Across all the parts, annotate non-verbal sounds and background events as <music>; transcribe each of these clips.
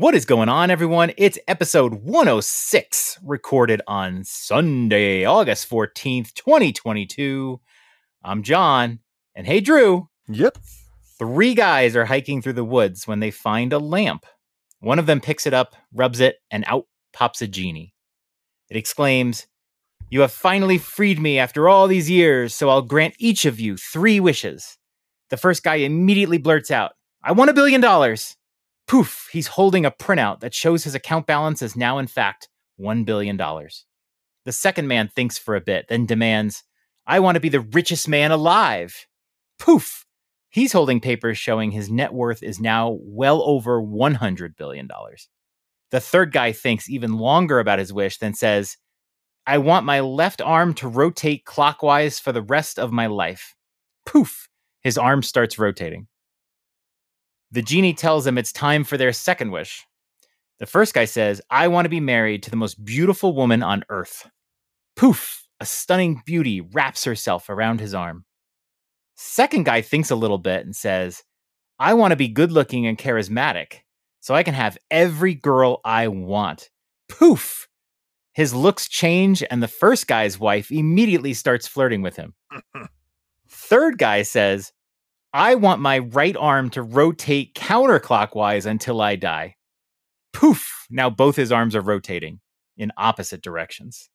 What is going on, everyone? It's episode 106, recorded on Sunday, August 14th, 2022. I'm John, and hey, Drew. Yep. Three guys are hiking through the woods when they find a lamp. One of them picks it up, rubs it, and out pops a genie. It exclaims, You have finally freed me after all these years, so I'll grant each of you three wishes. The first guy immediately blurts out, I want a billion dollars. Poof, he's holding a printout that shows his account balance is now, in fact, $1 billion. The second man thinks for a bit, then demands, I want to be the richest man alive. Poof, he's holding papers showing his net worth is now well over $100 billion. The third guy thinks even longer about his wish, then says, I want my left arm to rotate clockwise for the rest of my life. Poof, his arm starts rotating. The genie tells them it's time for their second wish. The first guy says, I want to be married to the most beautiful woman on earth. Poof, a stunning beauty wraps herself around his arm. Second guy thinks a little bit and says, I want to be good looking and charismatic so I can have every girl I want. Poof! His looks change, and the first guy's wife immediately starts flirting with him. <laughs> Third guy says, I want my right arm to rotate counterclockwise until I die. Poof! Now both his arms are rotating in opposite directions.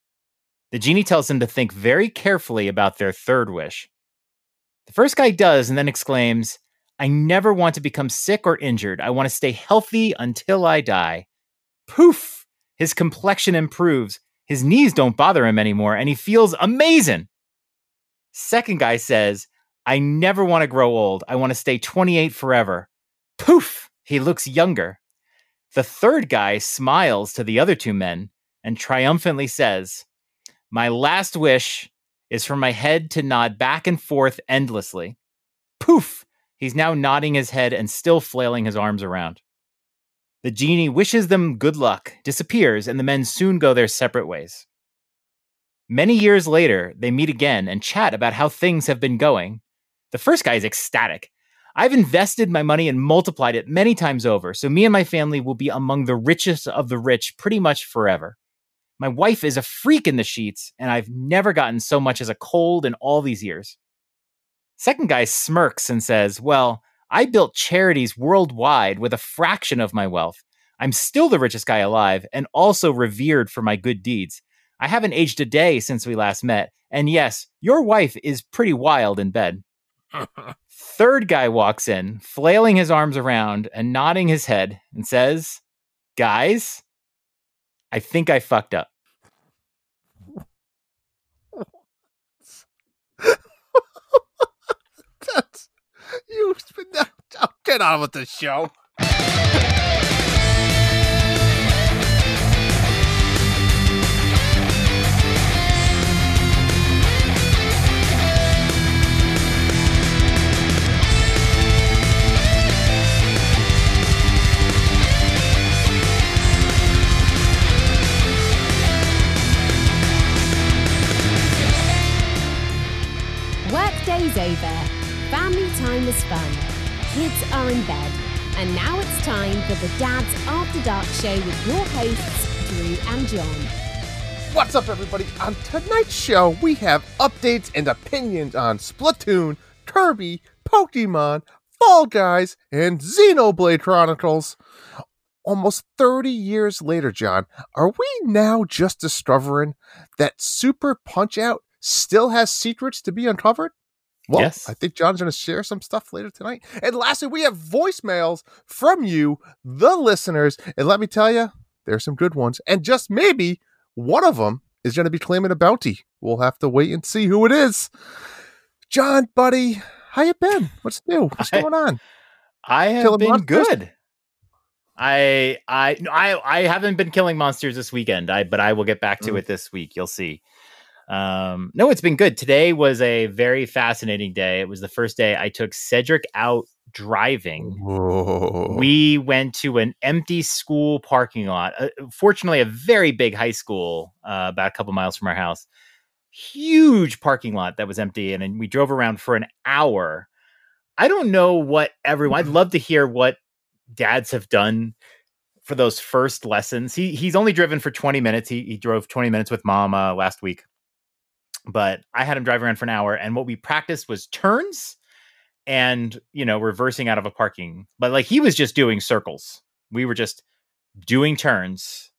The genie tells him to think very carefully about their third wish. The first guy does and then exclaims, I never want to become sick or injured. I want to stay healthy until I die. Poof! His complexion improves. His knees don't bother him anymore, and he feels amazing. Second guy says, I never want to grow old. I want to stay 28 forever. Poof! He looks younger. The third guy smiles to the other two men and triumphantly says, My last wish is for my head to nod back and forth endlessly. Poof! He's now nodding his head and still flailing his arms around. The genie wishes them good luck, disappears, and the men soon go their separate ways. Many years later, they meet again and chat about how things have been going. The first guy is ecstatic. I've invested my money and multiplied it many times over, so me and my family will be among the richest of the rich pretty much forever. My wife is a freak in the sheets, and I've never gotten so much as a cold in all these years. Second guy smirks and says, Well, I built charities worldwide with a fraction of my wealth. I'm still the richest guy alive and also revered for my good deeds. I haven't aged a day since we last met. And yes, your wife is pretty wild in bed. Third guy walks in, flailing his arms around and nodding his head, and says, Guys, I think I fucked up. <laughs> That's you. Get on with the show. Workday's over. Family time is fun. Kids are in bed. And now it's time for the Dad's After Dark show with your hosts, Drew and John. What's up, everybody? On tonight's show, we have updates and opinions on Splatoon, Kirby, Pokemon, Fall Guys, and Xenoblade Chronicles. Almost 30 years later, John, are we now just discovering that Super Punch Out still has secrets to be uncovered? Well, Yes. I think John's going to share some stuff later tonight. And lastly, we have voicemails from you, the listeners. And let me tell you, there's some good ones. And just maybe one of them is going to be claiming a bounty. We'll have to wait and see who it is. John, buddy, how you been? What's new? What's I- going on? I have killing been monsters? good. I I I I haven't been killing monsters this weekend. I but I will get back to Mm. it this week. You'll see. Um, no, it's been good. Today was a very fascinating day. It was the first day I took Cedric out driving. Whoa. We went to an empty school parking lot. Uh, fortunately, a very big high school, uh, about a couple miles from our house. Huge parking lot that was empty, and, and we drove around for an hour. I don't know what everyone. I'd love to hear what dads have done for those first lessons. He he's only driven for 20 minutes. He he drove 20 minutes with mom uh, last week. But I had him drive around for an hour and what we practiced was turns and, you know, reversing out of a parking. But like he was just doing circles. We were just doing turns.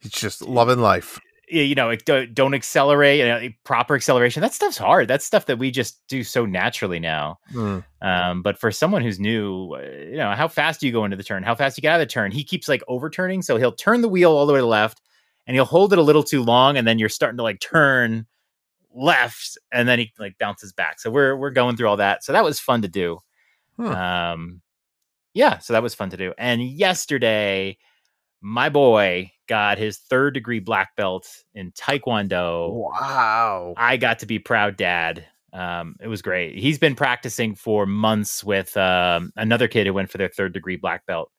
He's just loving life. You know, don't, accelerate, you know, proper acceleration. That stuff's hard. That's stuff that we just do so naturally now. Hmm. Um, but for someone who's new, uh, you know, how fast do you go into the turn? How fast do you get out of the turn? He keeps like overturning, so he'll turn the wheel all the way to the left, and he'll hold it a little too long, and then you're starting to like turn left, and then he like bounces back. So we're we're going through all that. So that was fun to do. Hmm. Um, yeah, so that was fun to do. And yesterday, my boy got his third degree black belt in Taekwondo. Wow. I got to be proud dad. Um, it was great. He's been practicing for months with um, another kid who went for their third degree black belt,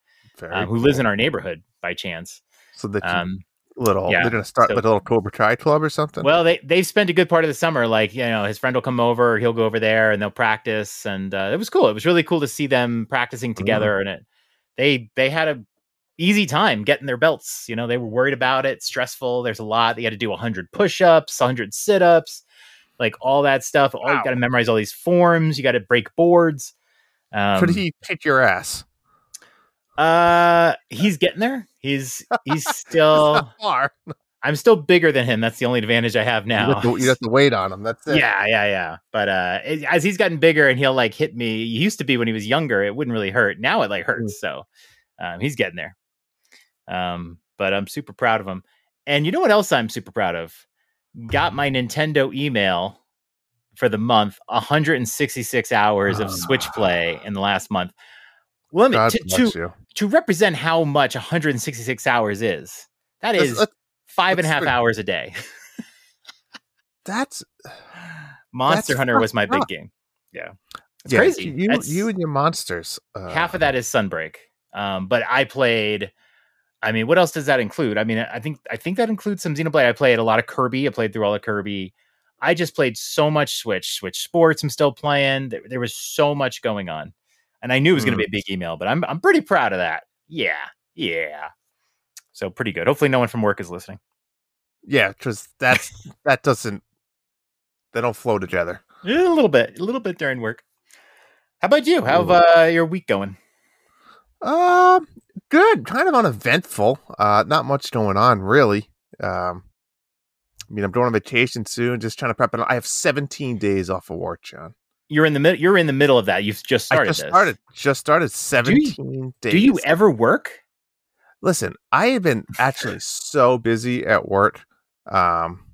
uh, who lives in our neighborhood by chance. So that you Um, little yeah, they're gonna start so- like a little Cobra Kai club or something. well, they they've spent a good part of the summer. Like you know, his friend will come over, he'll go over there, and they'll practice. And uh, it was cool. It was really cool to see them practicing together. And it they they had a easy time getting their belts. You know, they were worried about it, stressful. There's a lot. They had to do 100 push-ups, 100 sit-ups, like all that stuff. All you got to memorize all these forms. You got to break boards. Um, he kick your ass? Uh, he's getting there. He's he's <laughs> still. Not far. I'm still bigger than him. That's the only advantage I have You now. have, to, you have to wait on him. That's it. yeah, yeah, yeah. But uh, it- as he's gotten bigger and he'll like hit me. He used to be when he was younger, it wouldn't really hurt. Now it like hurts. So um, he's getting there. Um, but I'm super proud of him. And you know what else I'm super proud of? Got my Nintendo email for the month. 166 hours of Switch play in the last month. Let me to, to to represent how much 166 hours is. That Let's- is five and a half hours a day. That's <sighs> Monster That's Hunter was my big up. game. Yeah, it's yeah, crazy. You, That's- you and your monsters. Uh, half of that is Sunbreak. Um, but I played. I mean, what else does that include? I mean, I think I think that includes some Xenoblade. I played a lot of Kirby. I played through all of Kirby. I just played so much Switch, Switch Sports. I'm still playing. There, there was so much going on, and I knew it was going to be a big email. But I'm I'm pretty proud of that. Yeah, yeah. So pretty good. Hopefully, no one from work is listening. Yeah, because that's <laughs> that doesn't. They don't flow together. Yeah, a little bit, a little bit during work. How about you? How's uh, your week going? Um, good. Kind of uneventful. Uh, not much going on really. Um, I mean, I'm going on vacation soon. Just trying to prep. And I have 17 days off of work, John. You're in the middle. You're in the middle of that. You've just started. I just this. started. Just started 17 days. Do you ever work? listen? I have been actually so busy at work. Um,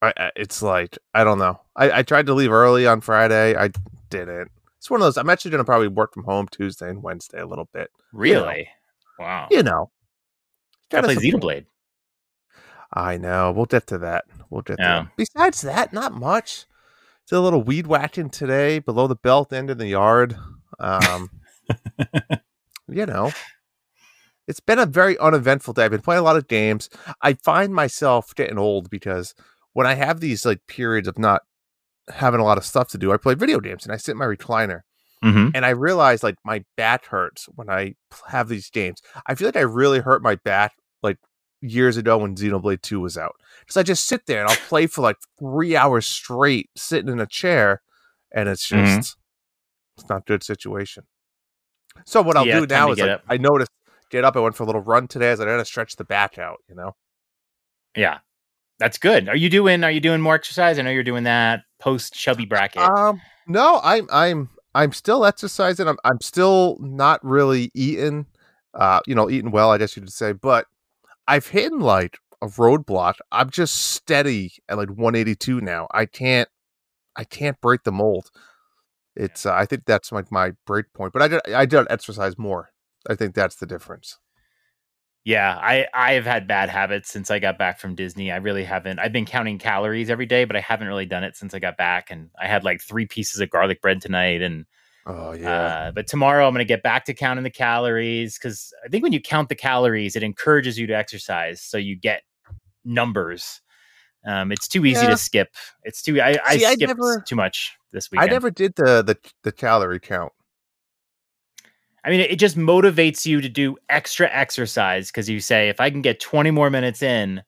I, I it's like I don't know. I, I tried to leave early on Friday. I didn't. It's one of those. I'm actually going to probably work from home Tuesday and Wednesday a little bit. Really? Wow. You know, Gotta play Gotta support- Xenoblade. I know. We'll get to that. We'll get to Yeah. that. Besides that, not much. Did a little weed whacking today below the belt end in the yard. Um, <laughs> you know, it's been a very uneventful day. I've been playing a lot of games. I find myself getting old because when I have these like periods of not having a lot of stuff to do, I play video games and I sit in my recliner Mm-hmm. and I realize like my back hurts when I have these games. I feel like I really hurt my back like years ago when Xenoblade 2 was out. Because I just sit there and I'll <laughs> play for like three hours straight sitting in a chair and it's Mhm. just it's not a good situation. So what I'll Yeah, do now is like. I noticed get up, I went for a little run today as I gotta stretch the back out, you know. Yeah, that's good. Are you doing? Are you doing more exercise? I know you're doing that post chubby bracket. Um, no, I'm I'm I'm still exercising. I'm I'm still not really eating, uh, you know, eating well, I guess you could say. But I've hit like a roadblock. I'm just steady at like 182 now. I can't, I can't break the mold. It's uh, I think that's like my break point. But I did I did exercise more. I think that's the difference. yeah, I I've had bad habits since I got back from Disney. I really haven't. I've been counting calories every day, but I haven't really done it since I got back. And I had like three pieces of garlic bread tonight, and Oh yeah. Uh, but tomorrow I'm going to get back to counting the calories because I think when you count the calories, it encourages you to exercise. So you get numbers. Um, it's too easy Yeah. to skip. It's too, I, I See, I skipped never- too much this week. I never did the the the calorie count. I mean, it just motivates you to do extra exercise because you say, if I can get 20 more minutes in,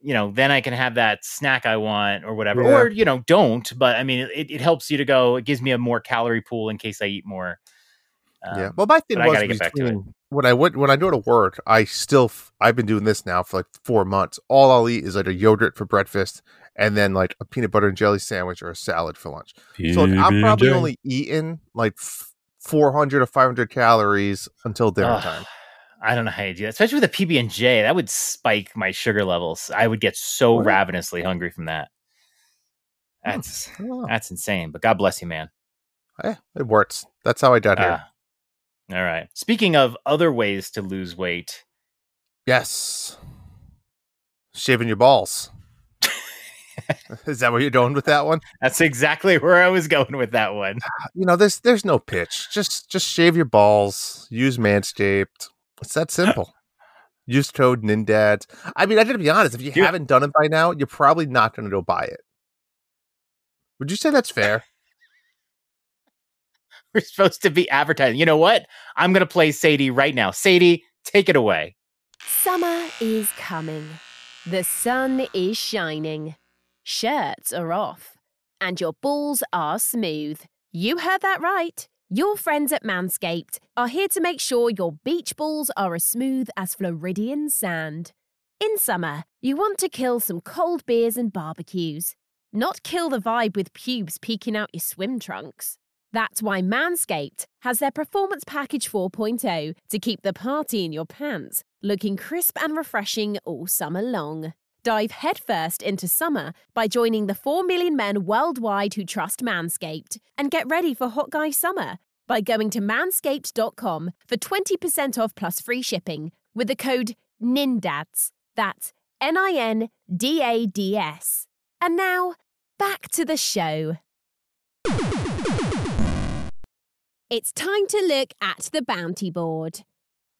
you know, then I can have that snack I want or whatever. Yeah. Or, you know, don't. But I mean, it, it helps you to go, it gives me a more calorie pool in case I eat more. yeah. Um, Well, my thing I was gotta get back to it. between- when I went when I go to work, I still I've been doing this now for like four months. All I'll eat is like a yogurt for breakfast, and then like a peanut butter and jelly sandwich or a salad for lunch. So like, I'm probably only eating like f- 400 or 500 calories until dinner Ugh, time. I don't know how you do that, especially with a PB and J. That would spike my sugar levels. I would get so What? ravenously hungry from that. That's that's insane. But God bless you, man. Eh, it works. That's how I got here. Ah. all right. Speaking of other ways to lose weight, Yes. Shaving your balls. <laughs> Is that where you're going with that one? that's exactly where I was going with that one. <sighs> You know, there's there's no pitch. Just just shave your balls. Use Manscaped. It's that simple. Use code NINDADS. I mean, I gotta be honest. If you You- haven't done it by now, you're probably not going to go buy it. Would you say that's <laughs> fair? We're supposed to be advertising. You know what? I'm going to play Sadie right now. Sadie, take it away. Summer is coming. The sun is shining. Shirts are off. And your balls are smooth. You heard that right. Your friends at Manscaped are here to make sure your beach balls are as smooth as Floridian sand. In summer, you want to kill some cold beers and barbecues, not kill the vibe with pubes peeking out your swim trunks. That's why Manscaped has their Performance Package 4.0 to keep the party in your pants looking crisp and refreshing all summer long. Dive headfirst into summer by joining the 4 million men worldwide who trust Manscaped and get ready for hot guy summer by going to manscaped.com for 20% off plus free shipping with the code NINDADS. That's N I N D A D S. And now, back to the show. It's time to look at the bounty board.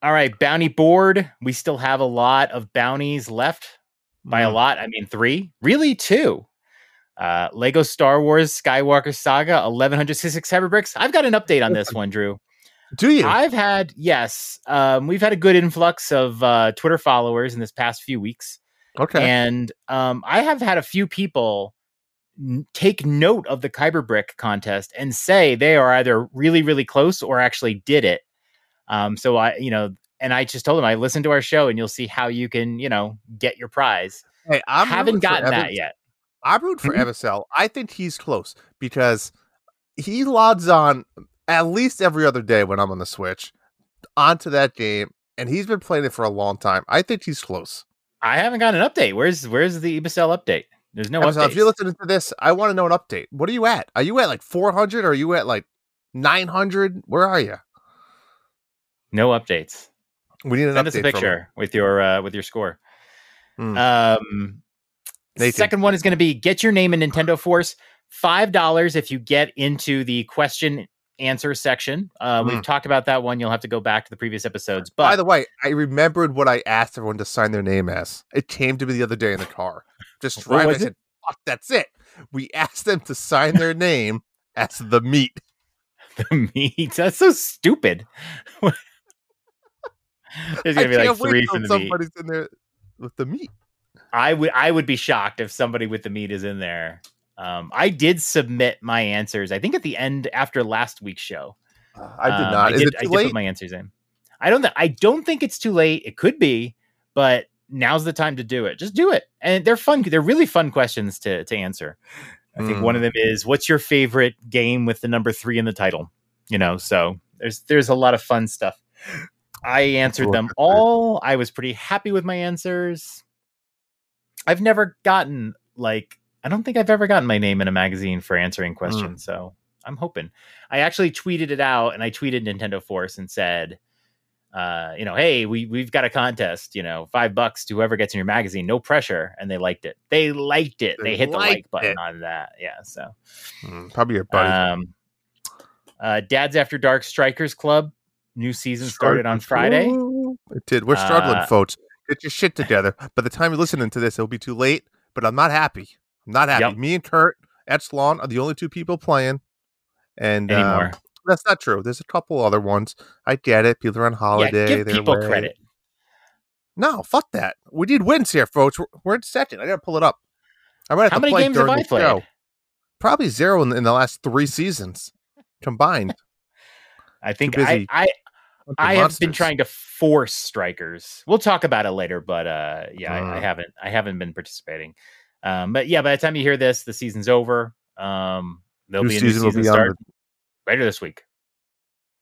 All right, bounty board. We still have a lot of bounties left. By a Mm. lot, I mean three. Really, two. Uh, Lego Star Wars Skywalker Saga 1166 Kyber Bricks. I've got an update on this one, Drew. Do you? I've had, yes, um, we've had a good influx of uh, Twitter followers in this past few weeks. okay. And um, I have had a few people n- take note of the Kyber Brick contest and say they are either really, really close or actually did it. Um, so I, you know, and I just told him, I listened to our show and you'll see how you can, you know, get your prize. hey, I'm Haven't gotten that yet. I'm rooting for Mhm. I think he's close because he logs on at least every other day when I'm on the Switch onto that game, and he's been playing it for a long time. I think he's close. I haven't got an update. Where's where's the Ibicel update? There's no update. if you're listening to this, I want to know an update. What are you at? Are you at like 400 or are you at like 900? Where are you? No updates. We need an Send us a from picture with your uh, with your score. Hmm. Um, Nathan. second one is going to be get your name in Nintendo Force. Five dollars if you get into the question answer section. Uh, Hmm. We've talked about that one. You'll have to go back to the previous episodes. But By the way, I remembered what I asked everyone to sign their name as. It came to me the other day in the car. Just driving. I said, fuck, that's it. We <laughs> asked them to sign their name as the meat. <laughs> the meat that's so stupid. <laughs> <laughs> There's gonna I be like three from the meat. somebody's in there with the meat. I would I would be shocked if somebody with the meat is in there. Um, I did submit my answers. I think at the end after last week's show. I did Um, not. I Is did, I did put my answers in. I don't. Th- I don't think it's too late. It could be, but now's the time to do it. Just do it, and they're fun. They're really fun questions to to answer. I think Hmm. one of them is, "What's your favorite game with the number three in the title?" You know, so there's there's a lot of fun stuff. I answered them all. I was pretty happy with my answers. I've never gotten like I don't think I've ever gotten my name in a magazine for answering Hmm. questions. So I'm hoping. I actually tweeted it out and I tweeted Nintendo Force and said, uh, you know, hey, we we've got a contest, you know, five bucks to whoever gets in your magazine, no pressure. And they liked it. They liked it. They, They hit the like button it. on that. Yeah. So Hmm, probably your buddy. um uh Dad's After Dark Strikers Club. New season started on Friday. It did. We're struggling, Uh, folks. Get your shit together. By the time you're listening to this, it'll be too late. But I'm not happy. I'm not happy. Yep. Me and Kurt Echelon are the only two people playing. And um, Anymore. that's not true. There's a couple other ones. I get it. People are on holiday. yeah, give people away. credit. No, fuck that. We need wins here, folks. We're, we're in second. I gotta pull it up. I might have How to many play games have I played? show. Probably zero in, in the last three seasons combined. <laughs> I think I, I I have been trying to force strikers. We'll talk about it later, but uh, yeah, I, I Mm. haven't. I haven't been participating. Um, but yeah, by the time you hear this, the season's over. Um, there'll New be a new season will season start later this week.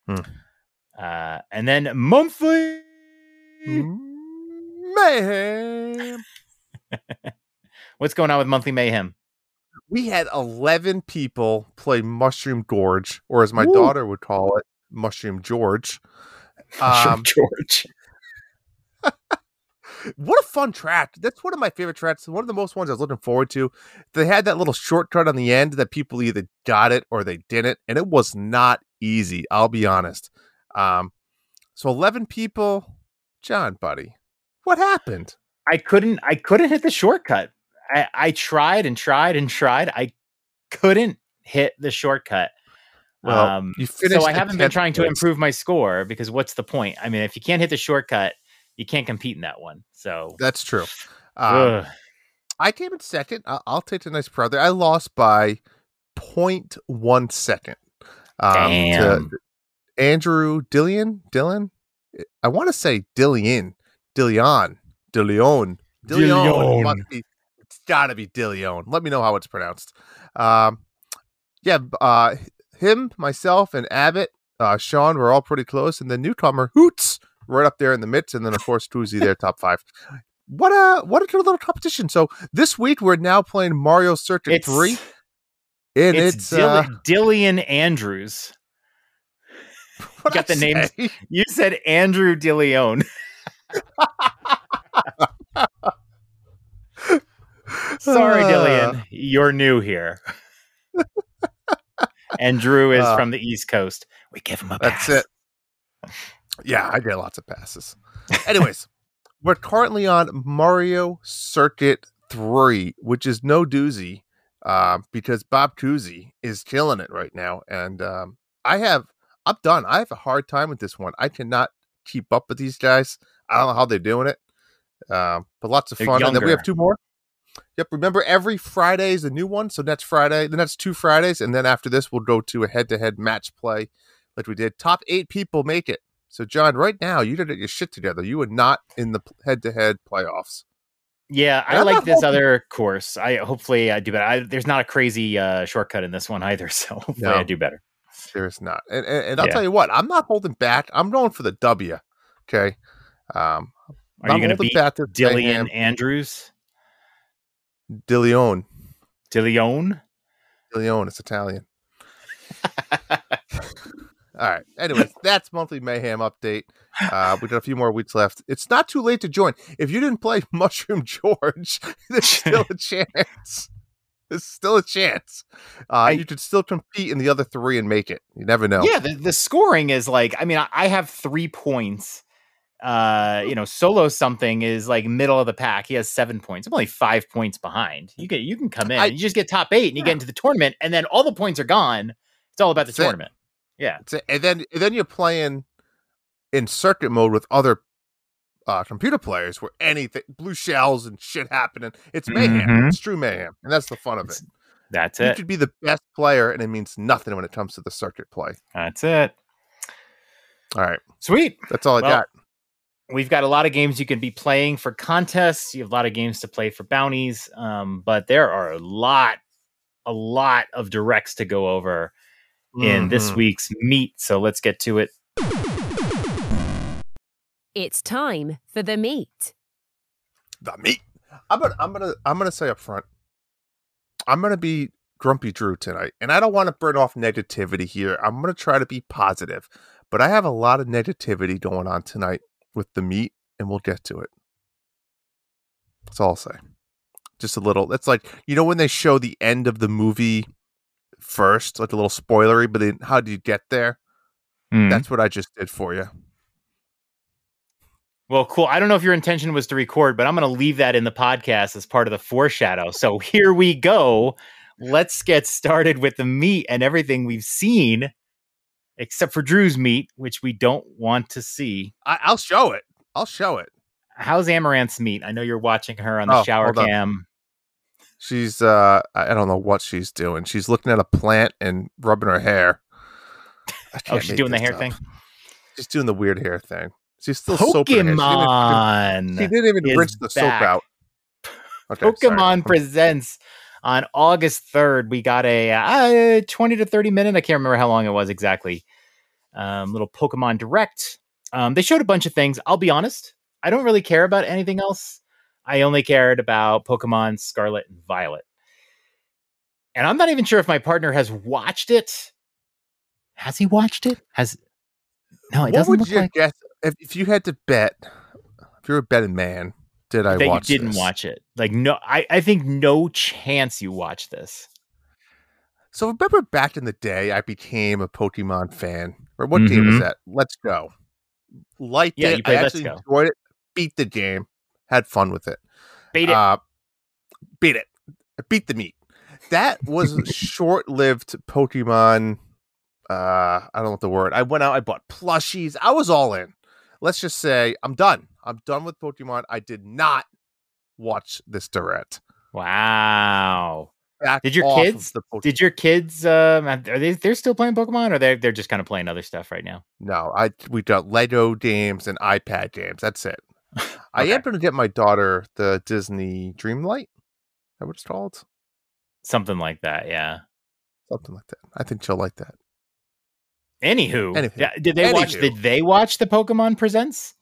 Hmm. Uh, and then monthly. mayhem. <laughs> What's going on with monthly mayhem? We had eleven people play Mushroom Gorge, or as my Woo. daughter would call it, Mushroom George. <laughs> Um, George. <laughs> what a fun track! That's one of my favorite tracks. One of the most ones I was looking forward to. They had that little shortcut on the end that people either got it or they didn't, and it was not easy. I'll be honest. Um, so eleven people, John, buddy, what happened? I couldn't. I couldn't hit the shortcut. I, I tried and tried and tried. I couldn't hit the shortcut. Well, um, so I haven't been 10th trying to improve my score because what's the point? I mean, if you can't hit the shortcut, you can't compete in that one. So That's true. Um. I came in second. I'll, I'll take the nice brother. I lost by 0.1 second. Um, Damn. To Andrew Dillian. Dylan. I want to say. Dillion. Dillion. Dillion. Dillion. Be- It's got to be Dillion. Let me know how it's pronounced. Um, yeah. Uh, him, myself, and Abbott, uh, Sean were all pretty close, and the newcomer Hoots right up there in the midst, and then of course Tuesday <laughs> there, top five. What a what a good little competition! So this week we're now playing Mario Circuit it's Three, and It's, it's, Dill- uh, Dillian Andrews. <laughs> what got I the names. say? <laughs> You said Andrew Dillion. Sorry, Uh, Dillian. You're new here. And Drew is Uh, from the East Coast. We give him a That's pass. it. Yeah, I get lots of passes. Anyways, we're currently on Mario Circuit 3, which is no doozy uh, because Bob Cousy is killing it right now. And um, I have, I'm done. I have a hard time with this one. I cannot keep up with these guys. I don't know how they're doing it, um, but lots of They're fun. And then we have two more. Yep. Remember, every Friday is a new one. So next Friday, the next two Fridays. And then after this, we'll go to a head to head match play like we did. Top eight people make it. So, John, right now, you did get your shit together. You are not in the head to head playoffs. Yeah, I like this hoping- other course. I hopefully I do better. I, there's not a crazy uh, shortcut in this one either, <laughs> so hopefully No. I do better. There is not. And, and, and I'll Yeah. tell you what, I'm not holding back. I'm going for the W. Okay. Um, Are you going to beat back this Dillian mayhem. Andrews? Dillion. Dillion? Dillion. It's Italian. <laughs> All right. Anyways, that's monthly mayhem update. Uh, we got a few more weeks left. It's not too late to join. If you didn't play <laughs> Mushroom George, <laughs> there's still a chance. There's still a chance. Uh, I- you could still compete in the other three and make it. You never know. Yeah, the, the scoring is like, I mean, I, I have three points. Uh, you know, solo something is like middle of the pack. He has seven points. I'm only five points behind. You can you can come in. I- you just get top eight and you Yeah. get into the tournament, and then all the points are gone. It's all about the That's it. tournament. Yeah. It. And then and then you're playing in circuit mode with other uh, computer players where anything blue shells and shit happening. It's mayhem. Mhm. It's true mayhem. And that's the fun of it. It's- That's You it. could be the best player and it means nothing when it comes to the circuit play. That's it. All right. Sweet. That's all I Well, got. We've got a lot of games you can be playing for contests. You have a lot of games to play for bounties, um, but there are a lot, a lot of directs to go over in this Mhm. week's meet. So let's get to it. It's time for the meat. the meat. I'm gonna I'm gonna I'm gonna say up front. I'm gonna be grumpy Drew tonight, and I don't want to burn off negativity here. I'm gonna try to be positive, but I have a lot of negativity going on tonight with the meat, and we'll get to it. That's all I'll say. Just a little. It's like you know when they show the end of the movie first, like a little spoilery, but then how do you get there? Hmm. That's what I just did for you. Well, cool. I don't know if your intention was to record, but I'm going to leave that in the podcast as part of the foreshadow. So here we go. Let's get started with the meat and everything we've seen except for Drew's meat, which we don't want to see. I, I'll show it. I'll show it. How's Amaranth's meat? I know you're watching her on the Oh, shower cam. She's uh I don't know what she's doing. She's looking at a plant and rubbing her hair. Oh, she's doing the hair up. thing. She's doing the weird hair thing. She's still hair. She didn't even- Pokemon. She didn't even rinse the soap out. Okay, sorry. Pokemon <laughs> presents on August 3rd. We got a uh, 20 to 30 minute, I can't remember how long it was exactly. Um, little Pokemon Direct. Um, they showed a bunch of things. I'll be honest, I don't really care about anything else. I only cared about Pokemon Scarlet and Violet. And I'm not even sure if my partner has watched it. Has he watched it? Has no, it what doesn't would look you like guess if, if you had to bet? If you're a betting man, did I that you didn't this? watch it. Like no, I, I think no chance you watch this. So remember back in the day, I became a Pokemon fan. Or what game was Mhm. that? Let's go. Liked Yeah, it. I actually enjoyed it. Beat the game. Had fun with it. Beat it. Uh, beat it. Beat the meat. That was short-lived Pokemon. Uh, I don't know what the word. I went out. I bought plushies. I was all in. Let's just say I'm done. I'm done with Pokemon. I did not watch this direct. wow. Back Did your kids- The Did your kids um are they they're still playing Pokemon or they're they're just kind of playing other stuff right now? No, I we've got Lego games and iPad games. That's it. <laughs> I am going to get my daughter the Disney Dreamlight. Is that what it's called? Something like that, yeah. Something like that. I think she'll like that. Anywho, Anywho. yeah, did they watch did they watch the Pokemon Presents?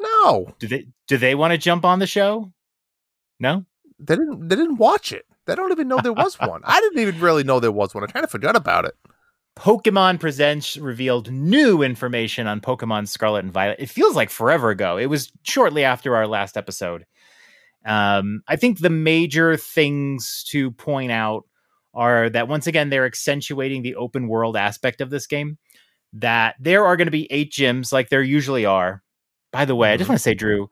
No, Do they do they want to jump on the show? No? they didn't. They didn't watch it. They don't even know there was <laughs> one. I didn't even really know there was one. I kind of forgot about it. Pokemon Presents revealed new information on Pokemon Scarlet and Violet. It feels like forever ago. It was shortly after our last episode. Um, I think the major things to point out are that once again, they're accentuating the open world aspect of this game. That there are going to be eight gyms like there usually are. By the way, I just Mhm. want to say, Drew,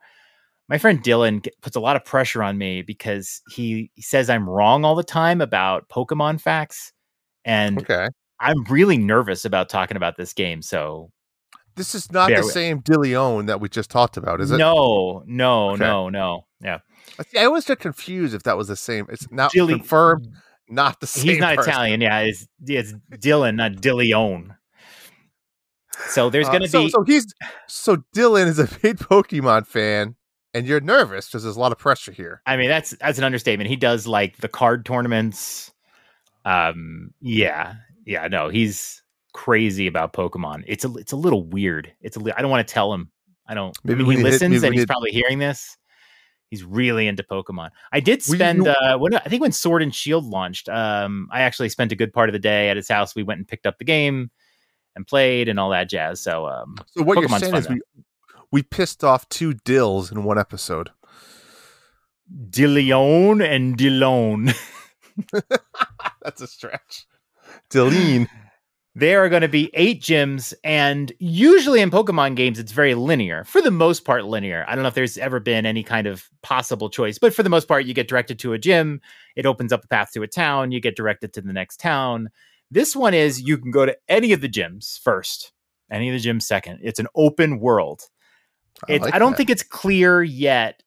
my friend Dylan puts a lot of pressure on me because he, he says I'm wrong all the time about Pokemon facts. And Okay, I'm really nervous about talking about this game. So this is not the with- same Dillion that we just talked about, is it? no, no, Okay. no, no. Yeah, I always get confused if that was the same. It's not Dilly- confirmed. Not the same. he's not person. Italian. Yeah, it's it's Dylan, not Dillion. So there's Uh, going to so, be so he's so Dylan is a big <laughs> Pokemon fan, and you're nervous because there's a lot of pressure here. I mean, that's that's an understatement. He does like the card tournaments. Um, yeah, yeah. No, he's crazy about Pokemon. It's a it's a little weird. It's a I don't want to tell him. I don't. Maybe Maybe we he hit- listens maybe and he's need- probably hearing this. He's really into Pokemon. I did spend you- uh when I think when Sword and Shield launched, um, I actually spent a good part of the day at his house. We went and picked up the game and played and all that jazz. So um So what Pokemon's you're saying is we we pissed off two Dills in one episode. Dillion and Dillon. <laughs> That's a stretch. Dilleen. There are going to be eight gyms, and usually in Pokemon games, it's very linear. For the most part, linear. I don't know if there's ever been any kind of possible choice, but for the most part, you get directed to a gym. It opens up a path to a town. You get directed to the next town. This one is you can go to any of the gyms first, any of the gyms second. It's an open world. I, It's, like I don't that. think it's clear yet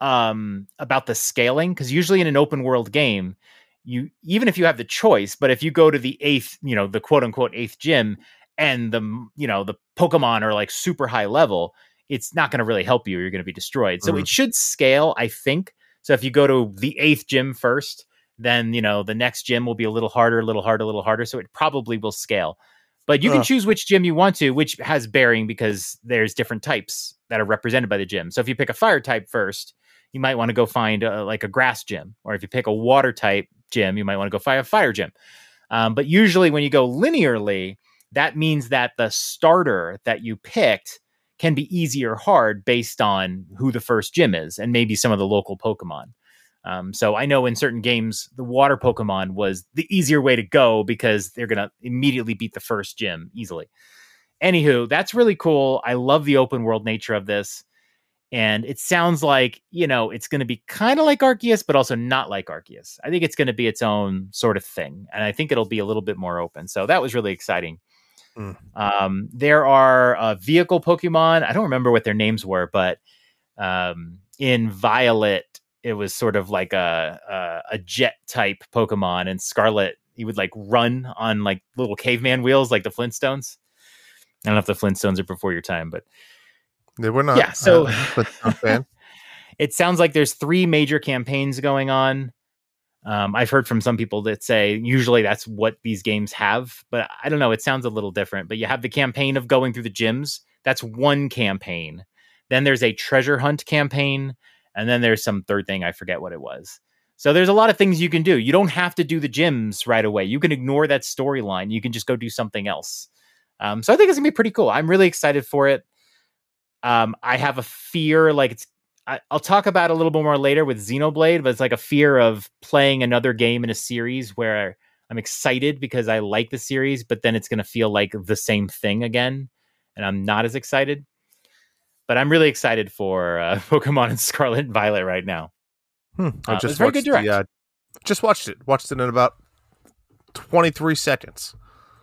um, about the scaling because usually in an open world game, you even if you have the choice, but if you go to the eighth, you know, the quote unquote eighth gym, and the you know the Pokemon are like super high level, it's not going to really help you. You're going to be destroyed. So Mhm. it should scale, I think. So if you go to the eighth gym first, then you know the next gym will be a little harder, a little harder, a little harder. So it probably will scale. But you can choose which gym you want to, which has bearing because there's different types that are represented by the gym. So if you pick a fire type first, you might want to go find uh like a grass gym, or if you pick a water type gym, you might want to go find a fire gym. Um, but usually, when you go linearly, that means that the starter that you picked can be easy or hard based on who the first gym is and maybe some of the local Pokemon. Um, so I know in certain games, the water Pokemon was the easier way to go because they're going to immediately beat the first gym easily. Anywho, that's really cool. I love the open world nature of this. And it sounds like, you know, it's going to be kind of like Arceus, but also not like Arceus. I think it's going to be its own sort of thing. And I think it'll be a little bit more open. So that was really exciting. Hmm. Um, there are uh, vehicle Pokemon. I don't remember what their names were, but um, in Violet, it was sort of like a, a a jet type Pokemon, and Scarlet he would like run on like little caveman wheels, like the Flintstones. I don't know if the Flintstones are before your time, but They were not. Yeah, so- uh, <laughs> but I'm a fan. it sounds like there's three major campaigns going on. Um, I've heard from some people that say usually that's what these games have, but I don't know. It sounds a little different. But you have the campaign of going through the gyms. That's one campaign. Then there's a treasure hunt campaign, and then there's some third thing. I forget what it was. So there's a lot of things you can do. You don't have to do the gyms right away. You can ignore that storyline. You can just go do something else. Um, so I think it's gonna be pretty cool. I'm really excited for it. Um, I have a fear like it's I, I'll talk about a little bit more later with Xenoblade, but it's like a fear of playing another game in a series where I'm excited because I like the series, but then it's going to feel like the same thing again, and I'm not as excited. But I'm really excited for uh, <laughs> Pokemon and Scarlet and Violet right now. Hmm. I Uh, just very good direct. the. Uh, just watched it. Watched it in about 23 seconds.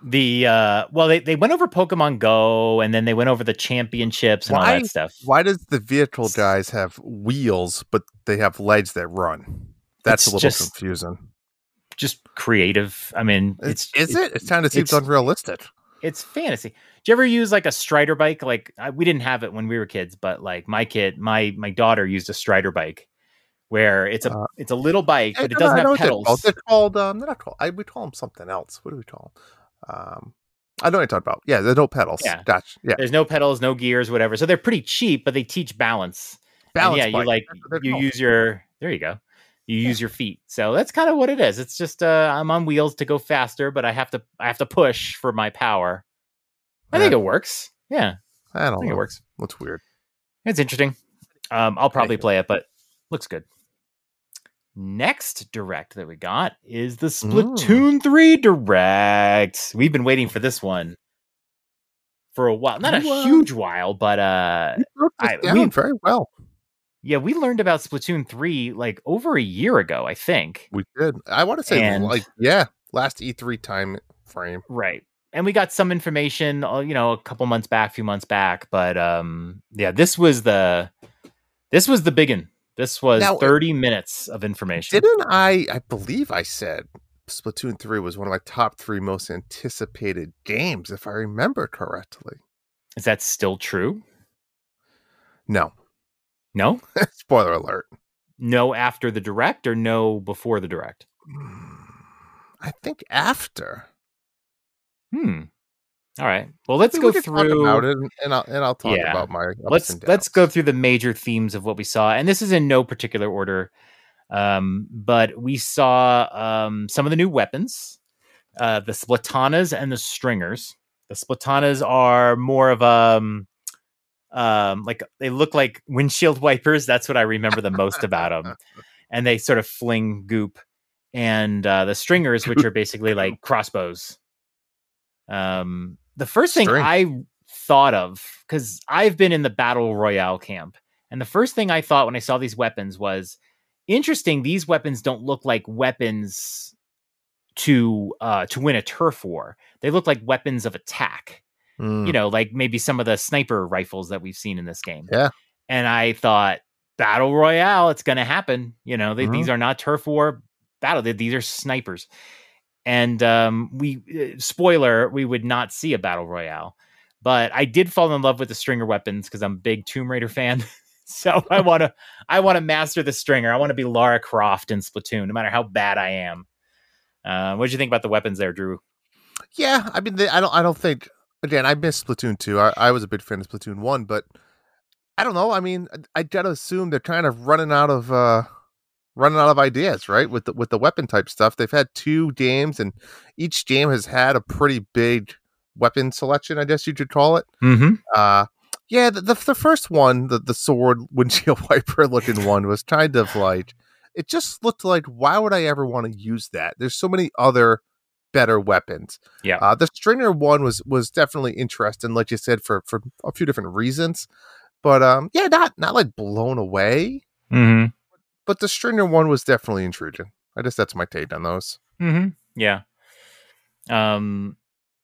The uh, well, they, they went over Pokemon Go, and then they went over the championships and all Why- that stuff. Why does the vehicle guys have wheels, but they have legs that run? That's a little just- confusing. Just creative. I mean, it's Is it? It kind of seems it's- unrealistic. it's fantasy. Do you ever use like a Strider bike? Like I, we didn't have it when we were kids, but like my kid, my my daughter used a Strider bike, where it's a Uh, it's a little bike, but it doesn't have what they're pedals. called. They're called. Um, they're not called. I, we call them something else. What do we call them? Um, I know what you're talking about. Yeah, there's no pedals. Yeah. Gotcha. Yeah, There's no pedals, no gears, whatever. So they're pretty cheap, but they teach balance. And balance. yeah, you like That's what they're you called. use your there you go. You use your feet. So that's kind of what it is. It's just uh I'm on wheels to go faster, but I have to I have to push for my power. I think it works. Yeah, I I don't think know. it works. Looks weird. It's interesting. Um, I'll probably play it, but looks good. Next direct that we got is the Mm. Splatoon 3 direct. We've been waiting for this one for a while. Not a uh, huge while, but uh I- we- very well. yeah, we learned about Splatoon 3 like over a year ago, I think. We did. I want to say And- like yeah, last E3 time frame. Right. And we got some information, uh, you know, a couple months back, a few months back, but um yeah, this was the this was the big one. This was Now, 30 minutes of information. Didn't I? I believe I said Splatoon 3 was one of my top three most anticipated games, if I remember correctly. Is that still true? No. No? <laughs> Spoiler alert. No after the direct or no before the direct? Mm, I think after. Hmm. All right. Well, let's go through about it, and- I'll and I'll talk Yeah. about my let's let's go through the major themes of what we saw and this is in no particular order um but we saw um some of the new weapons uh the splatanas and the stringers. The splatanas are more of um um like they look like windshield wipers. That's what i remember the most about them and they sort of fling goop and uh the stringers which are basically like <laughs> crossbows um the first thing i thought of because i've been in the battle royale camp and the first thing i thought when i saw these weapons was interesting these weapons don't look like weapons to uh to win a turf war they look like weapons of attack Mm, you know, like maybe some of the sniper rifles that we've seen in this game. Yeah. And I thought, battle royale, it's going to happen. You know, they, Mhm. these are not turf war battle. they- These are snipers. And um, we, uh, spoiler, we would not see a battle royale. But I did fall in love with the stringer weapons because I'm a big Tomb Raider fan. <laughs> so I <laughs> want to, I want to master the stringer. I want to be Lara Croft in Splatoon, no matter how bad I am. Uh, what did you think about the weapons there, Drew? Yeah, I mean, they, I don't. I don't think. Again, I missed Splatoon two. I, I was a big fan of Splatoon one, but I don't know. I mean, I, I gotta assume they're kind of running out of uh running out of ideas, right? With the with the weapon type stuff, they've had two games, and each game has had a pretty big weapon selection. I guess you could call it. Mm-hmm. Uh yeah, the the, the first one, the the sword <laughs> windshield wiper looking one, was kind of like it just looked like why would I ever want to use that? There's so many other better weapons. Yeah. Uh, the stringer one was was definitely interesting, like you said, for for a few different reasons. But um, yeah, not not like blown away. Mm-hmm. But the stringer one was definitely intriguing. I guess that's my take on those. Mm-hmm. Yeah. Um,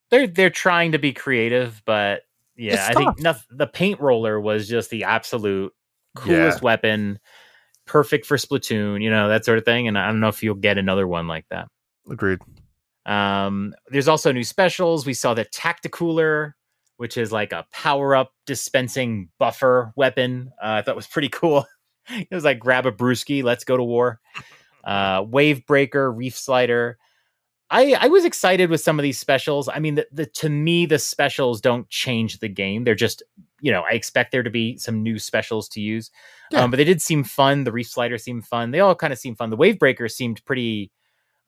they're they're trying to be creative, but yeah, It's I think noth- the paint roller was just the absolute coolest weapon, perfect for Splatoon, you know, that sort of thing. And I don't know if you'll get another one like that. Agreed. Um, there's also new specials. We saw the Tacticooler, which is like a power up dispensing buffer weapon. Uh, I thought was pretty <laughs> cool. It was like grab a brewski, let's go to war. <laughs> Uh, Wave Breaker, Reef Slider. I, I was excited with some of these specials. I mean, the, the to me the specials don't change the game. They're just you know I expect there to be some new specials to use. Yeah. Um, but they did seem fun. The Reef Slider seemed fun. They all kind of seemed fun. The Wave Breaker seemed pretty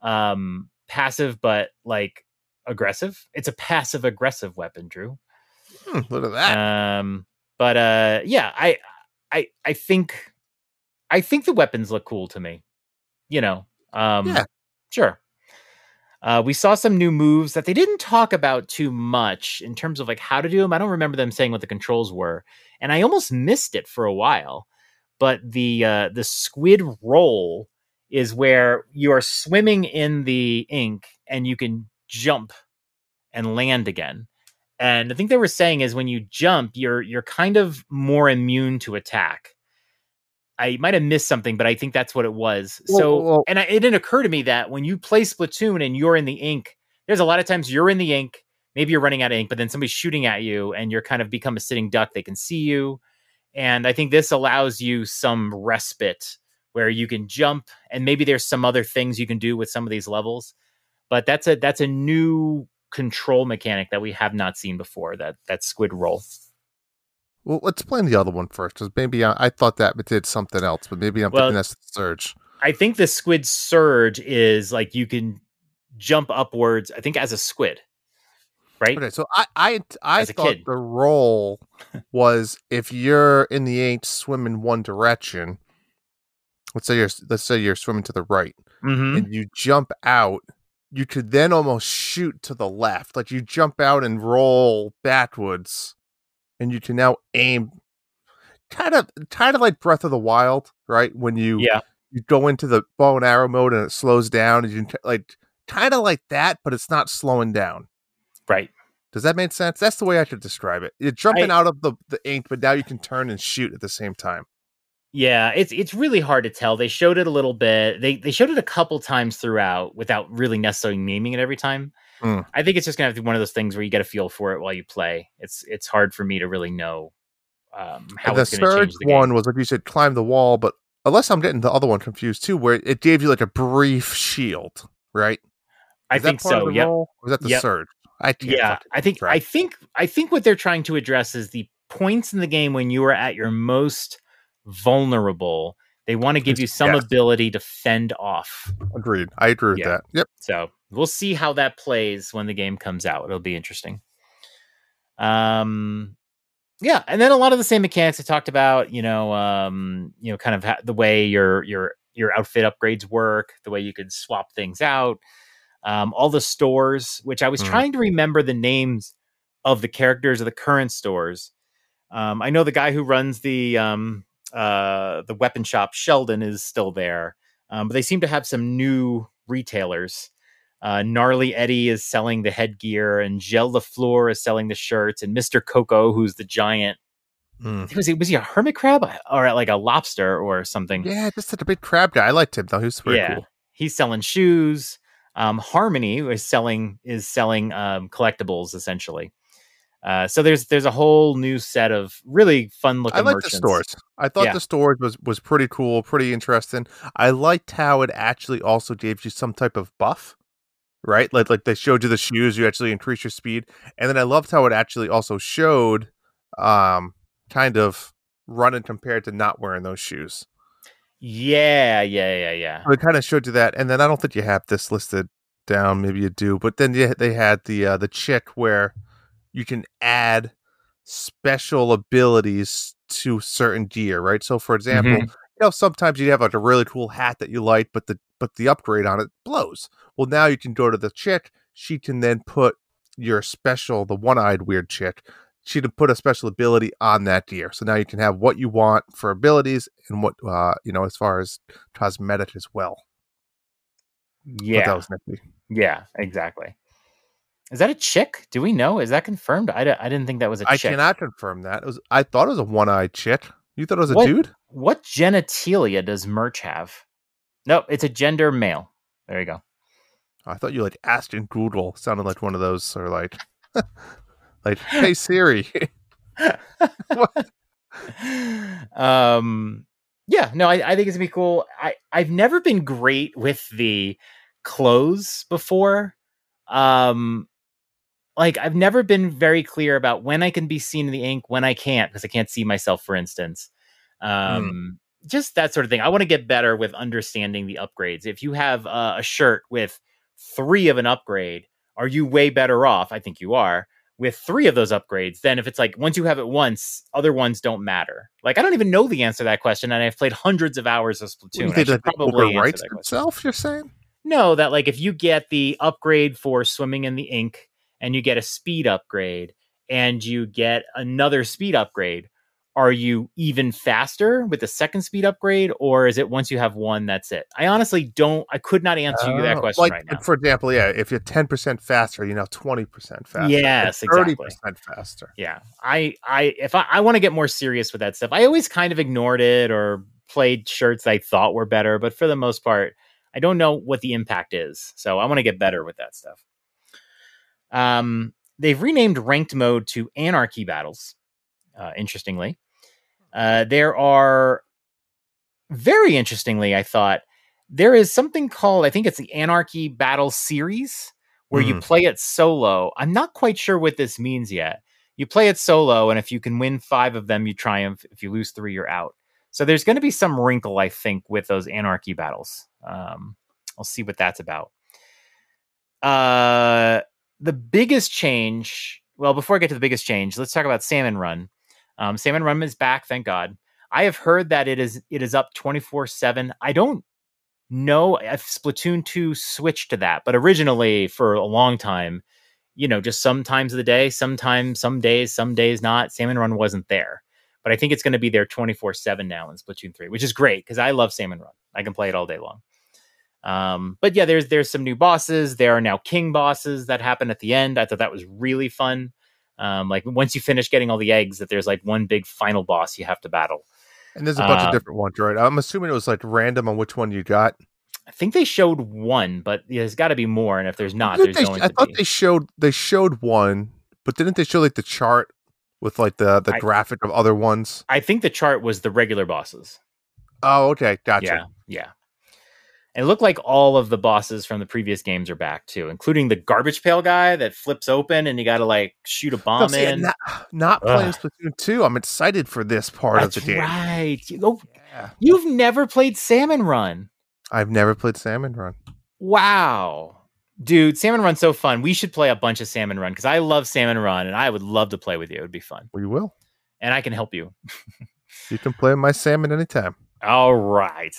um, passive, but like aggressive. It's a passive aggressive weapon, Drew. Hmm, look at that. Um, but uh, yeah, I, I, I think, I think the weapons look cool to me. You know, um, Yeah. sure. Uh, we saw some new moves that they didn't talk about too much in terms of like how to do them. I don't remember them saying what the controls were, and I almost missed it for a while. But the uh, the squid roll is where you are swimming in the ink and you can jump and land again. And I think they were saying is when you jump, you're you're kind of more immune to attack. I might have missed something, but I think that's what it was. Well, so, well- and I, it didn't occur to me that when you play Splatoon and you're in the ink, there's a lot of times you're in the ink. Maybe you're running out of ink, but then somebody's shooting at you, and you're kind of become a sitting duck. They can see you, and I think this allows you some respite where you can jump, and maybe there's some other things you can do with some of these levels. But that's a that's a new control mechanic that we have not seen before. That that squid roll. Well, let's explain the other one first, because maybe I, I thought that did something else, but maybe I'm Well- thinking that's the surge. I think the squid surge is like you can jump upwards. I think as a squid, right? Okay, so I I I As thought the roll was if you're in the ink swimming one direction. Let's say you're let's say you're swimming to the right Mm-hmm. and you jump out. You could then almost shoot to the left, like you jump out and roll backwards, and you can now aim. Kind of, kind of like Breath of the Wild, right? When you Yeah. you go into the bow and arrow mode and it slows down, and you can, like kind of like that, but it's not slowing down. Right. Does that make sense? That's the way I should describe it. You're jumping I- out of the, the ink, but now you can turn and shoot at the same time. Yeah, it's it's really hard to tell. They showed it a little bit. They they showed it a couple times throughout without really necessarily naming it every time. Mm. I think it's just gonna have to be one of those things where you get a feel for it while you play. It's it's hard for me to really know um, how the it's gonna third change the one was like you said, climb the wall, but unless I'm getting the other one confused too, where it gave you like a brief shield, right? I think so. the Yep. roll, Or is that the Yep. surge? I Yeah, I think track. I think I think what they're trying to address is the points in the game when you are at your most vulnerable. They want to give you some yes. ability to fend off. agreed. I agree with Yeah. that. Yep. So we'll see how that plays when the game comes out. It'll be interesting. Um, yeah, and then a lot of the same mechanics I talked about. You know, um, you know, kind of ha- the way your your your outfit upgrades work, the way you could swap things out, um, all the stores. Which I was Mm. trying to remember the names of the characters of the current stores. Um, I know the guy who runs the um, uh, the weapon shop, Sheldon, is still there. Um, but they seem to have some new retailers. Uh, Gnarly Eddy is selling the headgear, and Jel La Fleur is selling the shirts, and Mr. Coco, who's the giant. Mm. Was he was he a hermit crab or like a lobster or something? Yeah, just a big crab guy. I liked him though. He was pretty Yeah. cool. He's selling shoes. Um, Harmony is selling is selling um, collectibles essentially. Uh, so there's there's a whole new set of really fun looking I liked merchants. the stores. I thought Yeah. the stores was was pretty cool, pretty interesting. I liked how it actually also gave you some type of buff, right? Like like they showed you the shoes, you actually increase your speed, and then I loved how it actually also showed, um, kind of running compared to not wearing those shoes. Yeah, yeah, yeah, yeah. So it kind of showed you that, and then I don't think you have this listed down. Maybe you do, but then yeah, they had the uh, the chick where you can add special abilities to certain gear, right? So, for example, Mhm. you know sometimes you have like a really cool hat that you like, but the but the upgrade on it blows. Well, now you can go to the chick. She can then put your special, the one-eyed weird chick. She can put a special ability on that gear. So now you can have what you want for abilities and what uh you know as far as cosmetic as well. Yeah, that was nifty. yeah, exactly. Is that a chick? Do we know? Is that confirmed? I, d- I didn't think that was a I chick. I cannot confirm that. It was. I thought it was a one-eyed chick. You thought it was a What? dude? What genitalia does Murch have? Nope, it's a gender male. There you go. I thought you like asked Ashton Google sounded like one of those, or like, <laughs> like, <laughs> hey Siri. <laughs> um yeah no I, I think it's gonna be cool i i've never been great with the clothes before um like i've never been very clear about when i can be seen in the ink when i can't because i can't see myself for instance um just that sort of thing i want to get better with understanding the upgrades if you have uh, a shirt with three of an upgrade are you way better off i think you are with three of those upgrades, then if it's like once you have it once, other ones don't matter. Like I don't even know the answer to that question, and I've played hundreds of hours of you Splatoon. I think should that the probably question. itself? You're saying? No, that like if you get the upgrade for swimming in the ink, and you get a speed upgrade, and you get another speed upgrade, are you even faster with the second speed upgrade, or is it once you have one, that's it? I honestly don't. I could not answer you that Oh, question like, right now. For example, yeah, if you're ten percent faster, you're now twenty percent faster. Yes, thirty exactly. percent faster. yeah i i if i, I want to get more serious with that stuff i always kind of ignored it or played shirts i thought were better but for the most part i don't know what the impact is so i want to get better with that stuff um they've renamed ranked mode to anarchy battles uh, interestingly. Uh, there are very interestingly i thought there is something called i think it's the anarchy battle series where you Mhm. play it solo. I'm not quite sure what this means yet. You play it solo and if you can win five of them you triumph. If you lose three you're out. So there's going to be some wrinkle i think with those anarchy battles. Um, i'll see what that's about. Uh, the biggest change well before i get to the biggest change let's talk about salmon run um, salmon run is back thank god i have heard that it is it is up 24 7 i don't know if splatoon 2 switched to that but originally for a long time you know, just some times of the day, sometimes, some days, some days not. Salmon Run wasn't there. But I think it's going to be there 24 7 now in Splatoon 3, which is great because I love Salmon Run. I can play it all day long. Um, but yeah, there's there's some new bosses. There are now king bosses that happen at the end. I thought that was really fun. Um, like once you finish getting all the eggs, that there's like one big final boss you have to battle. And there's a bunch Uh, of different ones, right? I'm assuming it was like random on which one you got. I think they showed one, but there's got to be more. And if there's not, Didn't there's they- I thought be. they showed they showed one, but didn't they show like the chart with like the the I- graphic of other ones? I think the chart was the regular bosses. Oh, okay, gotcha. Yeah, yeah. It looked like all of the bosses from the previous games are back too, including the garbage pail guy that flips open and you got to like shoot a bomb see, in. not, not playing. Splatoon 2. I'm excited for this part That's of the game. right. You- Oh, Yeah. you've never played Salmon Run. I've never played Salmon Run. Wow. Dude, Salmon Run's so fun. We should play a bunch of Salmon Run because I love Salmon Run and I would love to play with you. It would be fun. We will. And I can help you. <laughs> You can play my salmon anytime. All right.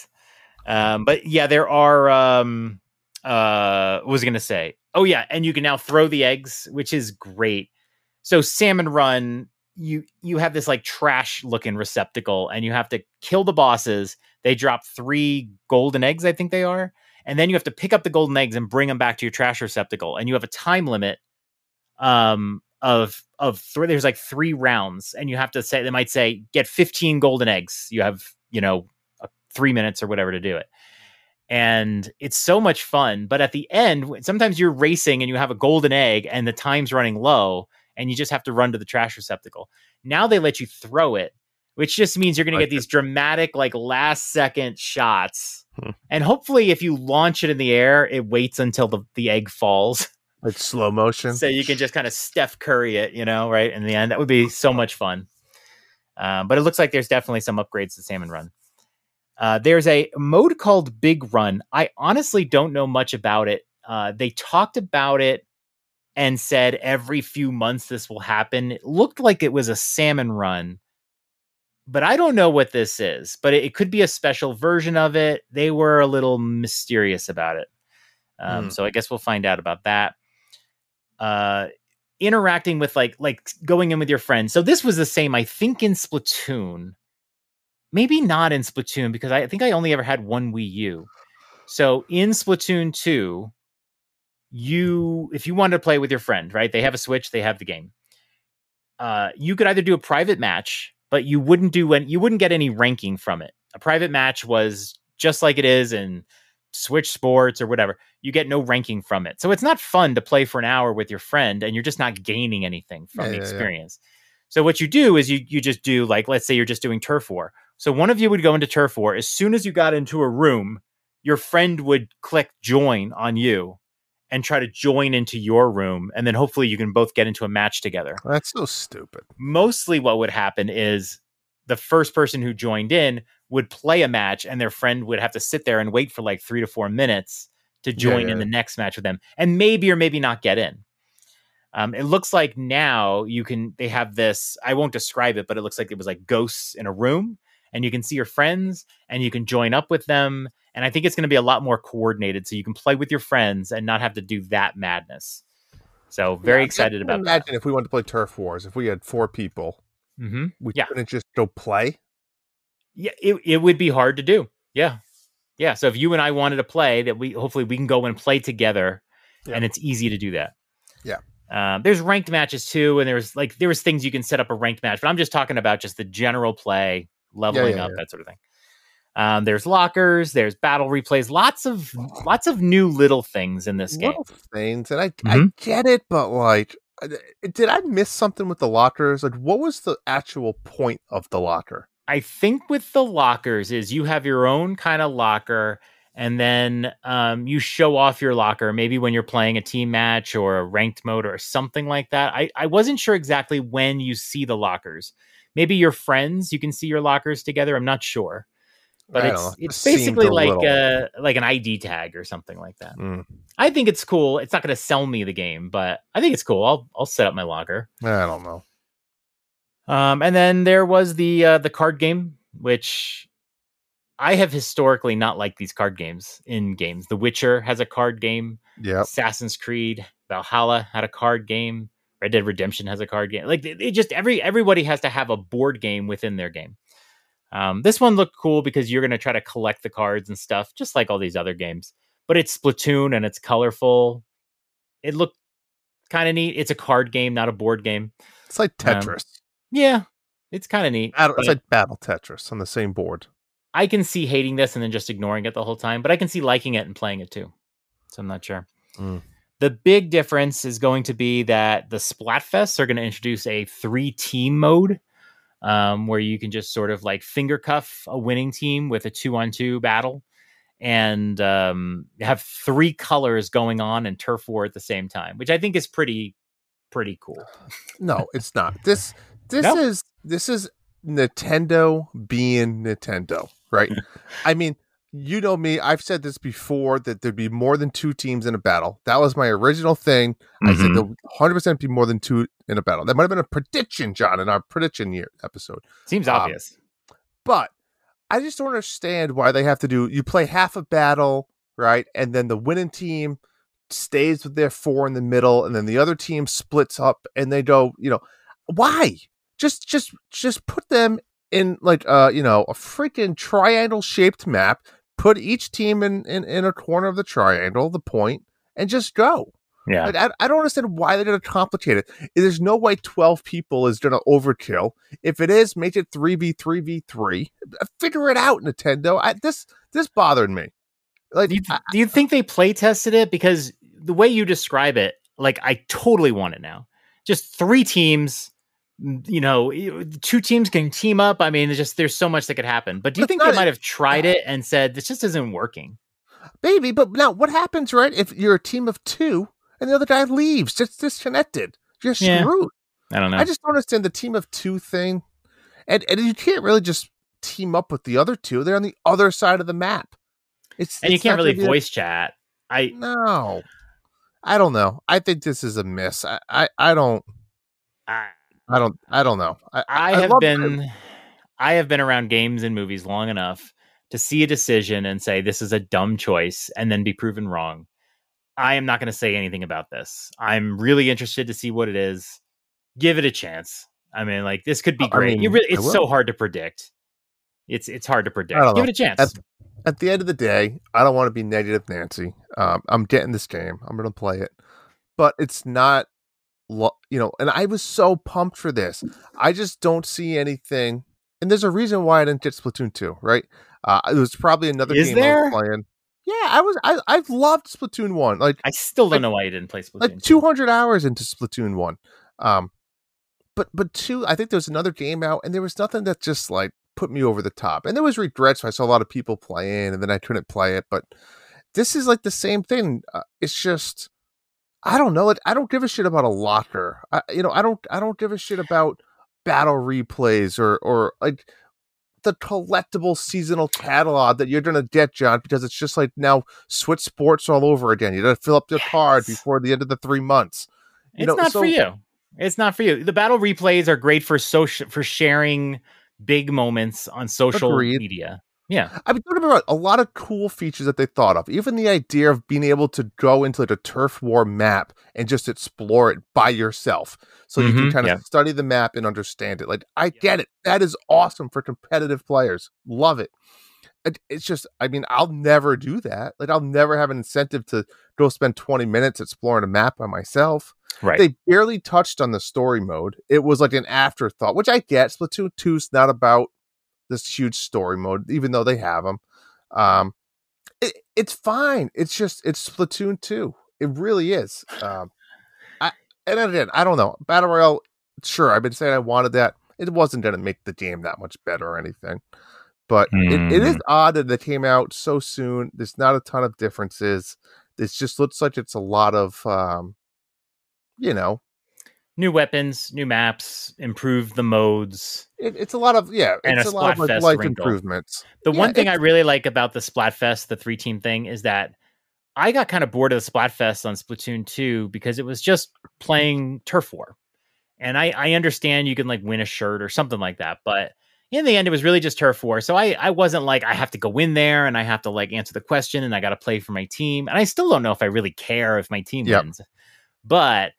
Um, but yeah, there are um uh what was I gonna say? Oh yeah, and you can now throw the eggs, which is great. So salmon run, you you have this like trash looking receptacle, and you have to kill the bosses. They drop three golden eggs, I think they are, and then you have to pick up the golden eggs and bring them back to your trash receptacle. And you have a time limit um of of three there's like three rounds and you have to say they might say get 15 golden eggs you have you know three minutes or whatever to do it and it's so much fun but at the end sometimes you're racing and you have a golden egg and the time's running low and you just have to run to the trash receptacle now they let you throw it which just means you're going to get these dramatic like last second shots Hmm. and hopefully if you launch it in the air it waits until the, the egg falls <laughs> Like slow motion. so you can just kind of Steph Curry it, you know, right in the end. That would be so much fun. Um, but it looks like there's definitely some upgrades to Salmon Run. Uh, there's a mode called Big Run. I honestly don't know much about it. Uh, they talked about it and said every few months this will happen. It looked like it was a salmon run, but I don't know what this is. But it, it could be a special version of it. They were a little mysterious about it. Um, Hmm. So I guess we'll find out about that uh interacting with like like going in with your friends so this was the same i think in splatoon maybe not in splatoon because i think i only ever had one wii u so in splatoon 2 you if you wanted to play with your friend, right? They have a Switch, they have the game. Uh, you could either do a private match, but you wouldn't do when you wouldn't get any ranking from it. A private match was just like it is in Switch Sports or whatever. You get no ranking from it, so it's not fun to play for an hour with your friend, and you're just not gaining anything from Yeah, the yeah, yeah. experience. So what you do is you you just do like let's say you're just doing turf war. So one of you would go into turf war. As soon as you got into a room, your friend would click join on you and try to join into your room, and then hopefully you can both get into a match together. That's so stupid. Mostly, what would happen is the first person who joined in would play a match, and their friend would have to sit there and wait for like three to four minutes to join yeah, in the next match with them, and maybe or maybe not get in. Um, it looks like now you can. They have this. I won't describe it, but it looks like it was like ghosts in a room, and you can see your friends, and you can join up with them. And I think it's going to be a lot more coordinated, so you can play with your friends and not have to do that madness. So very Yeah, excited about that. Imagine if we wanted to play turf wars. If we had four people, mm-hmm. we Yeah. couldn't just go play. Yeah, it, it would be hard to do. Yeah. Yeah. So if you and I wanted to play, that we hopefully we can go and play together Yeah. and it's easy to do that. Yeah. Um, there's ranked matches too, and there's like there was things you can set up a ranked match, but I'm just talking about just the general play, leveling yeah, up, yeah. that sort of thing. Um, there's lockers, there's battle replays, lots of lots of new little things in this game. Things, and I I Mhm. get it, but like, did I miss something with the lockers? Like, what was the actual point of the locker? I think with the lockers is you have your own kind of locker and then um, you show off your locker maybe when you're playing a team match or a ranked mode or something like that. I, I wasn't sure exactly when you see the lockers. Maybe your friends, you can see your lockers together. I'm not sure. But it's know. It it's basically a like uh like an ID tag or something like that. Mm, I think it's cool. It's not going to sell me the game, but I think it's cool. I'll I'll set up my locker. I don't know. Um, and then there was the uh, the card game, which I have historically not liked these card games in games. The Witcher has a card game. Yeah. Assassin's Creed Valhalla had a card game. Red Dead Redemption has a card game. Like they just every everybody has to have a board game within their game. Um, this one looked cool because you're going to try to collect the cards and stuff, just like all these other games. But it's Splatoon and it's colorful. It looked kind of neat. It's a card game, not a board game. It's like Um, Tetris. Yeah, it's kind of neat. Battle, it's like Battle Tetris on the same board. I can see hating this and then just ignoring it the whole time, but I can see liking it and playing it too. So I'm not sure. Mm. The big difference is going to be that the Splatfests are going to introduce a three team mode um, where you can just sort of like finger cuff a winning team with a two on two battle and um, have three colors going on in turf war at the same time, which I think is pretty, pretty cool. <laughs> No, it's not. This this No? is this is Nintendo being Nintendo, right? <laughs> I mean, you know me, I've said this before that there'd be more than two teams in a battle. That was my original thing. I said Mhm. there'll 100% be more than two in a battle. That might have been a prediction, John, in our prediction year episode. Seems um, obvious. But I just don't understand why they have to do you play half a battle, right? And then the winning team stays with their four in the middle, and then the other team splits up and they go, you know, why? Just just just put them in like uh, you know, a freaking triangle shaped map, put each team in, in in a corner of the triangle, the point, and just go. yeah. Like, I, I don't understand why they're going to complicate it. There's no way 12 people is going to overkill. If it is, make it 3v3v3. Figure it out, Nintendo. I, this this bothered me. Like, do you, I- do you think they play tested it because the way you describe it like i totally want it now just three teams you know two teams can team up i mean it's just there's so much that could happen but do you That's think they might have tried it and said this just isn't working baby, but now what happens, right? If you're a team of two and the other guy leaves, just disconnected, you're Yeah. screwed. i don't know I just don't understand the team of two thing. And, and you can't really just team up with the other two. They're on the other side of the map. It's and you can't really gonna a- voice chat i No, I don't know. I think this is a miss. I, I, I don't, i, I don't, I don't know. I, I have love been i have been around games and movies long enough to see a decision and say this is a dumb choice and then be proven wrong. I am not going to say anything about this. I'm really interested to see what it is. Give it a chance. I mean like this could be I great. Mean, really, it's so hard to predict. It's it's hard to predict. Give know. it a chance At, at the end of the day, I don't want to be negative Nancy. Um, I'm getting this game. I'm going to play it, but it's not, you know. And I was so pumped for this. I just don't see anything. And there's a reason why I didn't get Splatoon 2, right? Uh, it was probably another Is game I was playing. Yeah, I was. I I've loved Splatoon one. Like I still don't Like- know why you didn't play Splatoon. like 200 hours into Splatoon 1. Um but but two, I think there was another game out and there was nothing that just like put me over the top. And there was regrets. I saw a lot of people playing and then I couldn't play it, but this is like the same thing. Uh, it's just I don't know. I don't give a shit about a locker. I, you know, I don't I don't give a shit about battle replays or or like the collectible seasonal catalog that you're gonna get, John, because it's just like now Switch Sports all over again. You gotta fill up your card before the end of the three months. It's know, not so- for you. It's not for you. The battle replays are great for social for sharing big moments on social Agreed. media. Yeah. I mean, don't wrong, a lot of cool features that they thought of. Even the idea of being able to go into like a turf war map and just explore it by yourself. So you can Mhm, kind of yeah. study the map and understand it. Like, I get it. That is awesome for competitive players. Love it. It- It's just, I mean, I'll never do that. Like, I'll never have an incentive to go spend 20 minutes exploring a map by myself. Right. They barely touched on the story mode. It was like an afterthought, which I get. Splatoon 2's not about this huge story mode, even though they have them. Um, it, it's fine. It's just it's Splatoon 2. It really is. Um, I and again, I don't know. Battle Royale, sure, I've been saying I wanted that. It wasn't going to make the game that much better or anything. But it, it is odd that it came out so soon. There's not a ton of differences. It just looks like it's a lot of, um, you know, new weapons, new maps, improve the modes. it, it's a lot of yeah, And it's a a, lot of like life wrinkle. improvements. The Yeah, one thing I really like about the Splatfest, the three team thing, is that I got kind of bored of the Splatfest on Splatoon 2 because it was just playing turf war. And I, I understand you can like win a shirt or something like that, but in the end, it was really just turf war. So I, I wasn't like I have to go in there and I have to like answer the question and I got to play for my team. And I still don't know if I really care if my team Yep. wins. But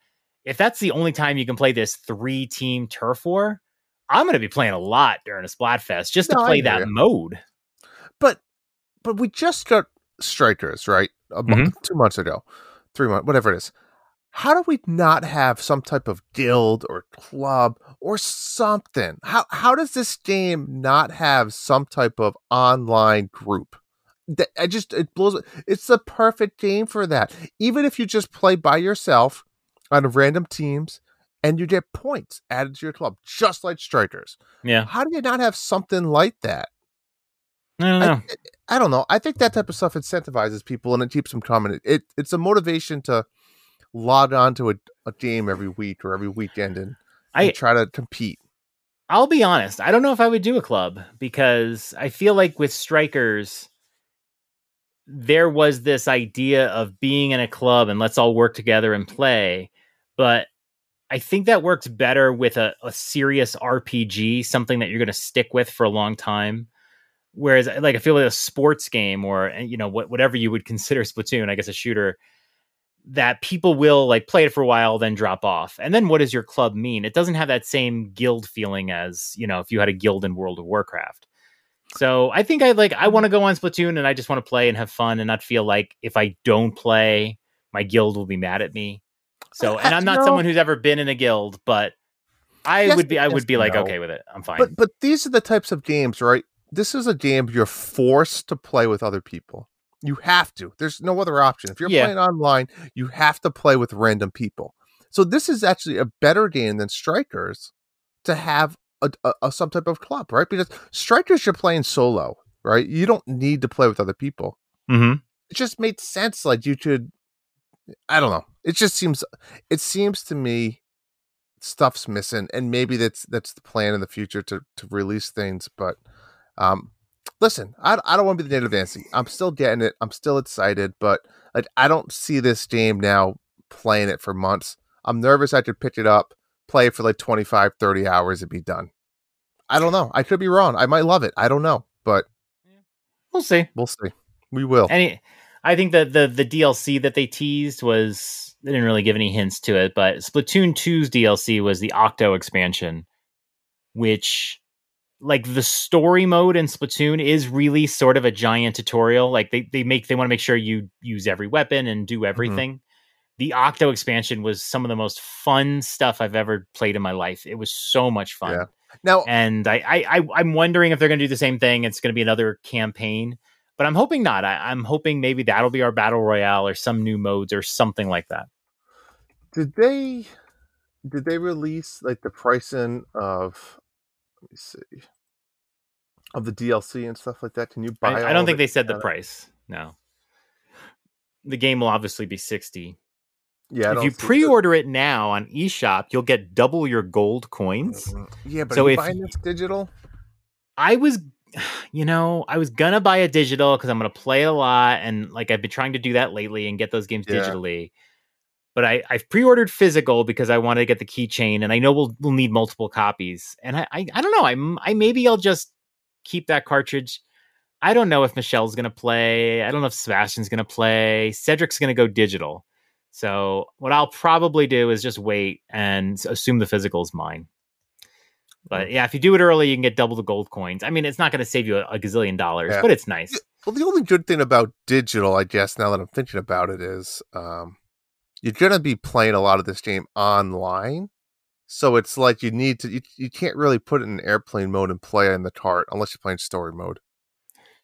if that's the only time you can play this three team turf war, I'm going to be playing a lot during a Splatfest just to No, I play that mode. But but we just got strikers right a Mm-hmm. month, two months ago, three months, whatever it is. How do we not have some type of guild or club or something? How how does this game not have some type of online group? That I just it blows. It's the perfect game for that. Even if you just play by yourself on random teams and you get points added to your club, just like strikers. Yeah. How do you not have something like that? I don't know. I, I don't know. I think that type of stuff incentivizes people and it keeps them coming. It, it it's a motivation to log on to a, a game every week or every weekend and, I- and try to compete. I'll be honest. I don't know if I would do a club because I feel like with strikers, there was this idea of being in a club and let's all work together and play. But I think that works better with a, a serious RPG, something that you're going to stick with for a long time. Whereas, uh, like, I feel like a sports game or eh, you know what, whatever you would <laughs> consider Splatoon, I guess a shooter, that people will like play it for a while, then drop off. And then what does your club mean? It doesn't have that same guild feeling as you know if you had a guild in World of Warcraft. So I think I like I want to go on Splatoon and I just want to play and have fun and not feel like if I don't play, my guild will be mad at me. So <laughs> and I'm not No. someone who's ever been in a guild, but I Yes, would be I would be like no. okay with it. I'm fine. But but these are the types of games, right? This is a game you're forced to play with other people. You have to. There's no other option. If you're Yeah. playing online, you have to play with random people. So this is actually a better game than Strikers to have a, a, a some type of club, right? Because Strikers you're playing solo, right? You don't need to play with other people. mm-hmm. It just made sense. Like you could, I don't know. It just seems. It seems to me stuff's missing, and maybe that's that's the plan in the future to to release things. But um, listen, I I don't want to be the native Nancy. I'm still getting it. I'm still excited, but like I don't see this game now playing it for months. I'm nervous I could pick it up, play it for like 25, 30 hours and be done. I don't know. I could be wrong. I might love it. I don't know, but We'll see. we'll see. We will. Any, I think that the the DLC that they teased was they didn't really give any hints to it, but Splatoon 2's DLC was the Octo expansion, which like the story mode in Splatoon is really sort of a giant tutorial. Like they they make they want to make sure you use every weapon and do mm-hmm. everything. The Octo expansion was some of the most fun stuff I've ever played in my life. It was so much fun. Yeah. Now, And I, I, I I'm wondering if they're going to do the same thing. It's going to be another campaign, but I'm hoping not. I, I'm hoping maybe that'll be our battle royale or some new modes or something like that. did they did they release like the pricing of let me see of the DLC and stuff like that? Can you buy? I, I don't think they said the price. No. The game will obviously be 60. Yeah, if you pre-order it now on eShop, you'll get double your gold coins. Mhm. Yeah, but So if buying this digital? I was, you know, I was gonna buy a digital because I'm gonna play a lot, and like I've been trying to do that lately and get those games Yeah. digitally. But I, I've pre-ordered physical because I wanted to get the keychain, and I know we'll we'll need multiple copies. And I, I, I don't know. I'm, I maybe I'll just keep that cartridge. I don't know if Michelle's gonna play. I don't know if Sebastian's gonna play. Cedric's gonna go digital. So what I'll probably do is just wait and assume the physical is mine. But yeah, if you do it early, you can get double the gold coins. I mean, it's not going to save you a, a gazillion dollars, Yeah. but it's nice. Well, the only good thing about digital, I guess, now that I'm thinking about it, is um, you're going to be playing a lot of this game online. So it's like you need to, you, you can't really put it in airplane mode and play in the cart unless you're playing story mode.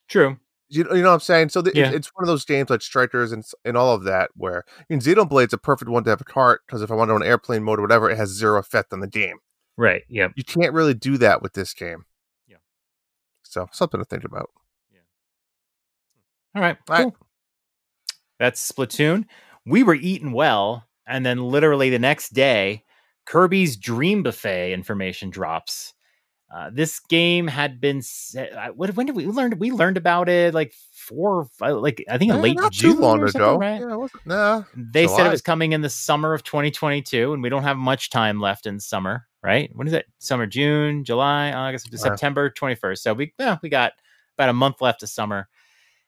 True. You, you know what I'm saying? So the, Yeah. it's, it's one of those games like Strikers and, and all of that where I mean, Xenoblade's a perfect one to have a cart because if I want to on airplane mode or whatever, it has zero effect on the game. Right. Yeah. You can't really do that with this game. Yeah. So something to think about. All right. All right. Cool. That's Splatoon. We were eating well, and then literally the next day, Kirby's Dream Buffet information drops. Uh, this game had been set, uh, what, when did we learned we learned about it like four like I think in Eh, late not June too long ago. right? Yeah, it nah. They said it was coming in the summer of 2022, and we don't have much time left in summer, right? When is it? Summer, June, July, August. September 21st. So we yeah, we got about a month left of summer,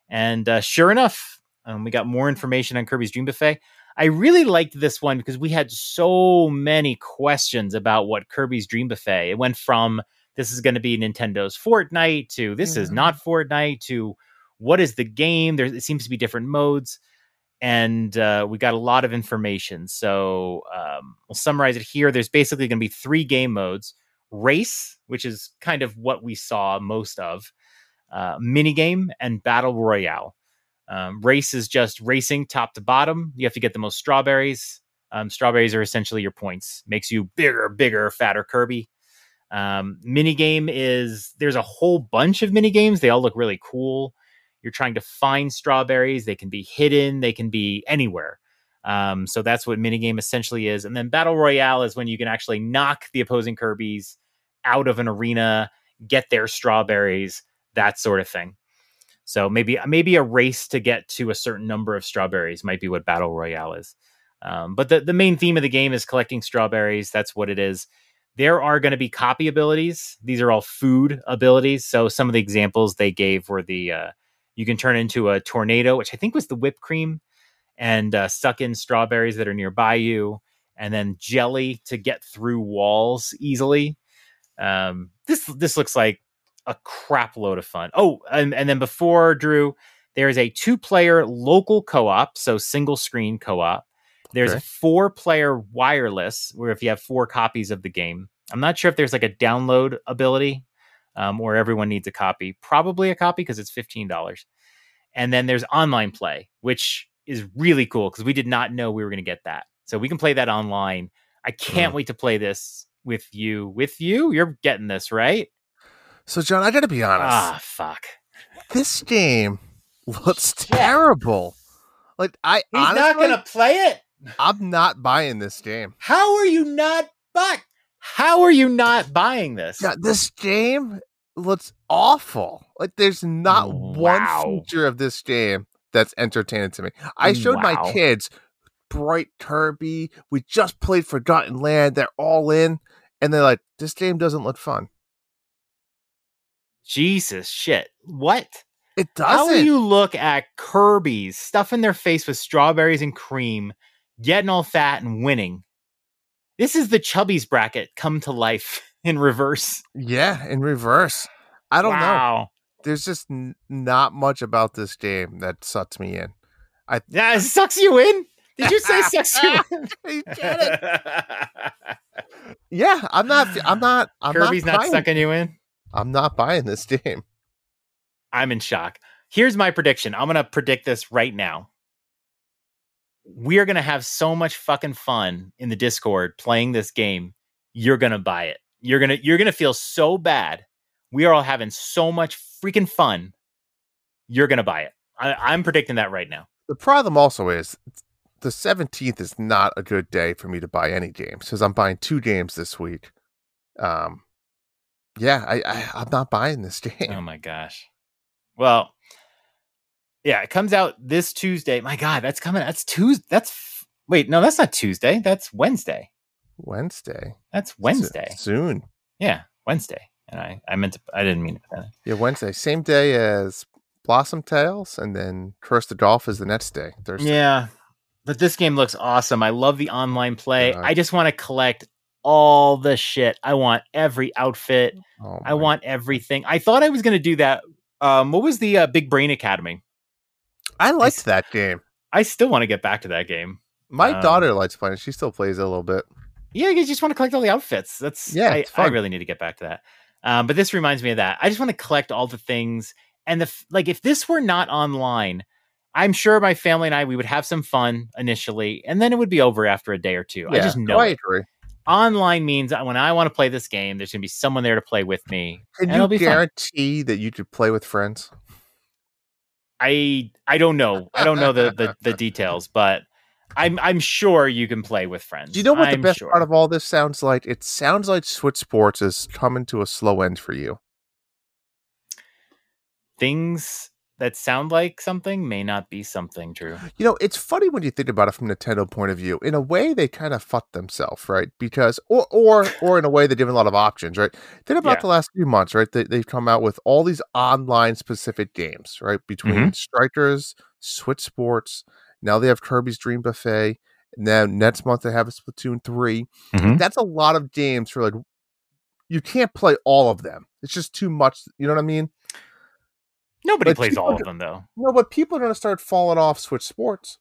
and uh, sure enough, um, we got more information on Kirby's Dream Buffet. I really liked this one because we had so many questions about what Kirby's Dream Buffet. It went from this is going to be Nintendo's Fortnite to this is not Fortnite to what is the game? There it seems to be different modes and uh, we got a lot of information. So um, we'll summarize it here. There's basically going to be three game modes: race, which is kind of what we saw most of, uh, minigame, and battle royale. Um, race is just racing top to bottom. You have to get the most strawberries. Um, strawberries are essentially your points. Makes you bigger, bigger, fatter Kirby. Um, minigame is there's a whole bunch of mini games. They all look really cool. You're trying to find strawberries. They can be hidden. They can be anywhere. Um, so that's what minigame essentially is. And then battle royale is when you can actually knock the opposing Kirby's out of an arena, get their strawberries, that sort of thing. So maybe maybe a race to get to a certain number of strawberries might be what battle royale is. Um, but the, the main theme of the game is collecting strawberries. That's what it is. There are going to be copy abilities. These are all food abilities. So some of the examples they gave were the uh, you can turn into a tornado, which I think was the whipped cream, and uh, suck in strawberries that are nearby you, and then jelly to get through walls easily. Um, this this looks like a crap load of fun. Oh, and, and then before Drew, there is a two player local co op, so single screen co op. There's Okay. a four player wireless, where if you have four copies of the game, I'm not sure if there's like a download ability um, or everyone needs a copy. Probably a copy because it's fifteen dollars. And then there's online play, which is really cool because we did not know we were going to get that. So we can play that online. I can't wait to play this with you. With you, you're getting this right. So, John, I got to be honest. Ah, fuck. This game looks terrible. Like I He's honestly, not going to play it. I'm not buying this game. How are you not buy? How are you not buying this? Yeah, this game looks awful. Like there's not Wow. one feature of this game that's entertaining to me. I showed Wow. my kids Bright Kirby. We just played Forgotten Land. They're all in, and they're like, "This game doesn't look fun." Jesus shit. What? It doesn't. How do you look at Kirby's stuffing their face with strawberries and cream, getting all fat and winning? This is the Chubby's bracket come to life <laughs> in reverse. Yeah, in reverse. I don't know. There's just n- not much about this game that sucks me in. I <laughs> yeah, it sucks you in. Did you say sucks you <laughs> in? You get it? Yeah, I'm not. I'm not. I'm Kirby's not, not, sucking you in. I'm not buying this game. I'm in shock. Here's my prediction. I'm gonna predict this right now. We are gonna have so much fucking fun in the Discord playing this game. You're gonna buy it. You're gonna you're gonna feel so bad. We are all having so much freaking fun. You're gonna buy it. I, I'm predicting that right now. The problem also is the 17th is not a good day for me to buy any games because I'm buying two games this week. Um, yeah, I, I I'm not buying this <laughs> game. Oh my gosh. Well, yeah, it comes out this Tuesday. My God, that's coming. That's Tuesday. That's f- wait, no, that's not Tuesday. That's Wednesday. Wednesday. That's So- Wednesday. soon. Yeah, Wednesday. And I, I meant to. I didn't mean to put that. in. Yeah, Wednesday. Same day as Blossom Tales, and then Cursed to Golf is the next day. Thursday. Yeah, but this game looks awesome. I love the online play. I just want to collect all the shit. I want every outfit. Oh I want everything. I thought I was going to do that. Um, what was the uh, Big Brain Academy? I liked s- that game. I still want to get back to that game. My Um, daughter likes playing. She still plays it a little bit. Yeah, you just want to collect all the outfits. That's Yeah, I, I really need to get back to that. Um, but this reminds me of that. I just want to collect all the things. And the like, if this were not online, I'm sure my family and I we would have some fun initially, and then it would be over after a day or two. I Yeah, just no, know I it. agree. online means when I want to play this game, there's gonna be someone there to play with me. Can you be fun. guarantee that you could play with friends? I I don't know. I don't know the, the the details, but I'm I'm sure you can play with friends. Do you know what I'm the best sure. part of all this sounds like? It sounds like Switch Sports is coming to a slow end for you. things that sound like something may not be something true. You know, it's funny when you think about it from Nintendo point of view. In a way, they kind of fucked themselves, right? Because, or, or, or in a way, they're given a lot of options, right? Think about Yeah. the last few months, right? They, they've come out with all these online specific games, right? Between Mm-hmm. Strikers, Switch Sports, now they have Kirby's Dream Buffet. And then next month they have a Splatoon 3. Mhm. That's a lot of games for like, you can't play all of them. It's just too much. You know what I mean? Nobody But plays all of them though. No, but people are going to start falling off Switch Sports.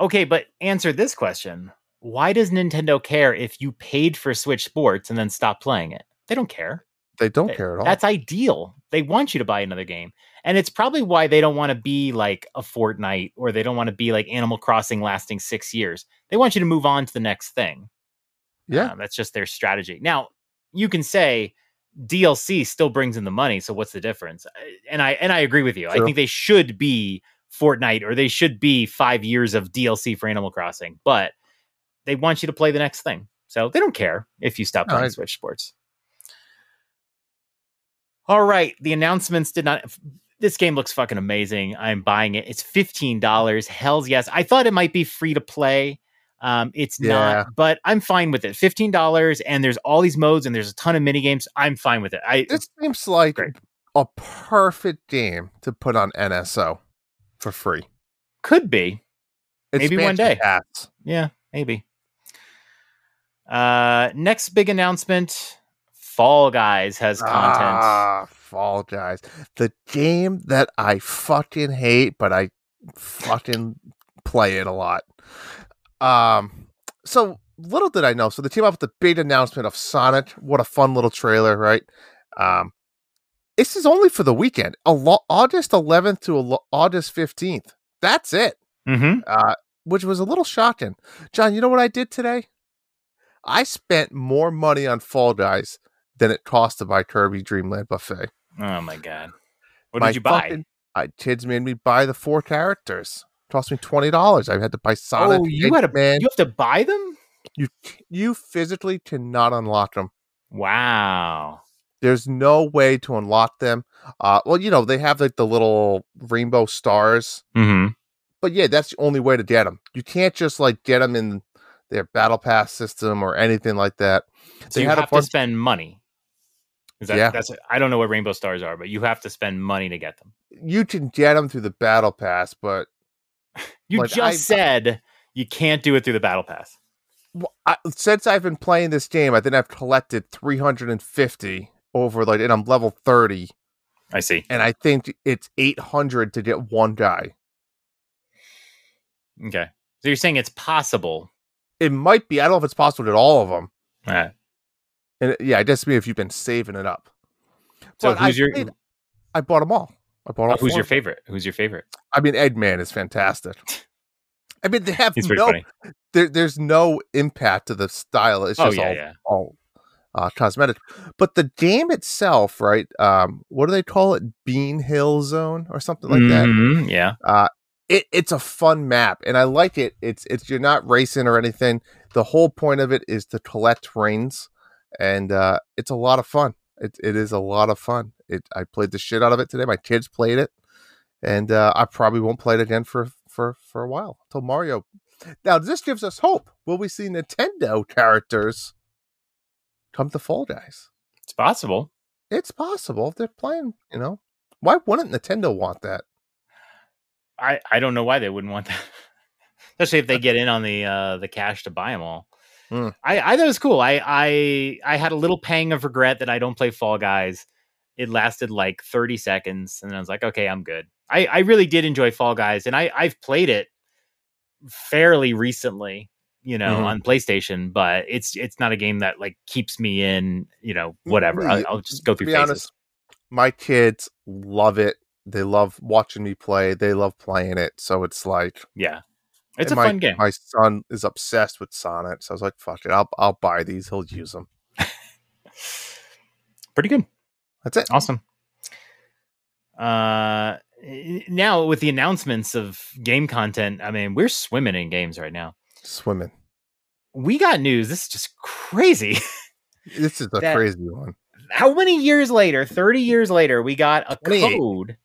Okay, but answer this question. Why does Nintendo care if you paid for Switch Sports and then stop playing it? They don't care. They don't Th- care at all. That's ideal. They want you to buy another game. And it's probably why they don't want to be like a Fortnite or they don't want to be like Animal Crossing lasting six years. They want you to move on to the next thing. yeah. Uh, that's just their strategy. Now, you can say DLC still brings in the money, so what's the difference? Uh, And I and I agree with you. I think they should be Fortnite or they should be 5 years of DLC for Animal Crossing, but they want you to play the next thing. So they don't care if you stop playing Switch Sports. All right, the announcements did not this game looks fucking amazing. I'm buying it. It's $15. Hell's yes. I thought it might be free to play. Um, it's Yeah. not, but I'm fine with it. $15 and there's all these modes and there's a ton of mini games. I'm fine with it. I This seems like Great. a perfect game to put on NSO for free. could be. Maybe one day. packs. Yeah, maybe. Uh next big announcement, Fall Guys has content. Ah, Fall Guys. The game that I fucking hate, but I fucking play it a lot. Um, so little did I know. So they came up with the big announcement of Sonic. What a fun little trailer, right? Um, this is only for the weekend, a lo- August 11th to a lo- August 15th. That's it. Mhm. uh, which was a little shocking. John, you know what I did today? I spent more money on Fall Guys than it cost to buy Kirby Dreamland Buffet. Oh my god. What My did you buy? fucking- I, kids made me buy the four characters. Cost me twenty dollars. I had to buy Sonic. oh, you had to man. you have to buy them? You you physically cannot unlock them. Wow. There's no way to unlock them. Uh, well, you know they have like the little rainbow stars, Mhm. but yeah, that's the only way to get them. You can't just like get them in their battle pass system or anything like that. So They you have to spend money. Is that Yeah. that's I don't know what rainbow stars are, but you have to spend money to get them. You can get them through the battle pass, but <laughs> You Like, just I- said you can't do it through the battle pass. Well, I, since I've been playing this game, I think I've collected 350 over like, and I'm level 30, I see. and I think it's 800 to get one guy. Okay. So you're saying it's possible. It might be. I don't know if it's possible to get all of them. Uh, And it- yeah, I guess me if you've been saving it up. so But I who's your played- I bought them all. I bought all. oh, who's your favorite? Who's your favorite? I mean, Eggman is fantastic. I mean, they have He's no. There, there's no impact to the style. It's Oh just yeah, all yeah. all uh, cosmetic. But the game itself, right? Um, what do they call it? Bean Hill Zone or something like that. Mhm, Yeah. It, it's a fun map, and I like it. It's it's you're not racing or anything. The whole point of it is to collect rings, and uh, it's a lot of fun. It it is a lot of fun. It I played the shit out of it today. My kids played it, and uh, I probably won't play it again for for for a while until Mario. Now this gives us hope. Will we see Nintendo characters come to Fall Guys? It's possible. It's possible if they're playing. You know, why wouldn't Nintendo want that? I I don't know why they wouldn't want that. <laughs> Especially if they get in on the uh the cash to buy them all. Hmm. I I thought it was cool. I I I had a little pang of regret that I don't play Fall Guys. It lasted like 30 seconds and I was like, okay, I'm good. I I really did enjoy Fall Guys and I I've played it fairly recently, you know, Mhm. on PlayStation, but it's it's not a game that like keeps me in, you know, whatever. I'll, I'll just go to through be phases. honest, my kids love it. They love watching me play. They love playing it. So it's like yeah. It's a my, fun game. My son is obsessed with Sonic, so I was like, "Fuck it, I'll I'll buy these. He'll use them." <laughs> Pretty good. That's it. Awesome. Uh, now with the announcements of game content, I mean, we're swimming in games right now. Swimming. We got news. This is just crazy. <laughs> This is a crazy one. How many years later, 30 years later, we got a code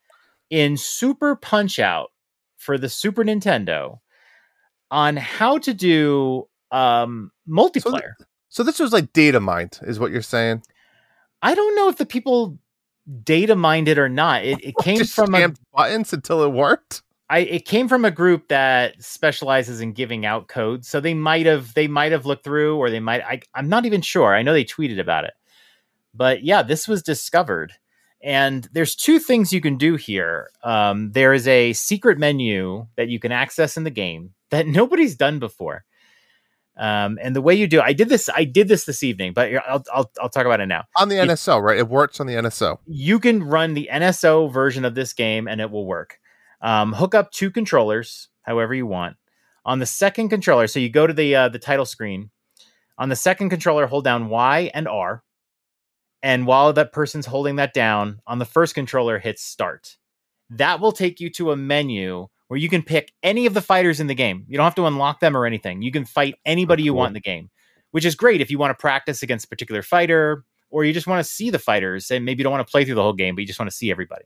in Super Punch Out for the Super Nintendo on how to do um multiplayer. So this was like data mined, is what you're saying? I don't know if the people data mined it or not. It, it <laughs> came Just from a buttons until it worked. I it came from a group that specializes in giving out codes. So they might have they might have looked through or they might I I'm not even sure. I know they tweeted about it. But yeah, this was discovered. And there's two things you can do here. Um, there is a secret menu that you can access in the game that <laughs> nobody's done before. Um, and the way you do, I did this, I did this this evening, but I'll, I'll, I'll talk about it now On the It- NSO, right? It works on the NSO. you can run the NSO version of this game and it will work. Um, hook up two controllers, however you want. On the second controller, so you go to the uh, the title screen. On the second controller, hold down Y and R, and while that person's holding that down, on the first controller, hit Start. That will take you to a menu where you can pick any of the fighters in the game. You don't have to unlock them or anything. You can fight anybody you cool. want in the game, which is great if you want to practice against a particular fighter or you just want to see the fighters and maybe you don't want to play through the whole game, but you just want to see everybody.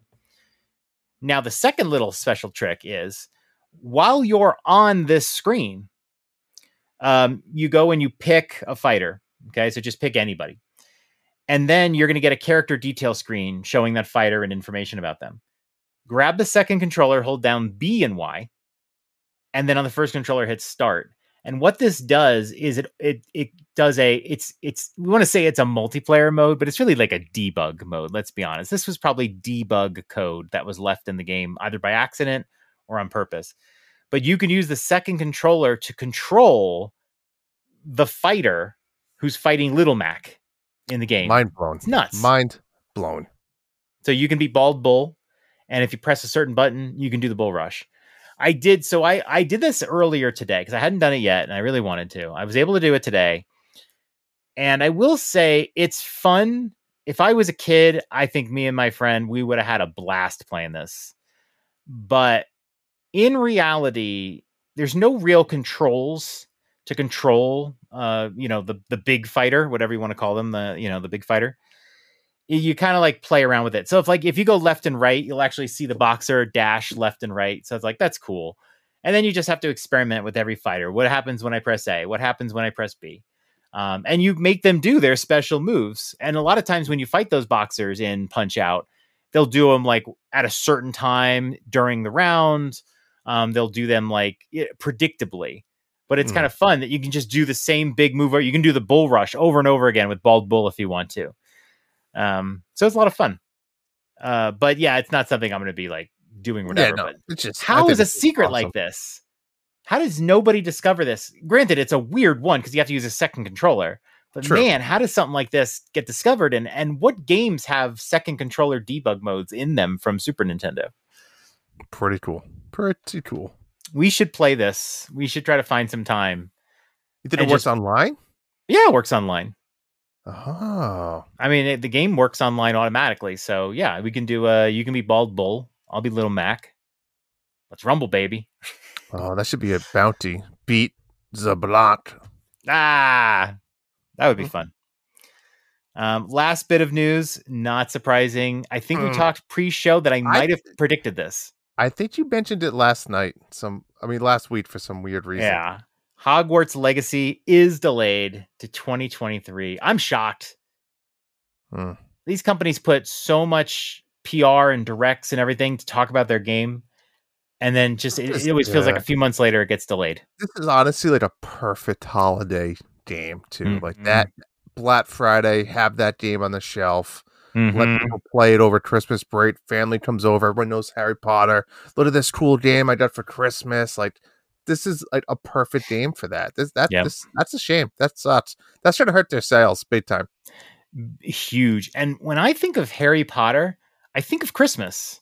Now, the second little special trick is while you're on this screen, um, you go and you pick a fighter. Okay, so just pick anybody. And then you're going to get a character detail screen showing that fighter and information about them. Grab the second controller, hold down B and Y, and then on the first controller hit start. And what this does is it it it does a it's it's we want to say it's a multiplayer mode, but it's really like a debug mode. Let's be honest. This was probably debug code that was left in the game either by accident or on purpose. But you can use the second controller to control the fighter who's fighting Little Mac in the game. Mind blown. it's nuts. Mind blown. So you can be bald bull, and if you press a certain button, you can do the bull rush. I did so I I did this earlier today because I hadn't done it yet and I really wanted to. I was able to do it today. And I will say it's fun. If I was a kid, I think me and my friend we would have had a blast playing this. But in reality, there's no real controls to control uh you know the the big fighter, whatever you want to call them, the you know the big fighter you kind of like play around with it. So if like if you go left and right, you'll actually see the boxer dash left and right. So it's like that's cool. And then you just have to experiment with every fighter. What happens when I press A? What happens when I press B? Um, and you make them do their special moves. And a lot of times when you fight those boxers in Punch Out, they'll do them like at a certain time during the round. Um, they'll do them like predictably. but it's Mm. kind of fun that you can just do the same big move. Or you can do the bull rush over and over again with bald bull if you want to. Um, so it's a lot of fun. Uh, but yeah, it's not something I'm going to be like doing whatever. yeah, no, but it's just how is a secret awesome. like this? How does nobody discover this? Granted, it's a weird one because you have to use a second controller. But True. man, how does something like this get discovered? And and what games have second controller debug modes in them from Super Nintendo? Pretty cool. Pretty cool. We should play this. We should try to find some time. You think it works just- online? Yeah, it works online. Oh, I mean, it, the game works online automatically. So yeah, we can do. Uh, you can be Bald Bull. I'll be Little Mac. Let's rumble, baby. oh, that should be a bounty. Beat the block. Ah, that would be Mhm. fun. Um, last bit of news, not surprising. I think we Hmm. talked pre-show that I might have predicted this. I think you mentioned it last night. Some, I mean, last week for some weird reason. Yeah. Hogwarts Legacy is delayed to 2023. I'm shocked. Hmm. These companies put so much PR and directs and everything to talk about their game. And then just it, it always feels like a few months later it gets delayed. This is honestly like a perfect holiday game too. Like Mhm. that Black Friday, have that game on the shelf. Let Mhm. people play it over Christmas break. Family comes over. Everyone knows Harry Potter. Look at this cool game I got for Christmas. Like this is like a perfect game for that. This that Yep. this that's a shame. That sucks. That's gonna hurt their sales big time. Huge. And when I think of Harry Potter, I think of Christmas.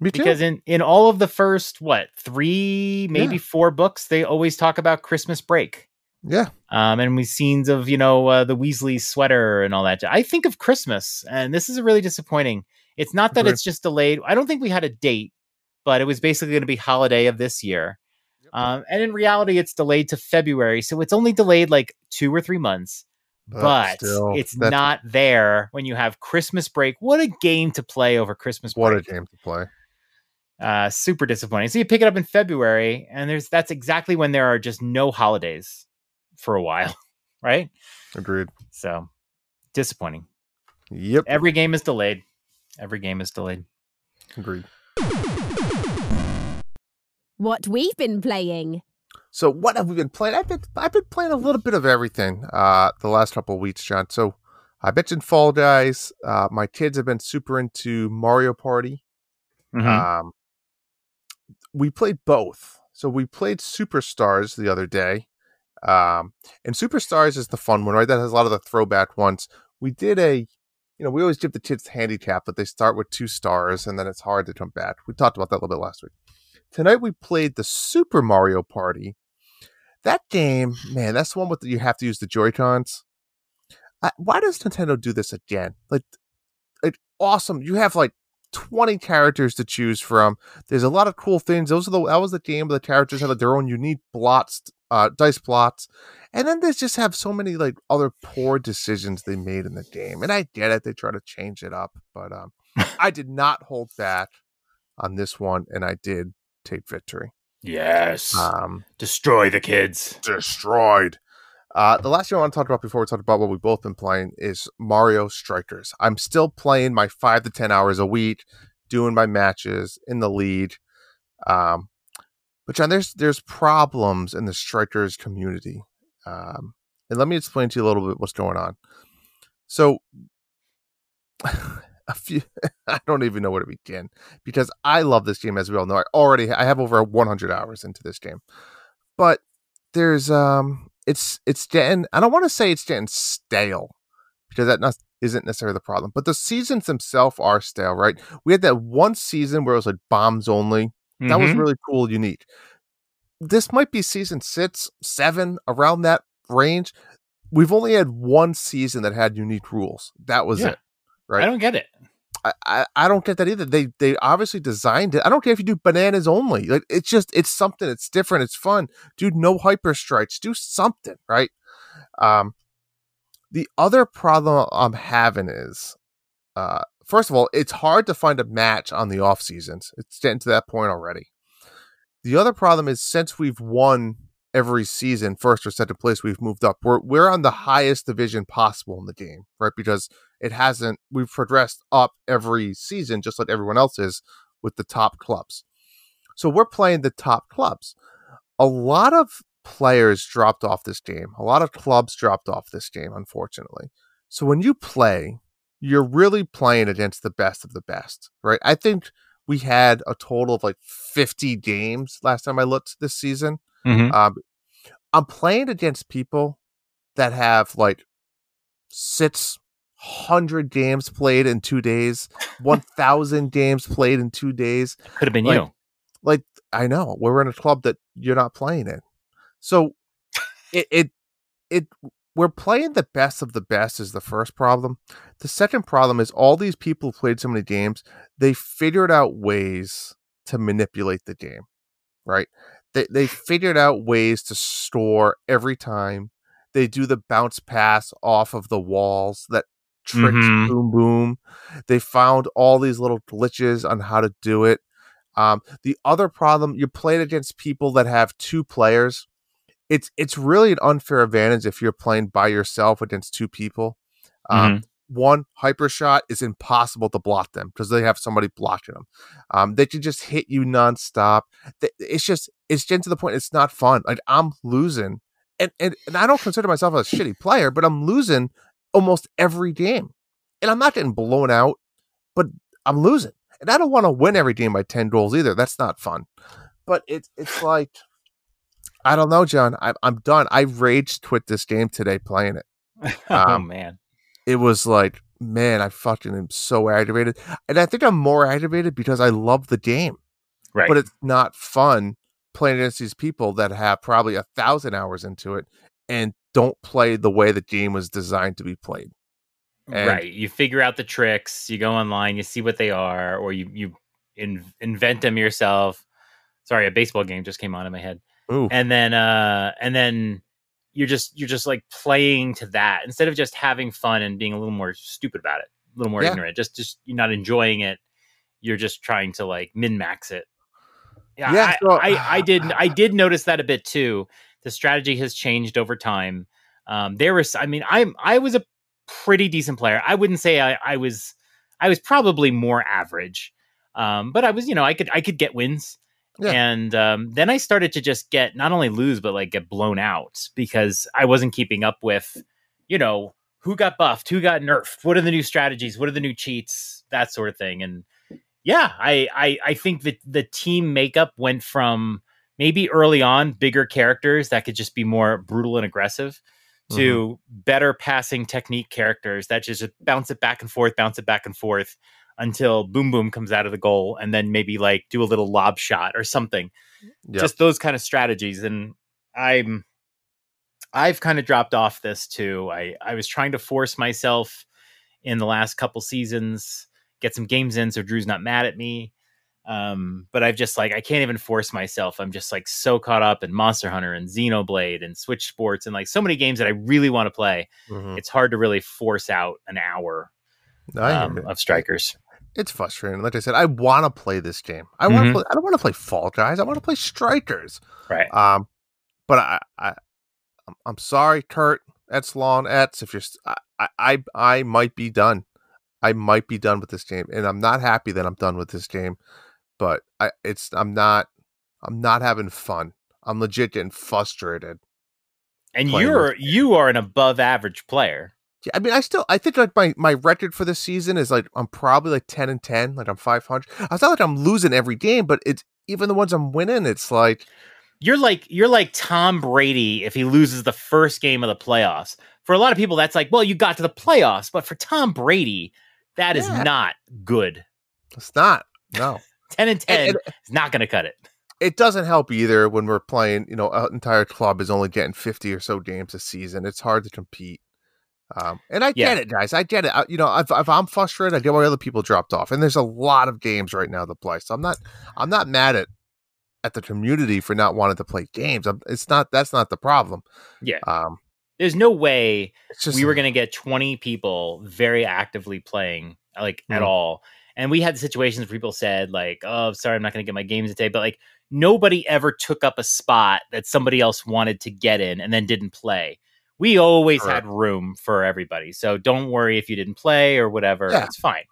Me too. because in in all of the first what three maybe Yeah. four books they always talk about christmas break yeah, um and we scenes of you know uh, the weasley sweater and all that i think of christmas and this is really disappointing it's not that Agreed. it's just delayed i don't think we had a date but it was basically going to be holiday of this year. Um and in reality it's delayed to february so it's only delayed like two or three months. But, still, it's not there when you have christmas break. What a game to play over christmas what break. a game to play. uh super disappointing. So you pick it up in february and there's that's exactly when there are just no holidays for a while <laughs> right? Agreed. so disappointing. Yep. every game is delayed. Every game is delayed. Agreed. What we've been playing. So what have we been playing? I've been I've been playing a little bit of everything uh the last couple of weeks, John. So I mentioned Fall Guys. Uh my kids have been super into Mario Party. Mhm. Um we played both. So we played Superstars the other day. Um and Superstars is the fun one, right? That has a lot of the throwback ones. We did a you know, we always give the kids handicap that they start with two stars and then it's hard to come back. We talked about that a little bit last week. Tonight we played the Super Mario Party. That game, man, that's the one with the, you have to use the Joy Cons. Why does Nintendo do this again? Like, like awesome. You have like twenty characters to choose from. There's a lot of cool things. Those are the that was the game where the characters had like, their own unique blots, uh, dice plots, and then they just have so many like other poor decisions they made in the game. And I get it; they try to change it up, but um, I did not hold back on this one, and I did take victory. yes Um, destroy the kids destroyed. Uh, the last thing I want to talk about before we talk about what we've both been playing is Mario Strikers. I'm still playing my five to ten hours a week, doing my matches in the lead. Um, but John, there's there's problems in the Strikers community, um, and let me explain to you a little bit what's going on. So, a few <laughs> I don't even know where to begin because I love this game as we all know. I already I have over 100 hours into this game, but there's um it's it's getting I don't want to say it's getting stale because that not, isn't necessarily the problem, but the seasons themselves are stale, right? We had that one season where it was like bombs only. That was Mhm. really cool, unique. This might be season six, seven, around that range. We've only had one season that had unique rules. That was Yeah. it. Right. i don't get it I, I, I don't get that either. They they obviously designed it. I don't care if you do bananas only. Like it's just it's something. It's different. It's fun. Dude, no hyper strikes. Do something, right? Um the other problem I'm having is uh first of all, it's hard to find a match on the off seasons. It's getting to that point already. The other problem is since we've won every season, first or second place, we've moved up. We're we're on the highest division possible in the game, right? Because it hasn't we've progressed up every season just like everyone else is with the top clubs so we're playing the top clubs a lot of players dropped off this game. A lot of clubs dropped off this game, unfortunately. So when you play, you're really playing against the best of the best, right? I think we had a total of like 50 games last time I looked this season. Mhm. Um, I'm playing against people that have like 600 games played in two days, 1,000 games played in two days Could have been like- you. like I know we're in a club that you're not playing in. So it it it we're playing the best of the best is the first problem. The second problem is all these people who played so many games, they figured out ways to manipulate the game. Right? They they figured out ways to store every time. They do the bounce pass off of the walls that tricks Mhm. boom boom. They found all these little glitches on how to do it. Um, the other problem, you're playing against people that have two players. It's it's really an unfair advantage if you're playing by yourself against two people. Um, One hyper shot is impossible to block them because they have somebody blocking them. Um, they can just hit you nonstop. It's just it's getting to the point. It's not fun. Like I'm losing, and and, and I don't consider myself a shitty player, but I'm losing almost every game, and I'm not getting blown out, but I'm losing and I don't want to win every game by ten goals either. That's not fun. But it's it's like I don't know, John. I'm I'm done. I rage quit this game today playing it. <laughs> oh Um, man. It was like, man, I fucking am so aggravated, and I think I'm more aggravated because I love the game, Right. but it's not fun playing against these people that have probably a thousand hours into it and don't play the way the game was designed to be played. and- right. You figure out the tricks, you go online, you see what they are, or you you in, invent them yourself. Sorry, a baseball game just came on in my head. Ooh, and then uh and then you're just you're just like playing to that instead of just having fun and being a little more stupid about it a little more Yeah. ignorant just just you're not enjoying it you're just trying to like min max it yeah, Yeah, I, so- I i did i <sighs> did notice that a bit too. The strategy has changed over time. Um there was i mean i'm i was a pretty decent player. I wouldn't say i i was i was probably more average. Um but i was you know i could i could get wins. Yeah. and um, then I started to just get not only lose but like get blown out because I wasn't keeping up with, you know, who got buffed, who got nerfed, what are the new strategies, what are the new cheats, that sort of thing. And yeah, I I, I think that the team makeup went from maybe early on bigger characters that could just be more brutal and aggressive to mm-hmm. better passing technique characters that just bounce it back and forth, bounce it back and forth until boom boom comes out of the goal and then maybe like do a little lob shot or something. Yep. just those kind of strategies and i'm i've kind of dropped off this too. I i was trying to force myself in the last couple seasons get some games in so drew's not mad at me um but i've just like i can't even force myself i'm just like so caught up in monster hunter and xenoblade and switch sports and like so many games that i really want to play Mhm. it's hard to really force out an hour um, of strikers it's frustrating. Like I said, I want to play this game. I want to Mhm. play. I don't want to play Fall Guys. I want to play Strikers. right Um, but I, I, I'm, sorry, Kurt Etzlon Etz. If you're, I, I, I might be done. I might be done with this game, and I'm not happy that I'm done with this game. But I, it's, I'm not, I'm not having fun. I'm legit getting frustrated. and you're you are an above average player Yeah, I mean, I still, I think like my my record for this season is like I'm probably like ten and ten, like I'm five hundred. It's not like I'm losing every game, but it's even the ones I'm winning. It's like you're like you're like Tom Brady if he loses the first game of the playoffs. For a lot of people, that's like, well, you got to the playoffs, but for Tom Brady, that is Yeah. not good. it's not. No, <laughs> Ten and ten And- is not going to cut it. it doesn't help either when we're playing. You know, an entire club is only getting fifty or so games a season. It's hard to compete. Um, and I Yeah. get it, guys. I get it. I, you know, if, if I'm frustrated, I get why other people dropped off, and there's a lot of games right now to play. So I'm not, I'm not mad at at the community for not wanting to play games. I'm, it's not that's not the problem. Yeah. Um, There's no way just we were going to get 20 people very actively playing like at Mhm. all. And we had situations where people said like, "Oh, sorry, I'm not going to get my games today," but like nobody ever took up a spot that somebody else wanted to get in and then didn't play. We always Correct. had room for everybody. So don't worry if you didn't play or whatever. Yeah. It's fine.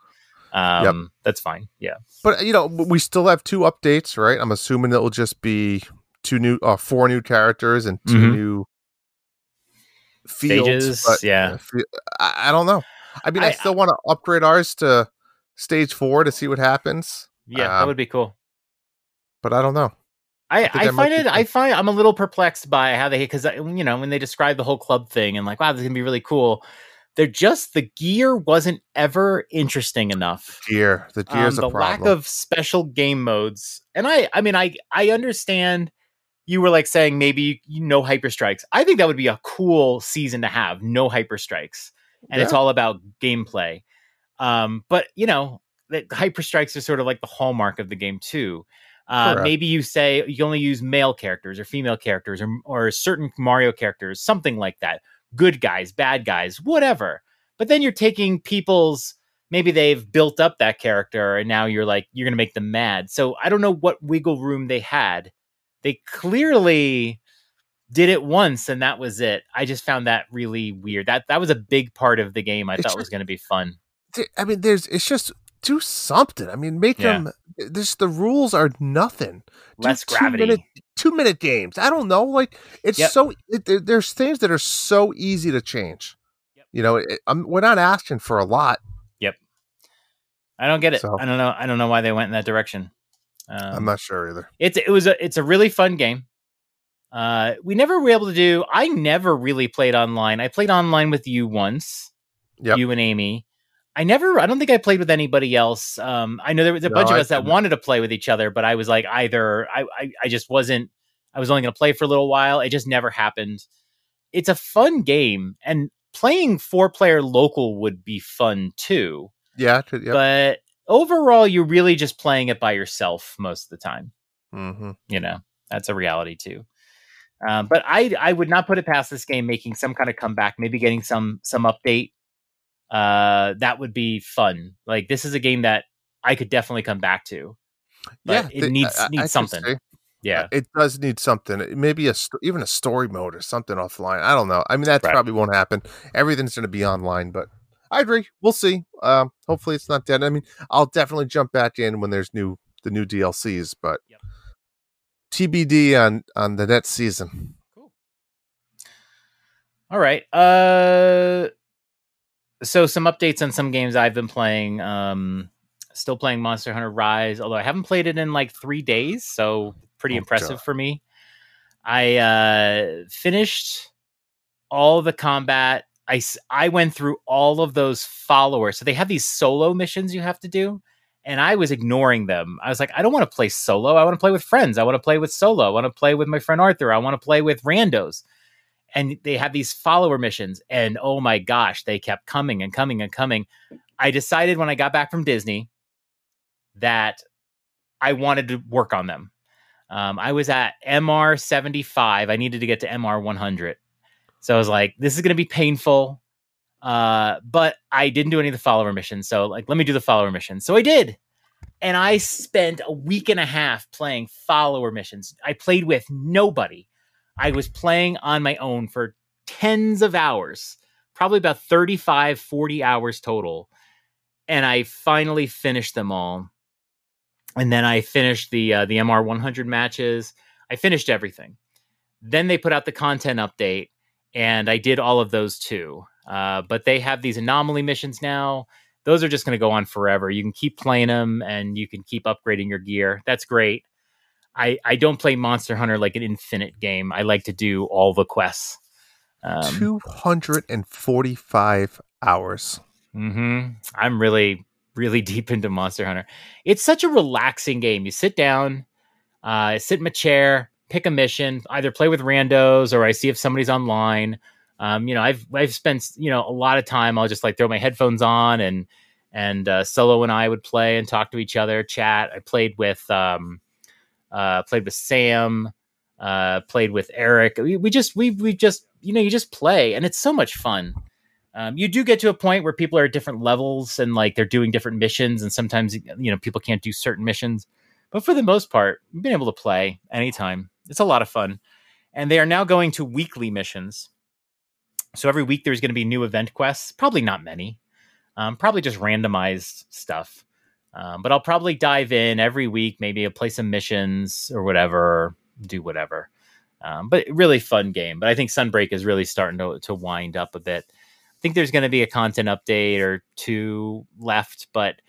Um that's fine. Yeah. But you know, we still have two updates, right? I'm assuming it will just be two new, uh, four new characters and 2 Mhm. new fields. Stages, but, yeah. uh, I, I don't know. I mean, I, I- still want to upgrade ours to stage four to see what happens, Yeah, that Um, would be cool. but I don't know. I, think I find it. I find I'm a little perplexed by how they because you know when they describe the whole club thing and like wow this is gonna be really cool. They're just the gear wasn't ever interesting enough. Gear, the gear's Um, the a problem. lack of special game modes, and I I mean I I understand you were like saying maybe you know hyper strikes. I think that would be a cool season to have no hyper strikes, and it's all about gameplay. Um, but you know the hyper strikes are sort of like the hallmark of the game too. Uh, maybe you say you only use male characters or female characters or or certain Mario characters, something like that. Good guys, bad guys, whatever. But then you're taking people's maybe they've built up that character and now you're like you're gonna make them mad. So I don't know what wiggle room they had. They clearly did it once and that was it. I just found that really weird. That that was a big part of the game. I It's thought just- was gonna be fun. I mean, there's it's just do something. I mean, make Yeah. them. This the rules are nothing. Do Less two gravity. minute- two minute games. I don't know. Like it's Yep. so. It, there's things that are so easy to change. Yep. You know, it, I'm, we're not asking for a lot. Yep. I don't get it. So- I don't know. I don't know why they went in that direction. Um, I'm not sure either. it's it was a it's a really fun game. Uh, we never were able to do. I never really played online. I played online with you once, Yep. you and Amy. I never. I don't think I played with anybody else. Um, I know there was a No, bunch of I us that didn't. wanted to play with each other, but I was like either I I, I just wasn't. I was only going to play for a little while. It just never happened. It's a fun game, and playing four player local would be fun too. Yeah. Yep. But overall, you're really just playing it by yourself most of the time hmm you know that's a reality too um, but i i would not put it past this game making some kind of comeback maybe getting some some update uh that would be fun like this is a game that i could definitely come back to but yeah. it they- needs I- I- I needs something say yeah It does need something. Maybe a st- even a story mode or something offline. I don't know. I mean, that Right. probably won't happen. Everything's going to be online, but I agree. We'll see. Um, hopefully, it's not dead. I mean, I'll definitely jump back in when there's new the new DLCs, but Yep. TBD on on the next season. cool all right uh so some updates on some games i've been playing um still playing monster hunter rise although i haven't played it in like three days so pretty Oh, impressive God. for me i uh finished all the combat I, I went through all of those followers so they have these solo missions you have to do and i was ignoring them. I was like i don't want to play solo i want to play with friends i want to play with solo i want to play with my friend arthur i want to play with randos. And they have these follower missions and oh my gosh they kept coming and coming and coming. I decided when i got back from disney that i wanted to work on them. Um, i was at mr 75 i needed to get to mr 100 so i was like this is going to be painful uh, but i didn't do any of the follower missions so like let me do the follower mission so i did and i spent a week and a half playing follower missions i played with nobody I was playing on my own for tens of hours, probably about 35, 40 hours total. And I finally finished them all. And then I finished the uh, the MR 100 matches. I finished everything. Then they put out the content update, and I did all of those too. Uh, but they have these anomaly missions now. Those are just going to go on forever. You can keep playing them, and you can keep upgrading your gear. That's great. I, I don't play Monster Hunter like an infinite game. I like to do all the quests. Um, Two hundred and forty-five hours. hmm I'm really, really <laughs> deep into Monster Hunter. It's such a relaxing game. You sit down, uh, sit in a chair, pick a mission, either play with randos or I see if somebody's online. Um, you know, I've I've spent you know a lot of time. I'll just like throw my headphones on and and uh, Solo and I would play and talk to each other, chat. I played with um, uh, played with Sam, uh, played with Eric. We, we just we we just you know you just play and it's so much fun. Um, you do get to a point where people are at different levels and like they're doing different missions, and sometimes you know people can't do certain missions. But for the most part, you've been able to play anytime. It's a lot of fun, and they are now going to weekly missions. So every week there's going to be new event quests. Probably not many. Um, probably just randomized stuff. Um, but I'll probably dive in every week. Maybe I'll play some missions or whatever. do whatever. Um, but really fun game. But I think Sunbreak is really starting to to wind up a bit. I think there's going to be a content update or two left, but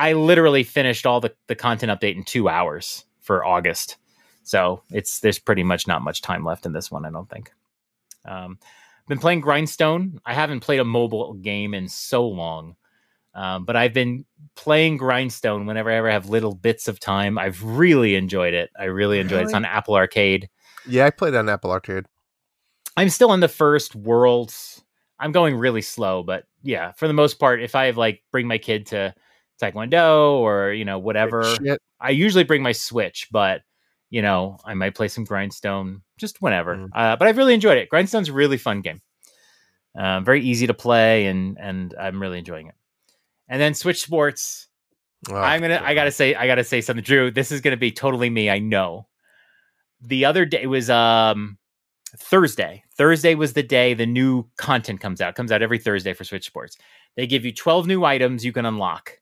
I literally finished all the, the content update in two hours for August. So it's there's pretty much not much time left in this one, I don't think. Um, been playing Grindstone. I haven't played a mobile game in so long, um, but I've been playing Grindstone whenever I ever have little bits of time. I've really enjoyed it. I really enjoyed it. It's on Apple Arcade. Yeah, I played on Apple Arcade. I'm still in the first worlds. I'm going really slow, but yeah, for the most part, if I have like bring my kid to Taekwondo or you know whatever, I usually bring my Switch, but you know I might play some Grindstone just whenever. Mm. Uh, but I've really enjoyed it. Grindstone's a really fun game, um, very easy to play, and and I'm really enjoying it. And then Switch Sports. Oh, I'm gonna. I gotta say. I gotta say something, Drew. This is gonna be totally me. I know. The other day was um Thursday. Thursday was the day the new content comes out. Comes out every Thursday for Switch Sports. They give you 12 new items you can unlock.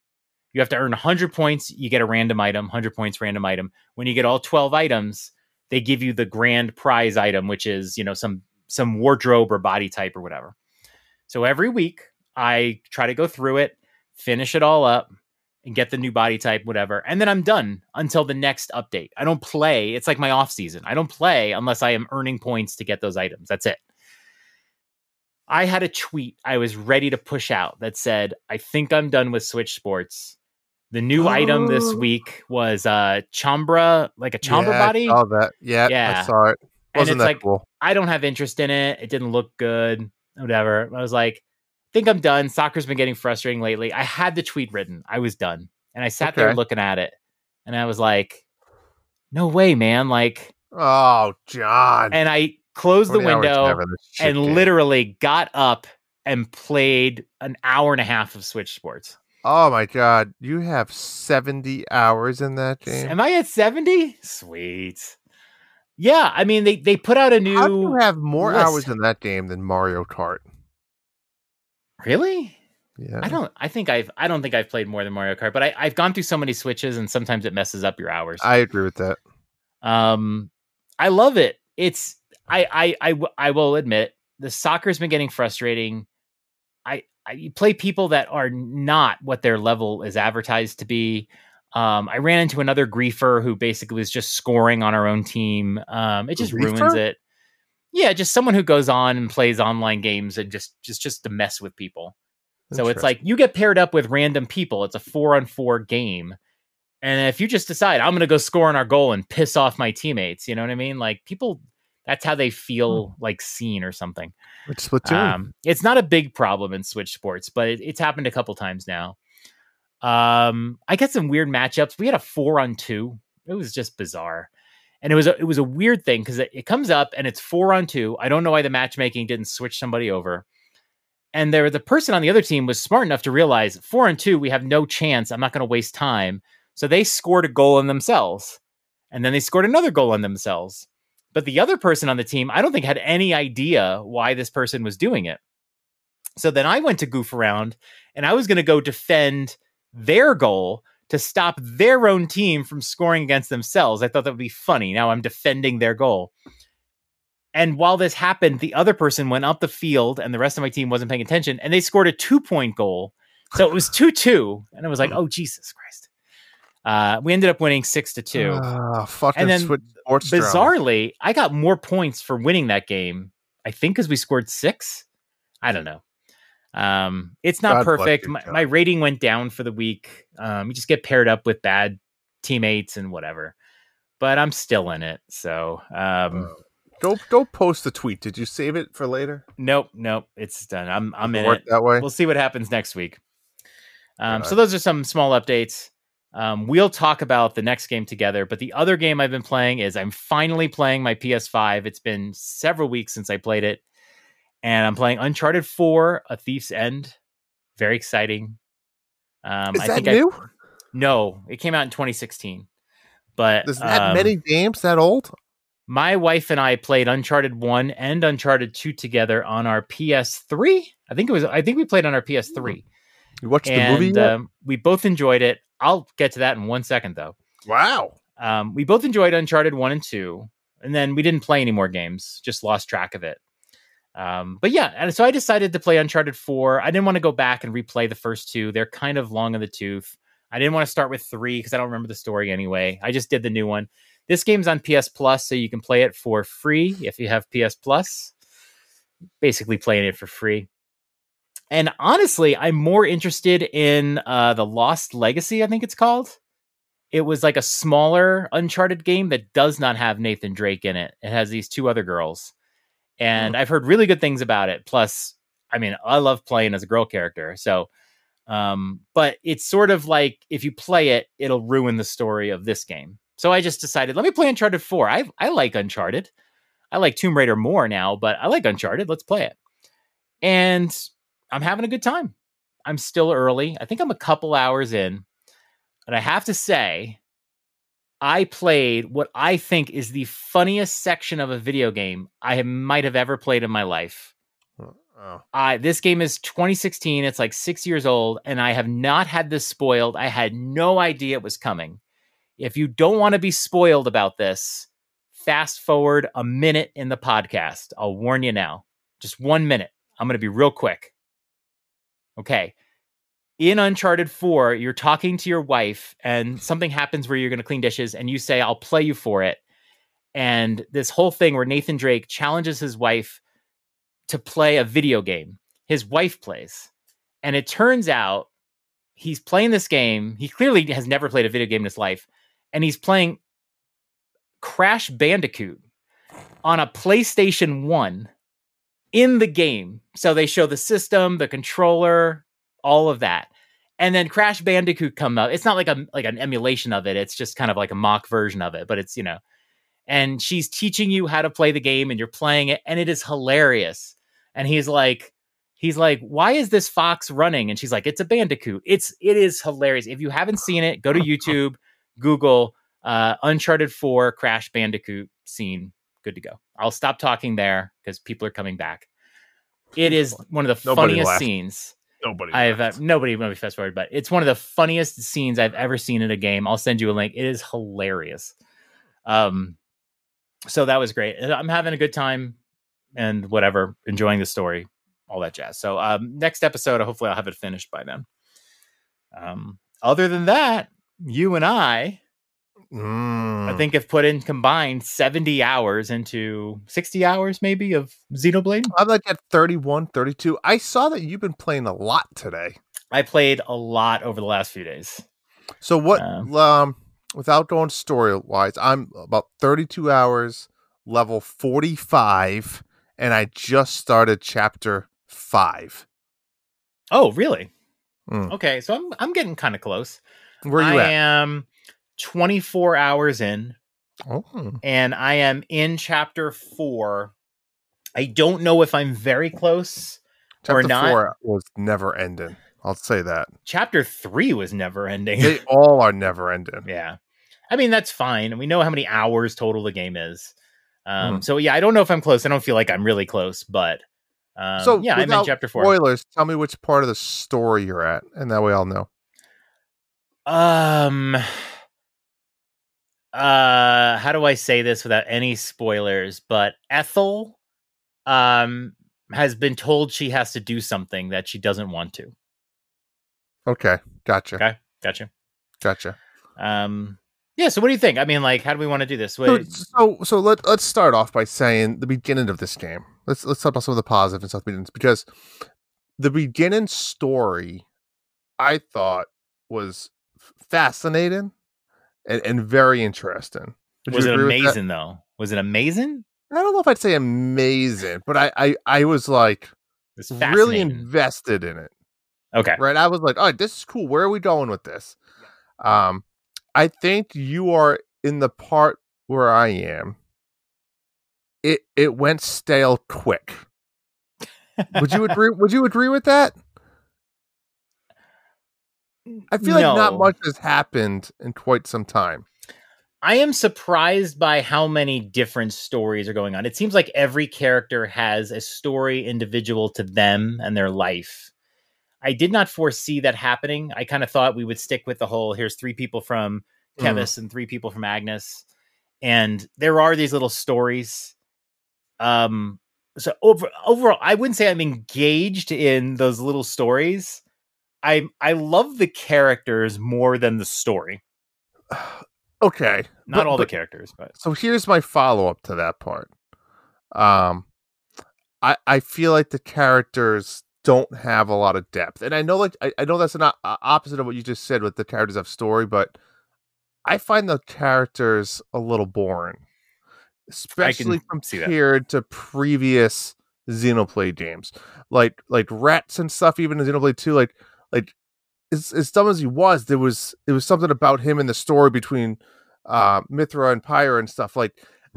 You have to earn 100 points. You get a random item. 100 points, random item. When you get all 12 items, they give you the grand prize item, which is you know some some wardrobe or body type or whatever. So every week I try to go through it, finish it all up, and get the new body type, whatever. And then I'm done until the next update. I don't play. It's like my off season. I don't play unless I am earning points to get those items. That's it. I had a tweet I was ready to push out that said, I think I'm done with Switch Sports. The new item this Oh. week was uh Chambara, like a Chambara yeah, body. I saw that. Yeah, Yeah. I saw it. And Wasn't it's that like cool? I don't have interest in it. It didn't look good. Whatever. I was like, think I'm done. Soccer's been getting frustrating lately. I had the tweet written. I was done. And I sat there looking at it and I was like, no way, man. Like, Oh, John. and I closed the How many hours you window have in this shit and game? literally got up and played an hour and a half of Switch Sports. Oh my god, you have 70 hours in that game. Am I at 70? Sweet. Yeah, I mean they they put out a new How do you have more list. hours in that game than Mario Kart? Really? Yeah. I don't. I think I've. I don't think I've played more than Mario Kart, but I, I've gone through so many switches, and sometimes it messes up your hours. I agree with that. um, I love it. It's. I I I, I will admit the soccer's been getting frustrating. I. You play people that are not what their level is advertised to be. Um, I ran into another griefer who basically was just scoring on our own team. Um, it just ruins it. Yeah, just someone who goes on and plays online games and just just just to mess with people. So it's like you get paired up with random people. It's a four on four game. And if you just decide, I'm going to go score on our goal and piss off my teammates, you know what I mean? Like people, that's how they feel like seen or something. It's Splatoon. Um, it's not a big problem in Switch Sports, but it, it's happened a couple times now. Um, I got some weird matchups. We had a four on two. It was just bizarre. And it was a, it was a weird thing because it, it comes up and it's four on two. I don't know why the matchmaking didn't switch somebody over. And there, the person on the other team was smart enough to realize four and two, we have no chance. I'm not going to waste time. So they scored a goal on themselves, and then they scored another goal on themselves. But the other person on the team, I don't think had any idea why this person was doing it. So then I went to goof around, and I was going to go defend their goal to stop their own team from scoring against themselves. I thought that would be funny. Now I'm defending their goal. And while this happened, the other person went up the field and the rest of my team wasn't paying attention and they scored a two point goal. So it was <laughs> 2 2. And I was like, oh, Jesus Christ. Uh, we ended up winning six to two. Ah, fucking and then Switch Sports. Bizarrely, I got more points for winning that game. I think because we scored six. I don't know. Um, it's not God perfect. you, My, my rating went down for the week. Um, you just get paired up with bad teammates and whatever. But I'm still in it. So um, Go go post the tweet. Did you save it for later? nope, nope. It's done. I'm I'm in it. that way. We'll see what happens next week. Um, so those are some small updates. Um, we'll talk about the next game together. But the other game I've been playing is I'm finally playing my PS5. It's been several weeks since I played it, and I'm playing Uncharted 4: A Thief's End. Very exciting. Um, Is I that think new? I no, it came out in 2016. But There's that um, many games that old? my wife and I played Uncharted 1 and Uncharted 2 together on our PS3. I think it was I think we played on our PS3. You watched the movie yet? um, we both enjoyed it. I'll get to that in one second though. wow. Um, we both enjoyed Uncharted 1 and 2. and then we didn't play any more games. Just lost track of it. Um, but yeah, and so I decided to play Uncharted 4. I didn't want to go back and replay the first two. They're kind of long in the tooth. I didn't want to start with three because I don't remember the story anyway. I just did the new one. This game's on PS Plus, so you can play it for free if you have PS Plus. Basically, playing it for free. And honestly, I'm more interested in uh, the Lost Legacy, I think it's called. It was like a smaller Uncharted game that does not have Nathan Drake in it. It has these two other girls. And I've heard really good things about it. Plus, I mean, I love playing as a girl character. So, um, but it's sort of like if you play it, it'll ruin the story of this game. So I just decided, let me play Uncharted 4. I I like Uncharted. I like Tomb Raider more now, but I like Uncharted. Let's play it. And I'm having a good time. I'm still early. I think I'm a couple hours in. And I have to say, I played what I think is the funniest section of a video game I might have ever played in my life. Oh. I this game is 2016. It's like six years old, and I have not had this spoiled. I had no idea it was coming. If you don't want to be spoiled about this, fast forward a minute in the podcast. I'll warn you now. Just one minute. I'm going to be real quick. Okay. In Uncharted 4, you're talking to your wife, and something happens where you're going to clean dishes, and you say, I'll play you for it. And this whole thing where Nathan Drake challenges his wife to play a video game. His wife plays. And it turns out he's playing this game. He clearly has never played a video game in his life. And he's playing Crash Bandicoot on a PlayStation 1 in the game. So they show the system, the controller, all of that. And then Crash Bandicoot come out. It's not like a like an emulation of it. It's just kind of like a mock version of it, but it's, you know. And she's teaching you how to play the game and you're playing it and it is hilarious. And he's like he's like, "Why is this fox running?" And she's like, "It's a bandicoot." It's it is hilarious. If you haven't seen it, go to <laughs> YouTube, Google uh Uncharted 4 Crash Bandicoot scene. Good to go. I'll stop talking there because people are coming back. It is one of the Nobody funniest laughed. scenes Nobody. I've uh, nobody me fast forward, but it's one of the funniest scenes I've ever seen in a game. I'll send you a link. It is hilarious. Um, so that was great. I'm having a good time and whatever, enjoying the story, all that jazz. So um, next episode, hopefully, I'll have it finished by then. Um, other than that, you and I, Mm. I think, if put in combined 70 hours into 60 hours, maybe, of Xenoblade. I'm like at 31, 32. I saw that you've been playing a lot today. I played a lot over the last few days. So what? Um, Um, without going story wise, I'm about 32 hours, level 45, and I just started chapter five. Oh, really? Mm. Okay, so I'm I'm getting kind of close. Where are you I at? am 24 hours in, Oh, and I am in chapter four. I don't know if I'm very close. chapter not. four was never ending. I'll say that Chapter three was never ending. they <laughs> all are never ending. yeah, I mean that's fine. We know how many hours total the game is. Um, Hmm. So yeah, I don't know if I'm close. I don't feel like I'm really close, but um, so yeah, I'm in chapter four. Spoilers. Tell me which part of the story you're at, and that way I'll know. Um uh how do I say this without any spoilers? But Ethel um has been told she has to do something that she doesn't want to. Okay, gotcha, Okay. Gotcha. gotcha. Um yeah, so what do you think? I mean, like, how do we want to do this? So, What, so, so let let's start off by saying the beginning of this game. Let's let's talk about some of the positive and stuff because the beginning story, I thought was fascinating and, and very interesting. Would was it agree with that? amazing though? Was it amazing? I don't know if I'd say amazing, but I I, I was like was really invested in it. okay. right? I was like, all right, this is cool. Where are we going with this? Um, I think you are in the part where I am. It it went stale quick. Would you agree? would you agree with that? I feel like not much has happened in quite some time. I am surprised by how many different stories are going on. It seems like every character has a story individual to them and their life. I did not foresee that happening. I kind of thought we would stick with the whole here's three people from Mm. And three people from Agnus. and there are these little stories. Um, so over overall, I wouldn't say I'm engaged in those little stories. I I love the characters more than the story. <sighs> Okay. Not but- all but- the characters, but So here's my follow up to that part. Um, I I feel like the characters don't have a lot of depth, and I know like I, I know that's not uh, opposite of what you just said with the characters have story, but I find the characters a little boring, especially compared to previous Xenoblade games, like like Rats and stuff. Even in Xenoblade Two, like like as as dumb as he was, there was it was something about him in the story between uh Mythra and Pyra and stuff like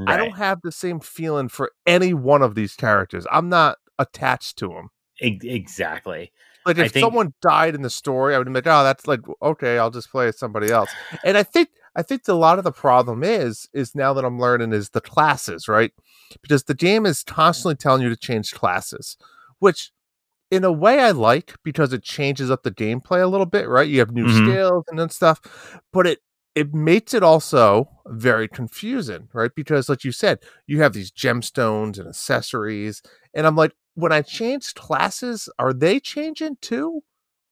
I don't have the same feeling for any one of these characters. I'm not attached to them. Exactly. Like if think- someone died in the story, I would be like, "Oh, that's like okay, I'll just play somebody else." And I think I think a lot of the problem is is now that I'm learning is the classes, right? Because the game is constantly telling you to change classes, which in a way I like because it changes up the gameplay a little bit, right? You have new Mhm. skills and then stuff, but it it makes it also very confusing, right? Because like you said, you have these gemstones and accessories, and I'm like, when I change classes, are they changing too,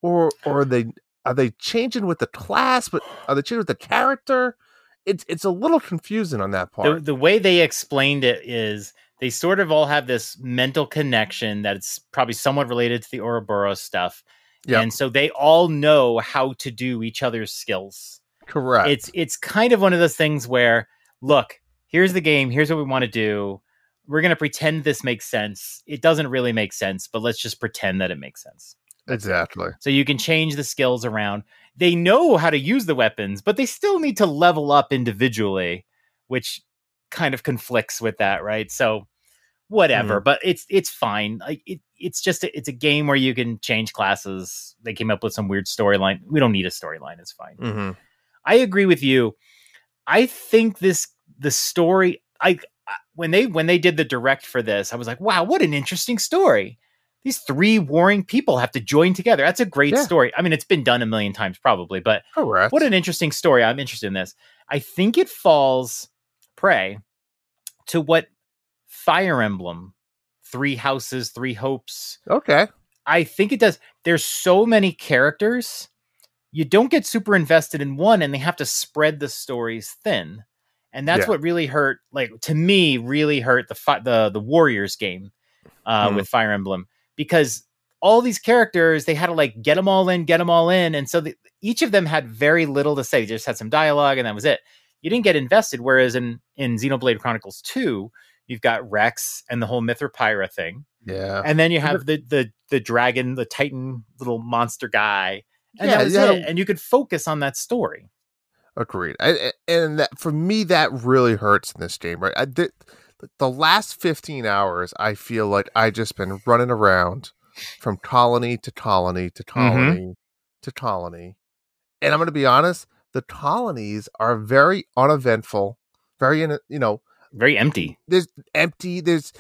or or are they are they changing with the class, but are they changing with the character? It's it's a little confusing on that The, part. the way they explained it is they sort of all have this mental connection that's probably somewhat related to the Ouroboros stuff. Yep. And so they all know how to do each other's skills. Correct. It's it's kind of one of those things where look, here's the game, here's what we want to do. We're going to pretend this makes sense. It doesn't really make sense, but let's just pretend that it makes sense. exactly. So you can change the skills around. They know how to use the weapons, but they still need to level up individually, which kind of conflicts with that, right? So whatever, but it's it's fine. Like it, it's just a, it's a game where you can change classes. They came up with some weird storyline. We don't need a storyline. It's fine. hmm I agree with you. I think this the story I I- when they when they did the direct for this, I was like, wow, what an interesting story. These three warring people have to join together. That's a great Yeah. story. I mean, it's been done a million times probably, but Correct. what an interesting story. I'm interested in this. I think it falls prey to what Fire Emblem, Three Houses, Three Hopes, okay. I think it does. There's so many characters, you don't get super invested in one, and they have to spread the stories thin, and that's Yeah. what really hurt. Like to me, really hurt the fi- the the Warriors game uh, Mhm. with Fire Emblem because all these characters they had to like get them all in, get them all in, and so the, each of them had very little to say. They just had some dialogue, and that was it. You didn't get invested. Whereas in in Xenoblade Chronicles Two, you've got Rex and the whole Mythra Pyra thing Yeah. and then you have the the the dragon, the titan little monster guy, and Yeah, that was yeah. it. And you could focus on that story. Agreed. I, and that for me, that really hurts in this game, right? I did, the last 15 hours, I feel like I just been running around from colony to colony to mm-hmm. colony to colony. And I'm going to be honest, the colonies are very uneventful, very, in you know, Very empty. there's empty, there's,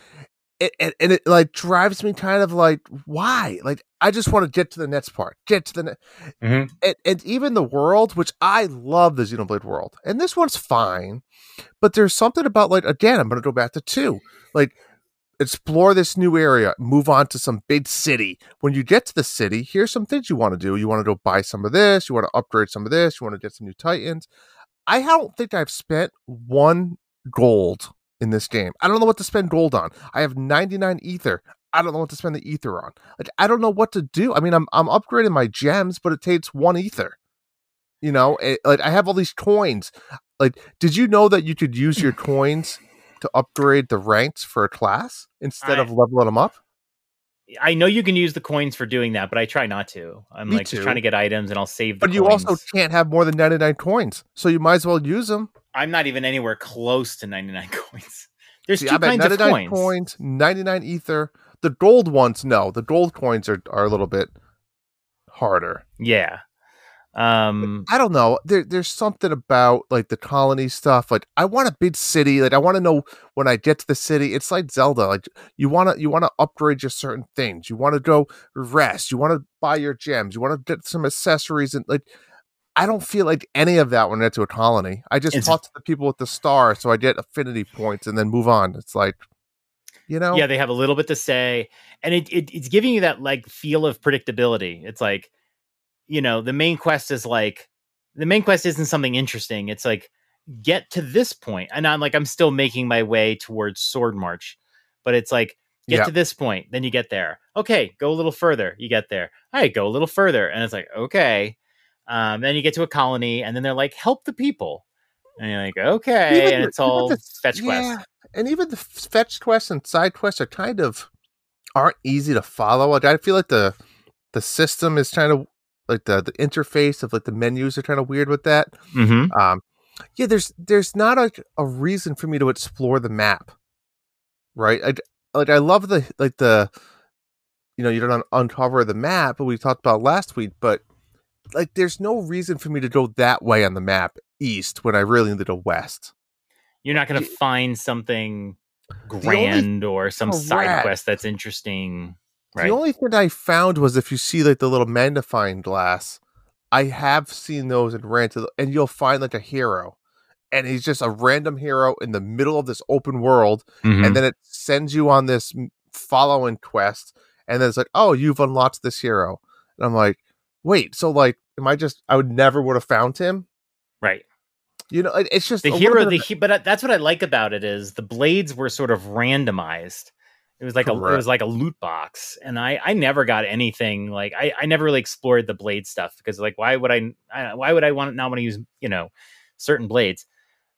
it, and, and it like drives me kind of like, why? Like, I just want to get to the next part, get to the next mm-hmm. and, and even the world, which I love the Xenoblade world, and this one's fine, but there's something about like again, I'm gonna go back to two, like explore this new area, move on to some big city. When you get to the city, here's some things you want to do. You want to go buy some of this, you want to upgrade some of this, you want to get some new titans. I don't think I've spent one gold in this game. I don't know what to spend gold on. I have 99 ether. I don't know what to spend the ether on. Like I don't know what to do. I mean, I'm I'm upgrading my gems, but it takes one ether. You know, it, like I have all these coins. Like, did you know that you could use your coins to upgrade the ranks for a class instead I- of leveling them up? I know you can use the coins for doing that, but I try not to. I'm Me like too. just trying to get items, and I'll save. The But you also can't have more than 99 coins, so you might as well use them. I'm not even anywhere close to 99 <laughs> coins. There's See, two I'm at of 99 coins. coins, 99 ether. The gold ones, no. The gold coins are, are a little bit harder. Yeah. Um. I don't know. There, there's something about like the colony stuff. Like I want a big city. Like I want to know when I get to the city. It's like Zelda. Like you want to you want to upgrade your certain things. You want to go rest. You want to buy your gems. You want to get some accessories and like. I don't feel like any of that when I get to a colony. I just It's- talk to the people with the star, so I get affinity points and then move on. It's like, you know, Yeah, they have a little bit to say, and it, it it's giving you that like feel of predictability. It's like, you know, the main quest is like the main quest isn't something interesting. It's like get to this point, and I'm like I'm still making my way towards Swordmarch, but it's like get Yeah. to this point, then you get there. Okay, go a little further, you get there. All right, go a little further, and it's like okay. Um, then you get to a colony, and then they're like, help the people, and you're like, okay, Even and it's all the- fetch quest. yeah, and even the fetch quests and side quests are kind of aren't easy to follow. Like I feel like the the system is kind of like the the interface of like the menus are kind of weird with that. Mm-hmm. Um, yeah, there's there's not like a reason for me to explore the map, right? I like I love the like the you know you don't un- uncover the map, but we talked about last week, but like there's no reason for me to go that way on the map east when I really need to go west. You're not going to find something only- grand or some side quest that's interesting, right? The only thing I found was if you see like the little magnifying glass, I have seen those and ran to and you'll find like a hero. And he's just a random hero in the middle of this open world Mhm. and then it sends you on this following quest and then it's like oh you've unlocked this hero and i'm like wait so like am i just i would never would have found him right. you know it- it's just The hero, the he, but uh, that's what I like about it is the blades were sort of randomized. It was like a it was like a loot box, and I I never got anything like I I never really explored the blade stuff because like why would I, I why would I want not want to use you know certain blades,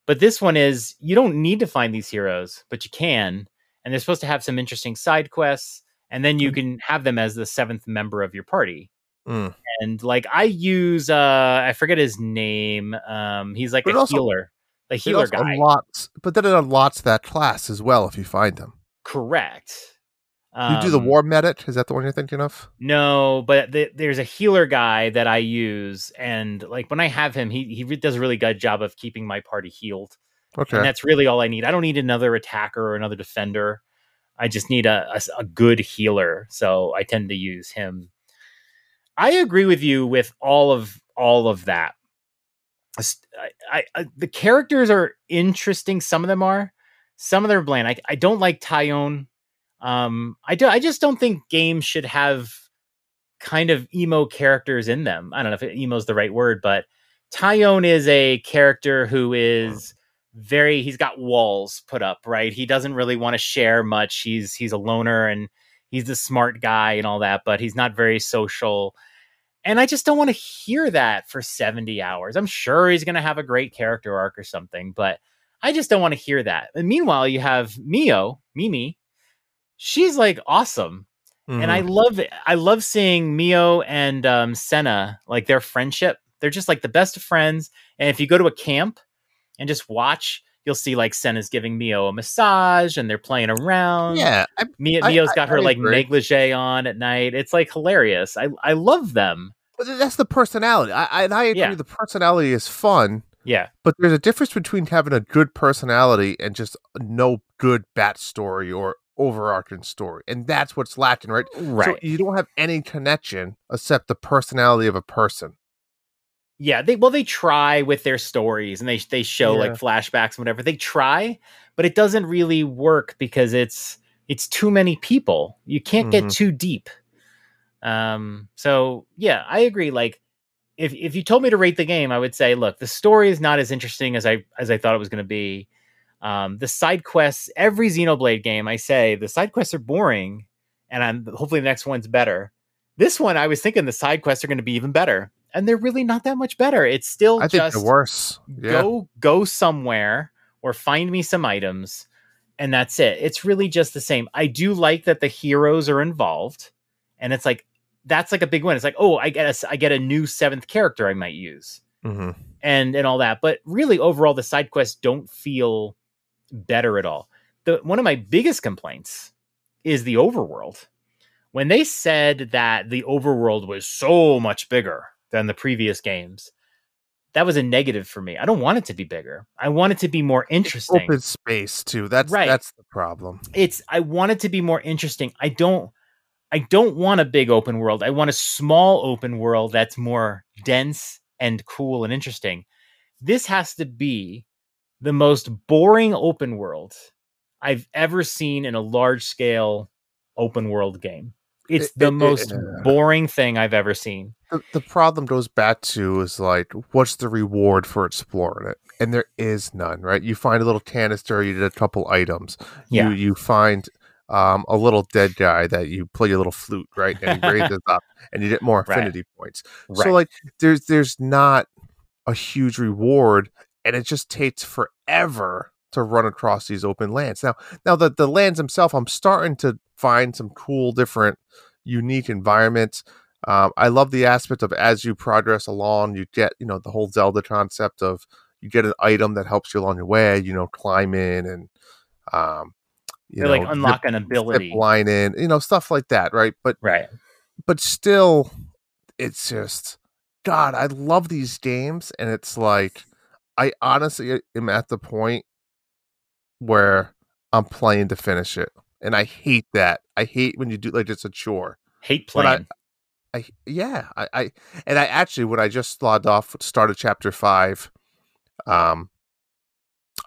but this one is you don't need to find these heroes, but you can, and they're supposed to have some interesting side quests, and then you can have them as the seventh member of your party. Mm. and like I use uh I forget his name. Um he's like But a also- healer. The healer guy. unlocks but then it unlocks that class as well if you find them Correct. you do the Um, war medic is that the one you're thinking of No, but th- there's a healer guy that I use and like when I have him he he does a really good job of keeping my party healed. okay And that's really all I need. I don't need another attacker or another defender. I just need a a good healer. So I tend to use him. I agree with you with all of all of that. I, I the characters are interesting. Some of them are. Some of them bland. I, I don't like Taion. Um, I do. I just don't think games should have kind of emo characters in them. I don't know if emo is the right word, but Taion is a character who is very he's got walls put up right he doesn't really want to share much he's he's a loner and he's the smart guy and all that but he's not very social and i just don't want to hear that for 70 hours i'm sure he's going to have a great character arc or something but i just don't want to hear that and meanwhile you have mio mimi she's like awesome and I Mhm. love it. I love seeing Mio and um, Sena like their friendship. They're just like the best of friends. And if you go to a camp and just watch, you'll see like Sena's giving Mio a massage and they're playing around. yeah I, Mio, Mio's I- got her I like agree. negligee on at night. It's like hilarious. I I love them. but that's the personality I, I, I agree Yeah. the personality is fun Yeah, But there's a difference between having a good personality and just no good bat story or overarching story. And that's what's lacking, right? right. So you don't have any connection except the personality of a person. yeah, they well they try with their stories and they they show like flashbacks and whatever. They try, but it doesn't really work because it's it's too many people. You can't get Mhm. too deep. Um so yeah, I agree like if if you told me to rate the game, I would say look, the story is not as interesting as I as I thought it was going to be. Um the side quests, every Xenoblade game I say the side quests are boring and I'm hopefully the next one's better. This one I was thinking the side quests are going to be even better and they're really not that much better. It's still I think just the worse. Yeah. go go somewhere or find me some items and that's it. It's really just the same. I do like that the heroes are involved and it's like that's like a big one. It's like, "Oh, I get a I get a new seventh character I might use." Mhm. and and all that. But really, overall, the side quests don't feel better at all. The one of my biggest complaints is the overworld. When they said that the overworld was so much bigger than the previous games, that was a negative for me. I don't want it to be bigger. I want it to be more interesting. Open space too. That's Right. that's the problem. It's I want it to be more interesting. I don't I don't want a big open world. I want a small open world that's more dense and cool and interesting. This has to be the most boring open world I've ever seen in a large scale open world game. It's It- the it- it- most uh, boring thing I've ever seen. the, the problem goes back to is like what's the reward for exploring it and there is none right you find a little canister you did a couple items Yeah. you you find um, a little dead guy that you play your little flute right and he raises <laughs> up and you get more Right. affinity points Right. so like there's there's not a huge reward and it just takes forever to run across these open lands now now the, the lands themselves i'm starting to find some cool different unique environments um, I love the aspect of as you progress along, you get, you know, the whole Zelda concept of you get an item that helps you along your way, you know, climb in and, um, you know, like unlock an zip ability. line in, you know, stuff like that, right? But, Right. but still, it's just, God, I love these games, and it's like, I honestly am at the point where I'm playing to finish it, and I hate that. I hate when you do like it's a chore. Hate But I- playing. I yeah, I, I and I actually when I just logged off started chapter five, um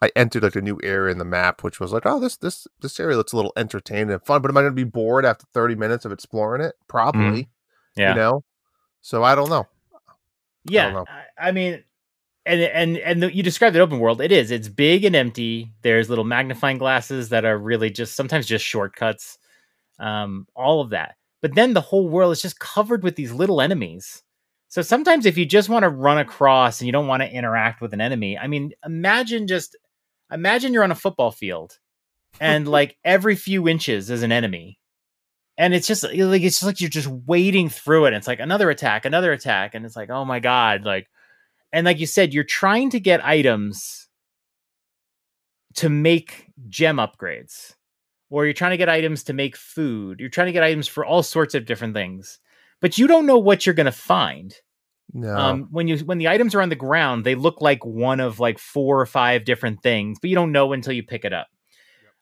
I entered like a new area in the map, which was like, oh, this this this area looks a little entertaining and fun, but am I gonna be bored after 30 minutes of exploring it? Probably. yeah. You know? So I don't know. Yeah, know. I, I mean, and and and the, you described it open world. It is. It's big and empty. There's little magnifying glasses that are really just sometimes just shortcuts. Um, all of that. But then the whole world is just covered with these little enemies. So sometimes if you just want to run across and you don't want to interact with an enemy, I mean, imagine just imagine you're on a football field and <laughs> like every few inches is an enemy. And it's just like it's just like you're just wading through it. and It's like another attack, another attack, and it's like, oh my god, like, and like you said, you're trying to get items to make gem upgrades, or you're trying to get items to make food. You're trying to get items for all sorts of different things, but you don't know what you're gonna find. No. Um, when you when the items are on the ground, they look like one of like four or five different things, but you don't know until you pick it up.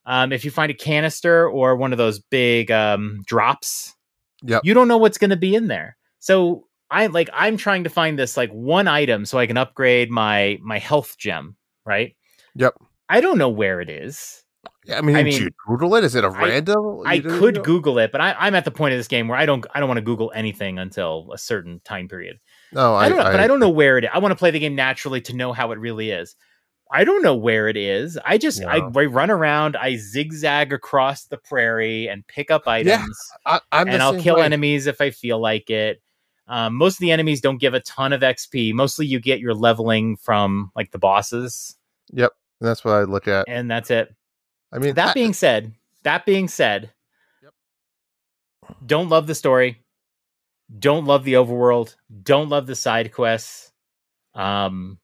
Um, if you find a canister or one of those big um, drops, Yep. you don't know what's going to be in there. So I like I'm trying to find this like one item so I can upgrade my my health gem, right? Yep. I don't know where it is. yeah, I mean, I mean, you Google it? Is it a I- random? I could? Google it, but I, I'm at the point of this game where I don't I don't want to Google anything until a certain time period. No, I, I, don't know, I, but I don't know where it is. I want to play the game naturally to know how it really is. I don't know where it is. I just I, No. I run around, I zigzag across the prairie and pick up items, I, I'm and I'll kill way. enemies if I feel like it. Um, most of the enemies don't give a ton of XP. Mostly, you get your leveling from like the bosses, Yep, that's what I look at. and that's it. I mean, That I- being said, that being said, Yep. don't love the story, don't love the overworld, don't love the side quests, um,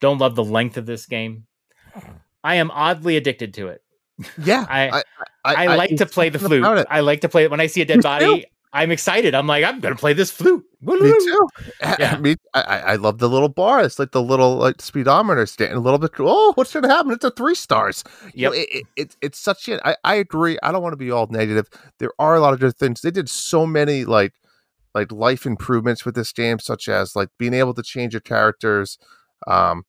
don't love the length of this game. <sighs> I am oddly addicted to it. yeah, <laughs> I- I, like to play the flute. I like to play it when I see a dead body. I'm excited. I'm like, I'm gonna play this flute. Me too. Yeah. Me, I, I I love the little bar. It's like the little like speedometer stand. A little bit. Oh, what's gonna happen? It's a three stars. Yeah. it, it, it, it's such a. I, I agree. I don't want to be all negative. There are a lot of good things. They did so many like like life improvements with this game, such as like being able to change your characters. Um,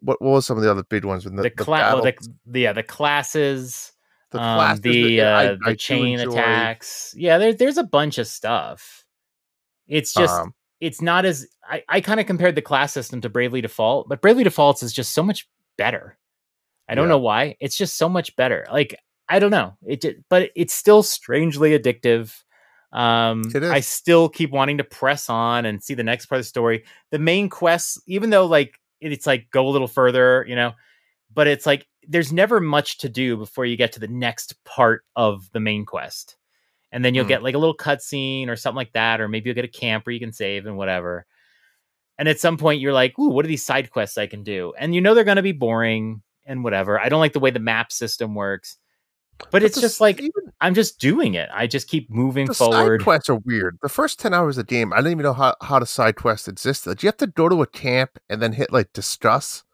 what what was some of the other big ones? When the, The, the well, the, yeah the classes, the um, classes the uh, I the do chain attacks. Yeah, there, there's a bunch of stuff. It's just Um, it's not as I, I kind of compared the class system to Bravely Default, but Bravely Defaults is just so much better. I don't Yeah. know why. It's just so much better. Like I don't know. It but it's still strangely addictive. Um. I still keep wanting to press on and see the next part of the story. The main quests, even though like it's like go a little further, you know, but it's like there's never much to do before you get to the next part of the main quest. And then you'll Hmm. get like a little cutscene or something like that, or maybe you'll get a camp where you can save and whatever. And at some point you're like, ooh, what are these side quests I can do? And you know they're gonna be boring and whatever. I don't like the way the map system works. But it's the just like even I'm just doing it. I just keep moving the forward. side quests are weird. The first ten hours of the game, I didn't even know how how the side quests existed. Do you have to go to a camp and then hit like discuss,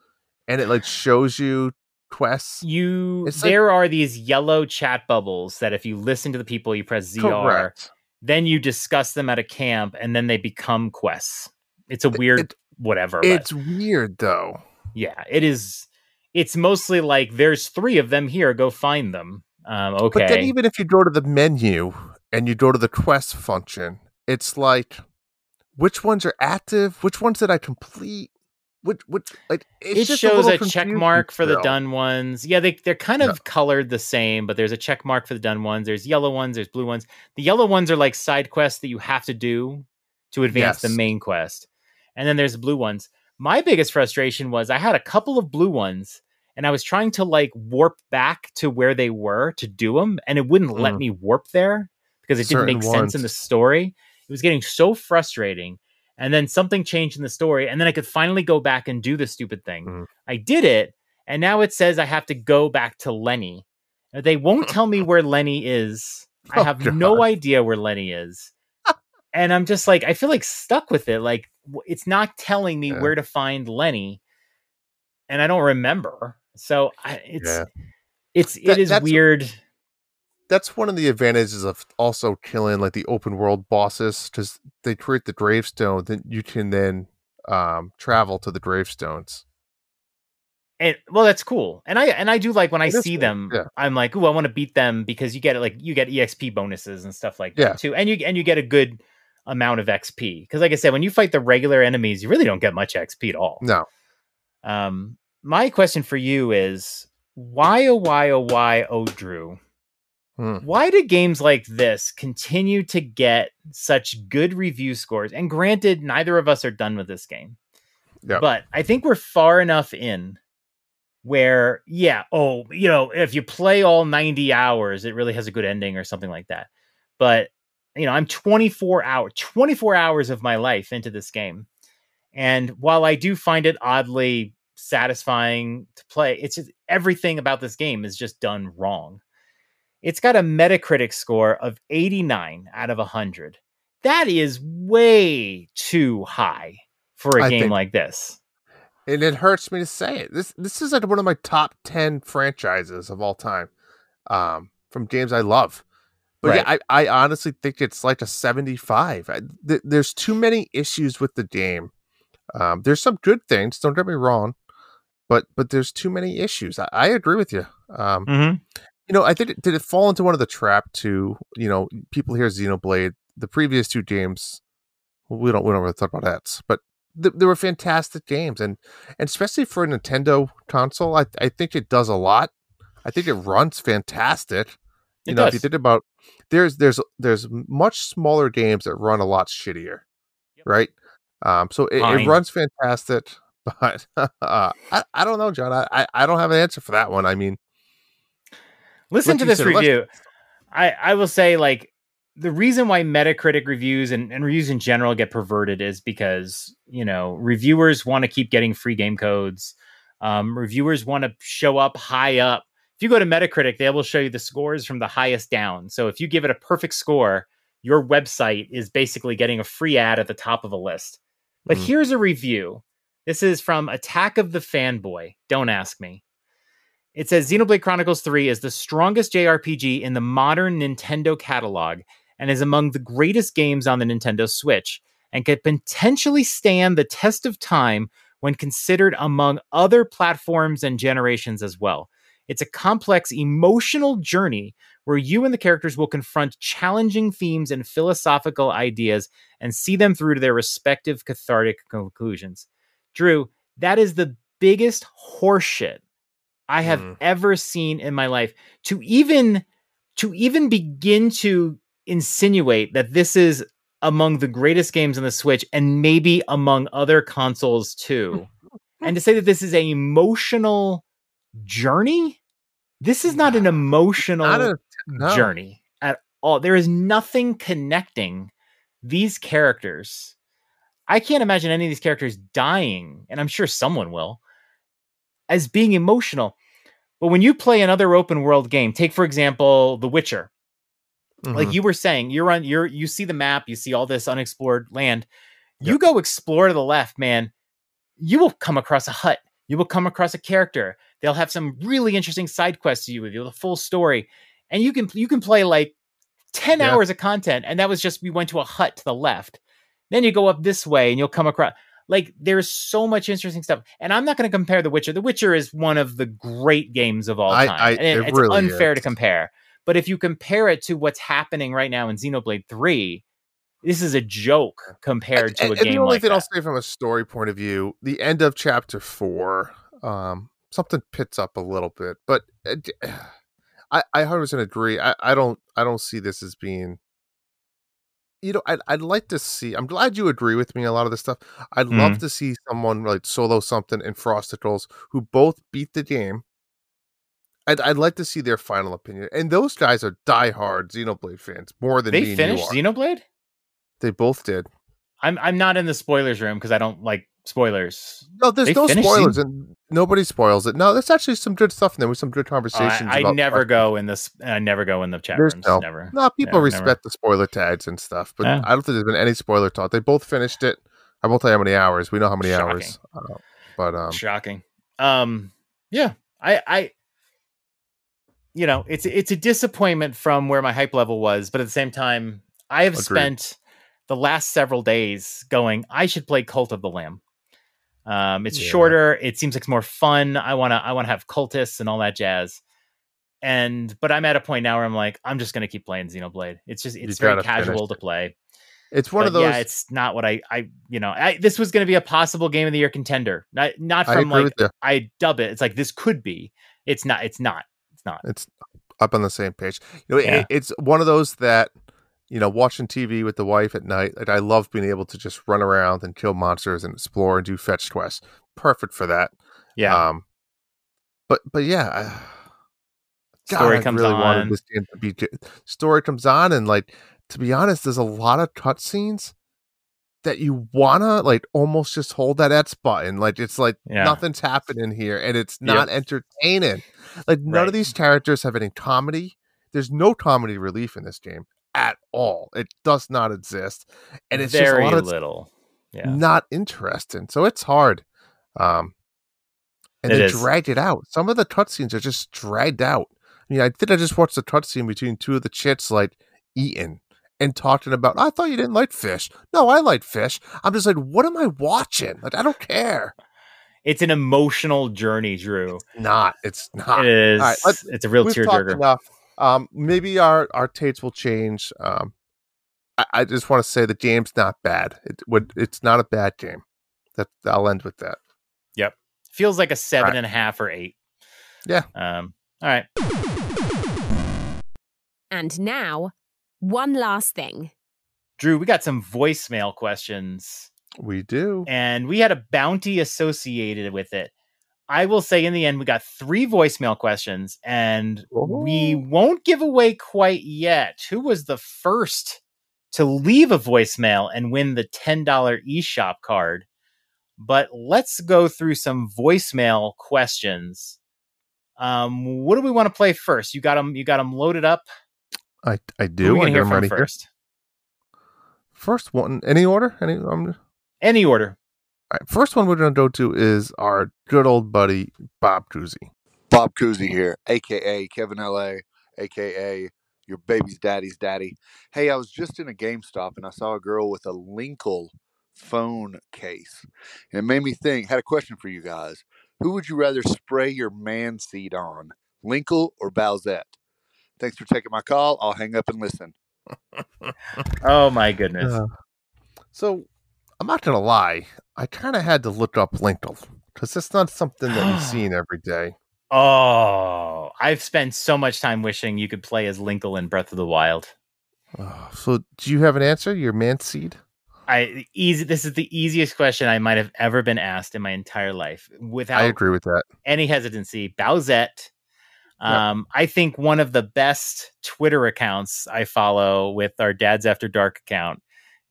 and it like shows you quests? You It's like- there are these yellow chat bubbles that if you listen to the people, you press ZR, Correct. then you discuss them at a camp, and then they become quests. It's a weird It- whatever. but- It's weird though. yeah, it is. It's mostly like there's three of them here. Go find them. Um, okay. But then even if you go to the menu and you go to the quest function, it's like which ones are active? Which ones did I complete? Which which like it's it shows little a, check mark for the done ones. Yeah, they they're kind of Yeah. colored the same, but there's a check mark for the done ones. There's yellow ones. There's blue ones. The yellow ones are like side quests that you have to do to advance the main quest, and then there's the blue ones. My biggest frustration was I had a couple of blue ones, and I was trying to like warp back to where they were to do them, and it wouldn't let Mm. me warp there because it didn't Certain make sense in the story. It was getting so frustrating. And then something changed in the story, and then I could finally go back and do the stupid thing. Mm. I did it, and now it says I have to go back to Lenny. They won't <laughs> tell me where Lenny is. I Oh, have no idea where Lenny is. and I'm just like, I feel like stuck with it. Like, it's not telling me Yeah. where to find Lenny, and I don't remember. So I, it's Yeah. it's That- it is that's- weird. That's one of the advantages of also killing like the open world bosses because they create the gravestone. Then you can then um travel to the gravestones. And well, that's cool. And I and I do like when I see cool, them, yeah. I'm like, oh, I want to beat them because you get like you get EXP bonuses and stuff like Yeah. that too. And you and you get a good amount of XP. Because like I said, when you fight the regular enemies, you really don't get much XP at all. No, Um, my question for you is why oh why oh why oh Drew? Hmm. Why do games like this continue to get such good review scores? And granted, neither of us are done with this game. Yep. But I think we're far enough in where, yeah, oh, you know, if you play all 90 hours, it really has a good ending or something like that. But, you know, I'm 24 hour 24 hours of my life into this game. And while I do find it oddly satisfying to play, it's just everything about this game is just done wrong. It's got a Metacritic score of 89 out of 100. That is way too high for a I game think- like this. and it hurts me to say it. This this is like one of my top ten franchises of all time, um, from games I love. But yeah, I, I honestly think it's like a seventy-five. I, th- there's too many issues with the game. Um, there's some good things. Don't get me wrong, but but there's too many issues. I, I agree with you. Um, Mm-hmm. you know, I did it, did it fall into one of the trap to you know people hear Xenoblade. The previous two games, we don't we don't really talk about that, but th- they were fantastic games, and and especially for a Nintendo console, I I think it does a lot. I think it runs fantastic. You It know, if you think about there's there's there's much smaller games that run a lot shittier, Yep. right? Um, so it, it runs fantastic, but <laughs> uh, I I don't know, John. I I- don't have an answer for that one. I mean, Listen to this said, let's- review. I, I will say, like, the reason why Metacritic reviews and, and reviews in general get perverted is because, you know, reviewers want to keep getting free game codes. Um, reviewers want to show up high up. If you go to Metacritic, they will show you the scores from the highest down. So if you give it a perfect score, your website is basically getting a free ad at the top of a list. But Mm. here's a review. This is from Attack of the Fanboy. Don't ask me. It says Xenoblade Chronicles 3 is the strongest JRPG in the modern Nintendo catalog and is among the greatest games on the Nintendo Switch and could potentially stand the test of time when considered among other platforms and generations as well. It's a complex emotional journey where you and the characters will confront challenging themes and philosophical ideas and see them through to their respective cathartic conclusions. Drew, that is the biggest horseshit I have Mm. ever seen in my life. To even to even begin to insinuate that this is among the greatest games on the Switch and maybe among other consoles too. and to say that this is an emotional journey, this is not an emotional not a no. journey at all. There is nothing connecting these characters. I can't imagine any of these characters dying, and I'm sure someone will, as being emotional. But when you play another open world game, take for example The Witcher, like Mhm. you were saying, you're on you're you see the map, you see all this unexplored land. You go explore to the left, man. You will come across a hut. You will come across a character. They'll have some really interesting side quests to you with you, the full story, and you can you can play like ten Yeah. hours of content. And that was just we went to a hut to the left. Then you go up this way, and you'll come across. like there's so much interesting stuff. And I'm not going to compare The Witcher. The Witcher is one of the great games of all time. I- and it- it it's really unfair to compare. But if you compare it to what's happening right now in Xenoblade 3, this is a joke compared to And- a and game the only like thing I'll say from a story point of view, the end of chapter four, um, something pits up a little bit, but uh, <sighs> I I 100% agree. I, I don't I don't see this as being. You know, I'd, I'd like to see. I'm glad you agree with me a lot of this stuff. I'd Mm-hmm. love to see someone like solo something and Frosticles who both beat the game. I'd, I'd like to see their final opinion. And those guys are diehard Xenoblade fans, more than me They and finished. Xenoblade? They both did. I'm I'm not in the spoilers room because I don't like spoilers. No, there's They no spoilers, and nobody spoils it. No, there's actually some good stuff in there with some good Oh, conversations. I, I about never go in this. I never go in the chat There's rooms. no- Never. No, people No, respect never. the spoiler tags and stuff, but Yeah. I don't think there's been any spoiler talk. They both finished it. I won't tell you how many hours. We know how many hours. Uh, but um, Shocking. Um. Yeah. I. I. You know, it's it's a disappointment from where my hype level was, but at the same time, I have Agreed. spent the last several days going. I should play Cult of the Lamb. Um, it's Yeah. shorter. It seems like it's more fun. I wanna I wanna have cultists and all that jazz. And but I'm at a point now where I'm like, I'm just gonna keep playing Xenoblade. It's just it's very gotta finish casual to play. it's one But of those. Yeah, it's not what I, I, you know, I, this was going to be a possible game of the year contender. Not, not from like. I dub it. It's like this could be. It's not. It's not. It's not. It's up on the same page. You know, it- it's one of those that you know, watching TV with the wife at night. Like I love being able to just run around and kill monsters and explore and do fetch quests. Perfect for that. Yeah. Um, but but yeah, I, <sighs> God, Story I comes really on. wanted this game to be. good. Story comes on, and like to be honest, there's a lot of cutscenes that you wanna like almost just hold that X button. Like it's like Yeah. nothing's happening here, and it's not entertaining. Like none Right. of these characters have any comedy. There's no comedy relief in this game at all. It does not exist, and it's very just a lot little. Yeah. not interesting. So it's hard. Um, and It they is. dragged it out. Some of the cutscenes are just dragged out. I mean, I think I just watched the cutscene between two of the chits like eating and talking about. I thought you didn't like fish. No, I like fish. I'm just like, what am I watching? Like, I don't care. It's an emotional journey, Drew. Not. It's not. It is. right, it's a real tearjerker. enough. Um, maybe our our tastes will change. Um, I, I just want to say the game's not bad. It would. It's not a bad game. That I'll end with that. Yep. Feels like a seven Right. and a half or eight. Yeah. Um. All right. And now, one last thing. Drew, we got some voicemail questions. We do. and we had a bounty associated with it. I will say in the end, we got three voicemail questions, and we Oh. won't give away quite yet who was the first to leave a voicemail and win the $10 eShop card. But let's go through some voicemail questions. Um, what do we want to play first? You got them. You got them loaded up. I I do. I hear from ready here. first? First one, any order? Any? Um, Any order. Right, first one we're gonna go to is our good old buddy Bob Cousy. Bob Cousy here, aka Kevin LA, aka your baby's daddy's daddy. Hey, I was just in a GameStop and I saw a girl with a Linkle phone case. And it made me think, had a question for you guys. Who would you rather spray your man seed on, Linkle or Bowsette? Thanks for taking my call. I'll hang up and listen. <laughs> Oh my goodness. Uh, so I'm not gonna lie. I kind of had to look up Linkle because it's not something that you've seen <gasps> every day. Oh, I've spent so much time wishing you could play as Linkle in Breath of the Wild. Uh, so do you have an answer? Your man seed? I easy. This is the easiest question I might have ever been asked in my entire life, without I agree with that. any hesitancy. Bowsette. Um, I think one of the best Twitter accounts I follow with our Dads After Dark account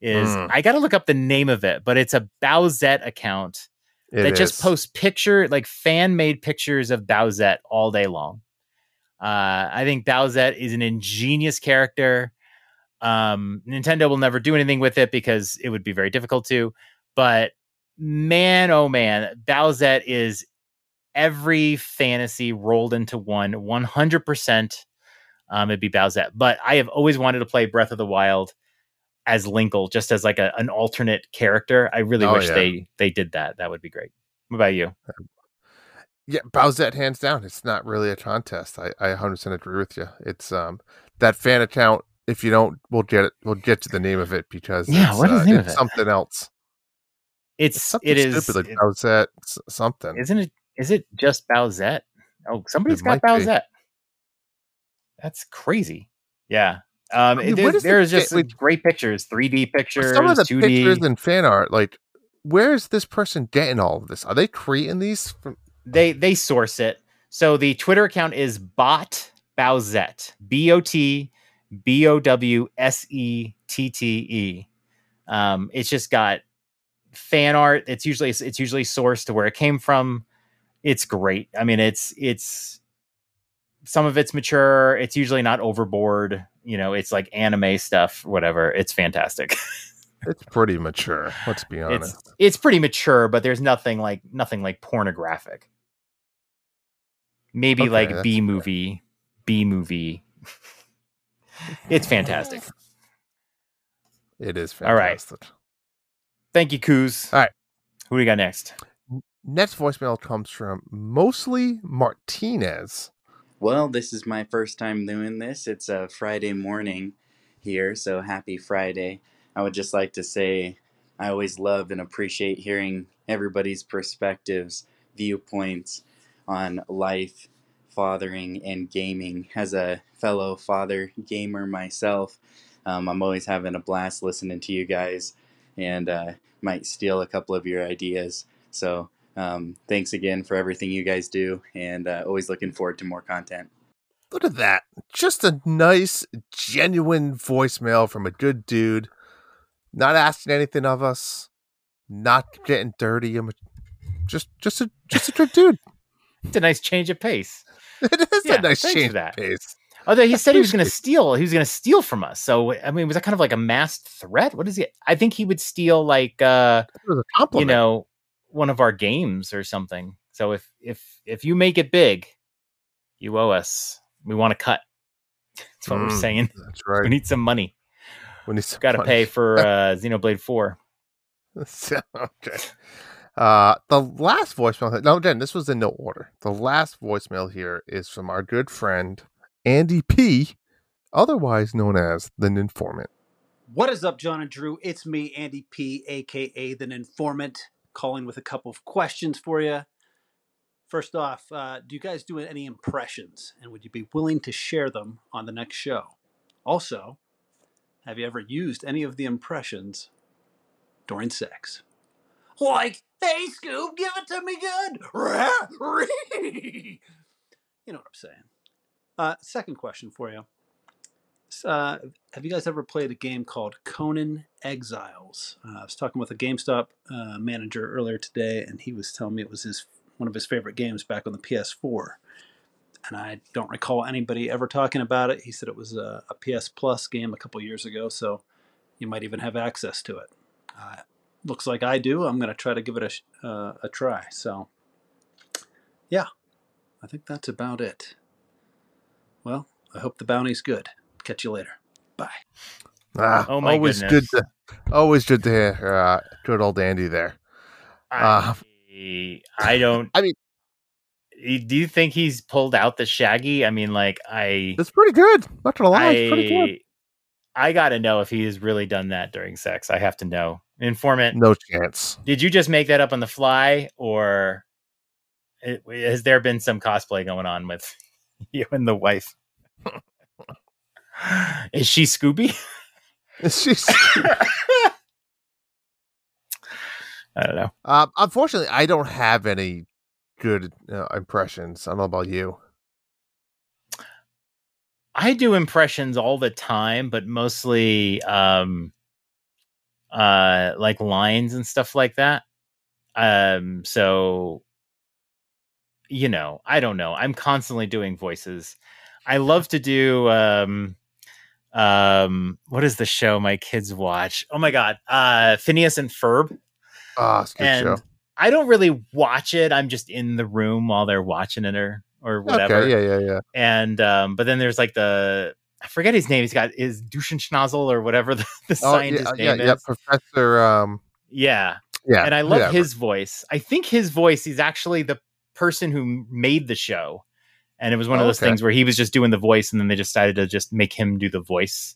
is Mm. I got to look up the name of it, but it's a Bowsette account It that just posts picture like fan made pictures of Bowsette all day long. Uh, I think Bowsette is an ingenious character. Um, Nintendo will never do anything with it because it would be very difficult to. But man, oh man, Bowsette is every fantasy rolled into one, one hundred percent. Um, it'd be Bowsette. But I have always wanted to play Breath of the Wild. As Linkle, just as like a, an alternate character. I really Oh, wish yeah. they they did that. That would be great. What about you? Yeah, Bowsette hands down. It's not really a contest. I, I 100% agree with you. It's um that fan account. If you don't, we'll get it. We'll get to the name of it because Yeah, it's, what is uh, the name of it? something else. It's, It's something it is stupid like Bowsette something. isn't it is it just Bowsette? Oh, somebody's It got might be. That's crazy. Yeah. Um, I mean, there- what is the there's just like- great pictures, 3D pictures, Some of the 2D. pictures and fan art, like, where is this person getting all of this? Are they creating these from? they they source it. So the Twitter account is bot Bowsette. B O T B O W S E T T E. Um, it's just got fan art. It's usually it's usually sourced to where it came from. It's great. I mean, it's it's some of it's mature. It's usually not overboard. You know, it's like anime stuff, whatever. It's fantastic. <laughs> It's pretty mature. Let's be honest. it's it's pretty mature, but there's nothing like nothing like pornographic. Maybe Okay, like B movie, B movie. it's fantastic. It is All right. fantastic. Thank you, Coos. All right. Who do we got next? Next voicemail comes from mostly Martinez. Well, this is my first time doing this. It's a Friday morning here, so happy Friday. I would just like to say I always love and appreciate hearing everybody's perspectives, viewpoints on life, fathering, and gaming. As a fellow father gamer myself, um, I'm always having a blast listening to you guys and uh, might steal a couple of your ideas. So, um, thanks again for everything you guys do, and uh, always looking forward to more content. Look at that. Just a nice, genuine voicemail from a good dude. Not asking anything of us. Not getting dirty. I'm just just a just a good dude. <laughs> It's a nice change of pace. <laughs> It is Yeah, a nice thanks for change that. of pace. Although he said he was going to steal, he was going to steal from us. So I mean, was that kind of like a masked threat? What is it? I think he would steal like uh It was a compliment. you know one of our games or something. So if if if you make it big, you owe us. We want to cut. <laughs> That's what we're Mm, saying. That's <laughs> right. We need some money. We he's Got to pay for <laughs> uh, Xenoblade Four. So, okay. Uh, the last voicemail. No, again, this was in no order. The last voicemail here is from our good friend Andy P, otherwise known as the Informant. What is up, John and Drew? It's me, Andy P, aka the Informant, calling with a couple of questions for you. First off, uh, do you guys do any impressions, and would you be willing to share them on the next show? Also, have you ever used any of the impressions during sex? Like, hey Scoob, give it to me good. <laughs> you know what I'm saying. Uh, second question for you. Uh, have you guys ever played a game called Conan Exiles? Uh, I was talking with a GameStop uh, manager earlier today, and he was telling me it was his one of his favorite games back on the PS4. And I don't recall anybody ever talking about it. He said it was a, a PS Plus game a couple years ago, so you might even have access to it. Uh, looks like I do. I'm going to try to give it a, uh, a try. So, yeah, I think that's about it. Well, I hope the bounty's good. Catch you later. Bye. Ah, Oh my always goodness. good to always good to hear uh, good old Andy there. Uh, I, I don't. I mean- do you think he's pulled out the Shaggy? I mean, like I, It's pretty good. Not gonna lie, it's pretty good. I, I got to know if he has really done that during sex. I have to know. Informant, No chance. did you just make that up on the fly, or has there been some cosplay going on with <laughs> you and the wife? Is she Scooby? It's just, <laughs> I don't know. um, unfortunately, I don't have any good uh, impressions. I don't know about you. I do impressions all the time, but mostly um uh like lines and stuff like that. Um so you know, I don't know. I'm constantly doing voices. I love to do um um what is the show my kids watch? Oh my god. Uh Phineas and Ferb. Ah, good And show. I don't really watch it. I'm just in the room while they're watching it or or whatever Okay, yeah, yeah, yeah. and um but then there's like the I forget his name. He's got is Duschenschnazel or whatever <laughs> the, the Oh, scientist yeah, yeah, name yeah, is. Professor. Um, Yeah. yeah, and I love whatever. his voice. I think his voice is actually the person who made the show. And it was one of Oh, those okay. things where he was just doing the voice and then they decided to just make him do the voice.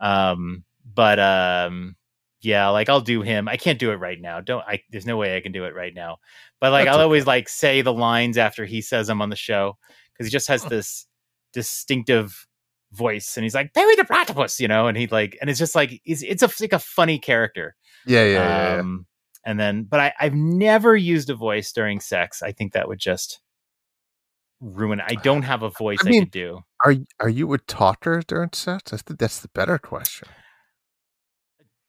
Um but um yeah, like I'll do him. I can't do it right now. Don't I there's no way I can do it right now. But like That's I'll okay. always like say the lines after he says them on the show cuz he just has this distinctive voice and he's like Barry the Platypus, you know, and he like and it's just like it's, it's a like a funny character. Yeah, yeah, yeah. yeah. Um, and then, but I, I've never used a voice during sex. I think that would just ruin. I <sighs> don't have a voice I, mean, could do. Are are you a talker during sex? I think that's the better question.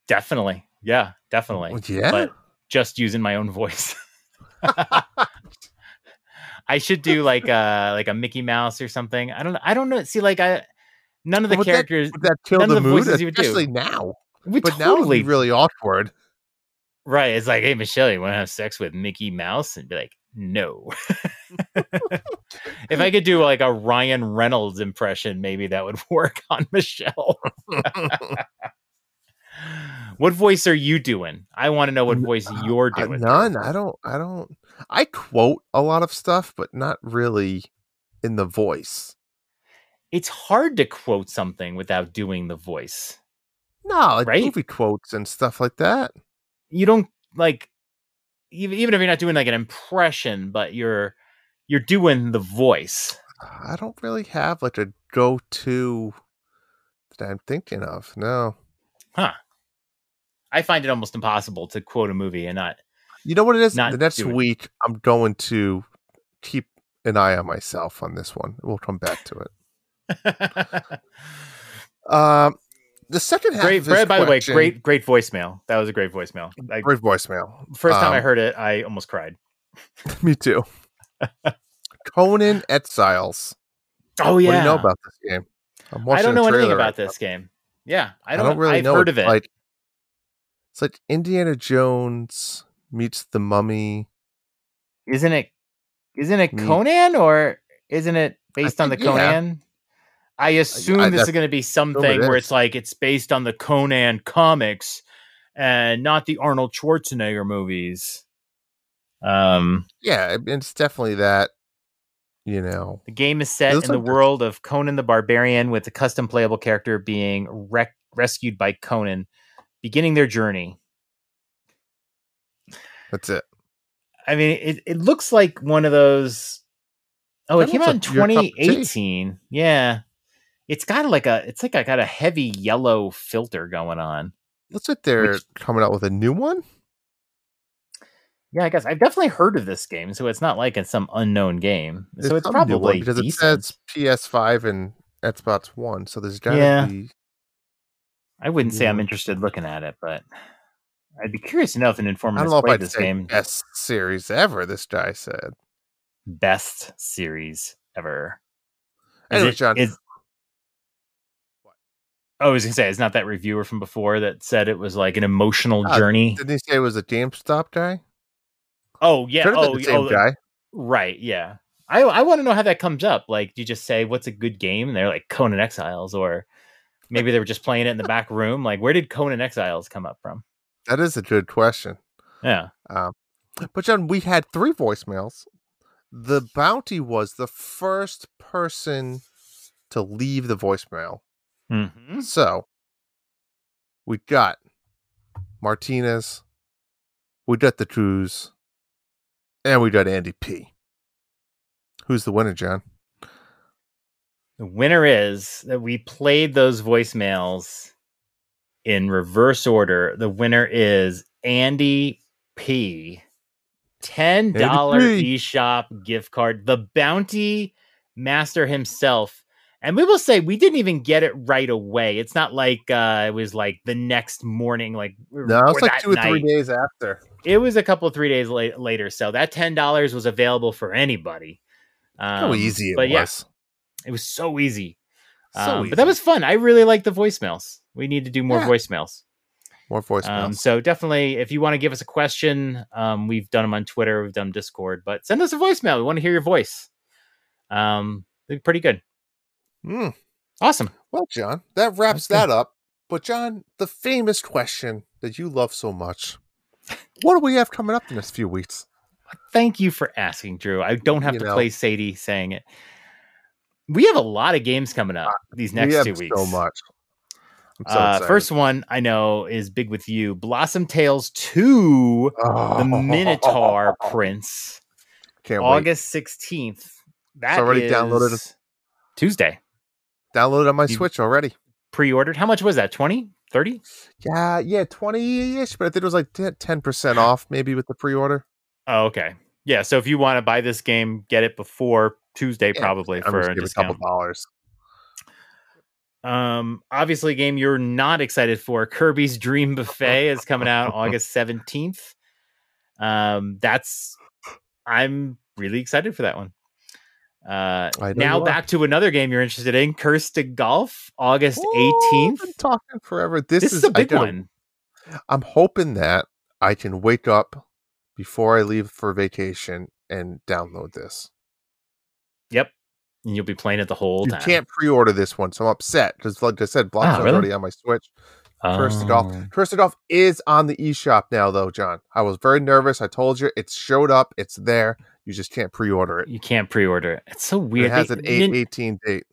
Definitely, yeah, definitely. Well, yeah. But just using my own voice. <laughs> <laughs> I should do like a like a Mickey Mouse or something. I don't. I don't know. See, like I, none of the Would that- characters Would that kill none of the the mood? voices you would do. Especially now. would But now totally be really awkward. Right. It's like, hey, Michelle, you want to have sex with Mickey Mouse? And be like, no. if I could do like a Ryan Reynolds impression, maybe that would <laughs> work on Michelle. <laughs> what voice are you doing? I want to know what voice you're Uh, doing. none. I don't. I don't. I quote a lot of stuff, but not really in the voice. It's hard to quote something without doing the voice. No, like Right? movie quotes and stuff like that. You don't like even even if you're not doing like an impression, but you're you're doing the voice. I don't really have like a go-to that I'm thinking of. No. Huh. I find it almost impossible to quote a movie and not You know what it is? Not the next do it. week, I'm going to keep an eye on myself on this one. We'll come back to it. <laughs> Um, the second half. great, Brad, by the way, great, great voicemail. That was a great voicemail. Like great voicemail. first time I Um, heard it, I almost cried. <laughs> Me too. <laughs> Conan Exiles. Oh yeah. What do you know about this game? I'm I don't know anything about this game. Yeah, I don't, I don't really I've know. heard It's of it. Like it's like Indiana Jones meets the Mummy. isn't it? Isn't it Conan or isn't it based on the think-. Conan? I assume I- this is going to be something where it's like it's based on the Conan comics and not the Arnold Schwarzenegger movies. Um, Yeah, it's definitely that. You know, The game is set in the world of Conan the Barbarian, with the custom playable character being rec- rescued by Conan, beginning their journey. that's it. I mean, it, it looks like one of those. Oh, it came out in like your cup of tea. 2018. Yeah, it's got like a. It's like I got a heavy yellow filter going on. Looks like they're Which- coming out with a new one. Yeah, I guess I've definitely heard of this game, so it's not like it's some unknown game. so it's some one probably because decent. it says PS5 and Xbox One, so there's gotta Yeah. be. I wouldn't say I'm interested looking at it, but I'd be curious to know if an I informant don't has know if played I'd this game. best series ever. This guy said. best series ever. Is Anyway, it- John, is- I was gonna say, it's not that reviewer from before that said it was like an emotional Ah, journey. didn't he say it was a GameStop guy? Oh yeah, Could have been oh, oh, guy. right, yeah. I I want to know how that comes up. Like, do you just say what's a good game? And they're like Conan Exiles, or maybe they were just playing it in the back room. Like, where did Conan Exiles come up from? That is a good question. Yeah, But John, we had three voicemails. The bounty was the first person to leave the voicemail. Hmm So we got Martinez, we got the Cruz, and we got Andy P. Who's the winner, John? The winner is that we played those voicemails in reverse order. The winner is Andy P. Ten dollar P. eShop gift card. The bounty master himself. And we will say we didn't even get it right away. It's not like uh, it was like the next morning, like No, it's like two or three days after. It was a couple three days la- later. So that ten dollars was available for anybody. How Um, easy it but yeah, was. it was so easy. So Um, But that was fun. I really like the voicemails. We need to do more Yeah. voicemails. More voicemails. Um, so definitely, if you want to give us a question, um, we've done them on Twitter, we've done Discord, but send us a voicemail. We want to hear your voice. Um, they're pretty good. Mm. Awesome. Well, John, that wraps that up. But John, the famous question that you love so much. What do we have coming up in this few weeks? Thank you for asking, Drew. I don't have You to know. play Sadie saying it. We have a lot of games coming up these next we have two weeks. so much. I'm so uh, first one I know is big with you. Blossom Tales 2, Oh, The Minotaur <laughs> Prince, Can't wait. August 16th. That's already downloaded. Tuesday. Download it on my You- Switch already. Pre-ordered. How much was that? 20? 30? Yeah, yeah, 20 ish, but I think it was like 10% off maybe with the pre order. Oh, okay. Yeah, so if you want to buy this game, get it before Tuesday Yeah, probably I'm for a give a couple dollars. Um, obviously, a game you're not excited for. Kirby's Dream Buffet is coming out <laughs> August 17th. Um, that's I'm really excited for that one. Uh, now back to another game you're interested in, Cursed to Golf, August 18th. been talking forever. This, This, is, a I big one. I'm hoping that I can wake up before I leave for vacation and download this. Yep. And you'll be playing it the whole You time. can't pre-order this one, so I'm upset because, like I said, Block's Ah, really? already on my Switch. Cursed to Golf. Oh. Cursed to Golf is on the eShop now, though, John. I was very nervous. I told you it showed up. It's there. You just can't pre-order it. You can't pre-order it. It's so weird. It has an Nin- 818 date.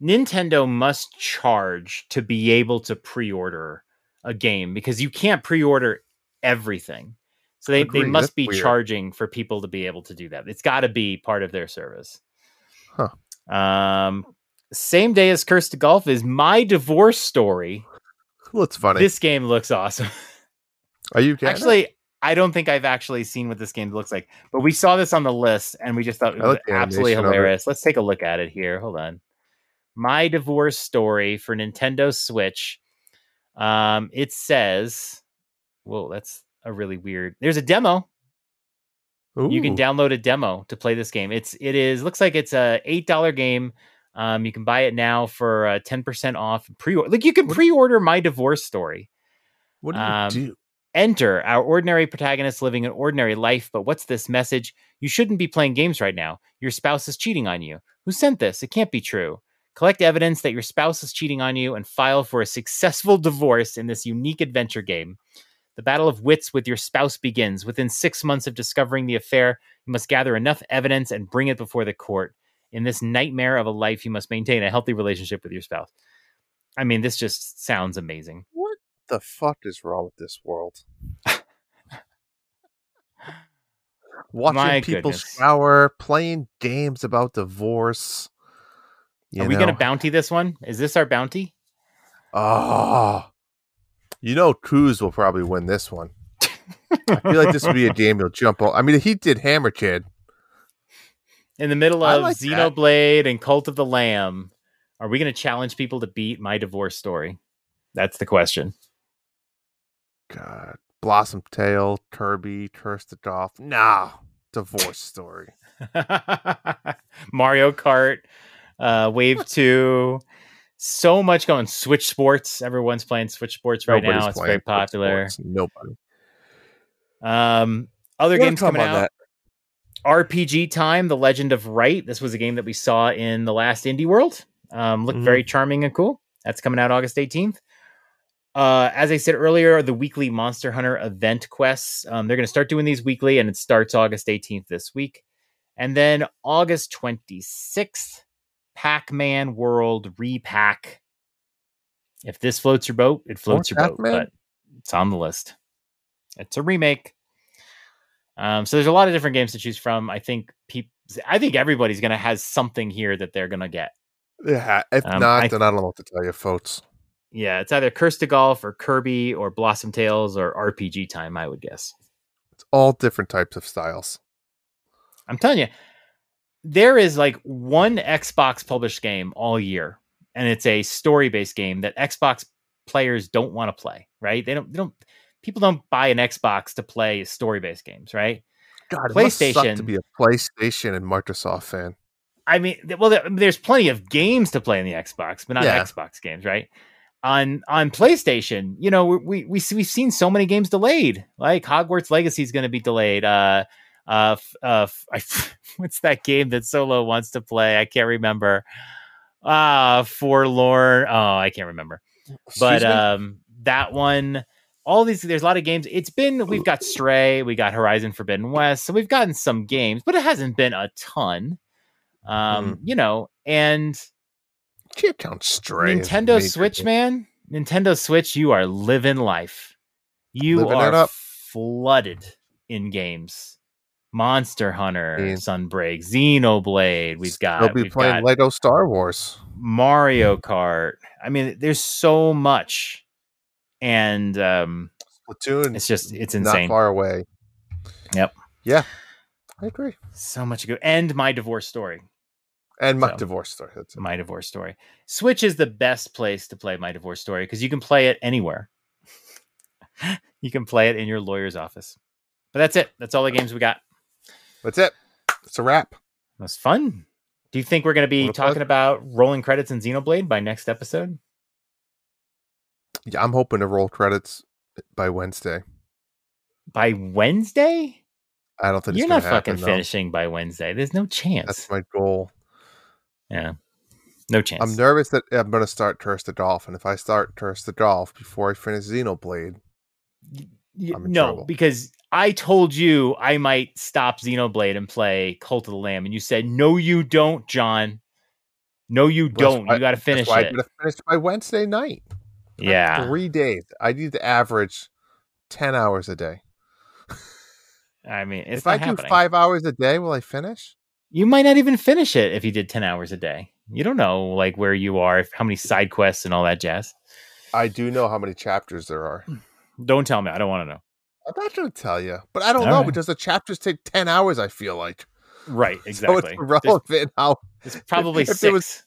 Nintendo must charge to be able to pre-order a game because you can't pre-order everything. So they, they must that's be weird. charging for people to be able to do that. It's got to be part of their service. Huh. Um, same day as Cursed to Golf is My Divorce Story. Looks funny. This game looks awesome. Are you <laughs> it? actually, I don't think I've actually seen what this game looks like, but we saw this on the list and we just thought it was absolutely animation of it. hilarious. Let's take a look at it here. Hold on. My Divorce Story for Nintendo Switch. Um, it says, whoa, that's a really weird. There's a demo. You can download a demo to play this game. It's it is looks like it's a eight dollar game. Um, you can buy it now for uh, ten percent off pre order. Like you can pre order My Divorce Story. What do you um, do? Enter our ordinary protagonist living an ordinary life, but what's this message? You shouldn't be playing games right now. Your spouse is cheating on you. Who sent this? It can't be true. Collect evidence that your spouse is cheating on you and file for a successful <laughs> divorce in this unique adventure game. The battle of wits with your spouse begins. Within six months of discovering the affair, you must gather enough evidence and bring it before the court. In this nightmare of a life, you must maintain a healthy relationship with your spouse. I mean, this just sounds amazing. The fuck is wrong with this world? Watching My people goodness. shower, playing games about divorce. Are we going to bounty this one? Is this our bounty? Oh, you know, Cruz will probably win this one. I feel like this would be a <laughs> game he'll jump on. I mean, he did Hammer Kid. In the middle of like that. And Cult of the Lamb, are we going to challenge people to beat my divorce story? That's the question. God, Blossom Tail, Kirby, Cursed to Golf. Nah, divorce story. <laughs> Mario Kart, uh, Wave <laughs> 2. So much going. Switch Sports. Everyone's playing Switch Sports right Nobody's now. It's very popular. Nobody. Um, other games coming out. that. RPG Time, The Legend of Wright. This was a game that we saw in the last Indie World. Um, looked Mhm. very charming and cool. That's coming out August 18th. Uh, as I said earlier, the weekly Monster Hunter event quests. Um, they're going to start doing these weekly, and it starts August 18th this week. And then August 26th, Pac Man World Re-PAC. If this floats your boat, it floats your boat, Pac-Man? but it's on the list. It's a remake. Um, so there's a lot of different games to choose from. I think people, I think everybody's gonna has something here that they're gonna get. Yeah, if Um, not, I- then I don't know what to tell you, folks. Yeah, it's either Cursed to Golf or Kirby or Blossom Tales or RPG Time. I would guess. It's all different types of styles. I'm telling you, there is like one Xbox published game all year, and it's a story based game that Xbox players don't want to play. Right? They don't. They don't. People don't buy an Xbox to play story based games, right? God, suck to be a PlayStation and Microsoft fan. I mean, well, there's plenty of games to play in the Xbox, but not Yeah. Xbox games, right? On on PlayStation, you know, we we we've seen so many games delayed. Like Hogwarts Legacy is going to be delayed. Uh, uh, uh, <laughs> I, what's that game that Solo wants to play? I can't remember. Ah, forlorn. Oh, I can't remember. But me? um, that one, all these, there's a lot of games. It's been we've got Stray, we got Horizon Forbidden West, so we've gotten some games, but it hasn't been a ton. Um, Mm-hmm. you know, and can't count stray. Nintendo Switch, man, Nintendo Switch, you are living life. You Living are flooded in games. Monster Hunter, Yeah. Sunbreak, Xenoblade. We've got, They'll be playing got Lego Star Wars. Mario Kart. I mean, there's so much, and um, Splatoon. it's just it's not insane. far away. Yep. Yeah, I agree. So much to go. And my divorce story. And my So- divorce story. That's it. My divorce story. Switch is the best place to play my divorce story because you can play it anywhere. <laughs> you can play it in your lawyer's office. But that's it. That's all the games we got. That's it. It's a wrap. That's fun. Do you think we're going to be talking pleasure. about rolling credits in Xenoblade by next episode? Yeah, I'm hoping to roll credits by Wednesday. By Wednesday? I don't think You're not happen, fucking though. finishing by Wednesday. There's no chance. That's my goal. Yeah. No chance. I'm nervous that I'm going to start Cursed to Golf, and if I start Cursed to Golf before I finish Xenoblade, Y- I'm in no, trouble. because I told you I might stop Xenoblade and play Cult of the Lamb, and you said, "No, you don't, John. No, you That's don't. why- you got to finish why I it." got to finish by Wednesday night. I have Yeah, three days. I need to average ten hours a day. I mean, it's if not I do five hours a day, will I finish? You might not even finish it if you did ten hours a day. You don't know like where you are, if, how many side quests and all that jazz. I do know how many chapters there are. Hmm. Don't tell me. I don't want to know. I'm not going to tell you, but I don't All know right. because the chapters take ten hours. I feel like Right, <laughs> so exactly. <laughs> it's There's, how. there's probably <laughs> six. there was-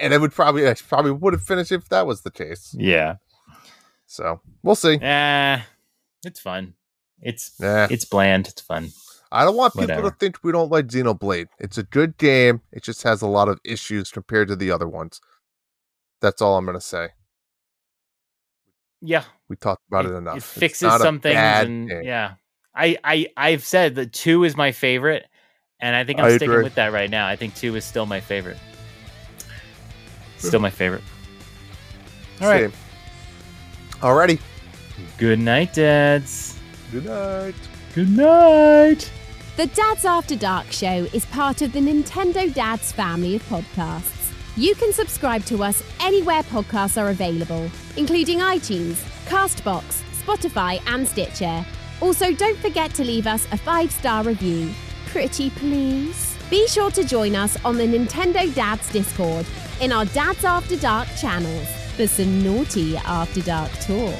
and it would probably I probably would have finished if that was the case. yeah. So we'll see. Yeah, it's fun. It's Yeah. it's bland. It's fun. I don't want people Whatever. to think we don't like Xenoblade. It's a good game. It just has a lot of issues compared to the other ones. That's all I'm going to say. Yeah, We talked about it, enough. It fixes some things, and game. yeah, I I I've said that two is my favorite, and I think I'm I sticking agree. with that right now. I think two is still my favorite. Still my favorite. All right. Same. Alrighty. Good night, dads. Good night. Good night. The Dads After Dark show is part of the Nintendo Dads family of podcasts. You can subscribe to us anywhere podcasts are available, including iTunes, Castbox, Spotify, and Stitcher. Also, don't forget to leave us a five star review. Pretty please. Be sure to join us on the Nintendo Dads Discord in our Dads After Dark channels for some naughty After Dark talk.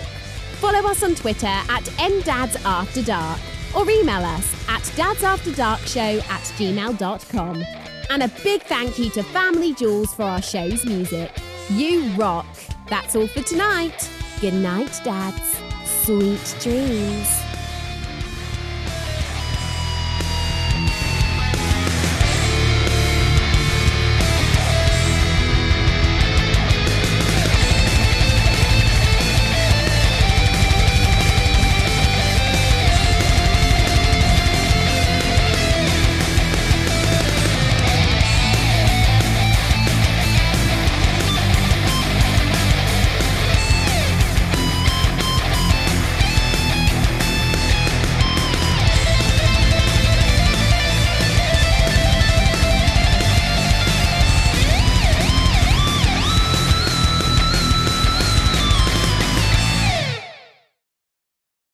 Follow us on Twitter at NDadsAfterDark or email us at dadsafterdarkshow at gmail.com. And a big thank you to Family Jewels for our show's music. You rock. That's all for tonight. Good night, dads. Sweet dreams.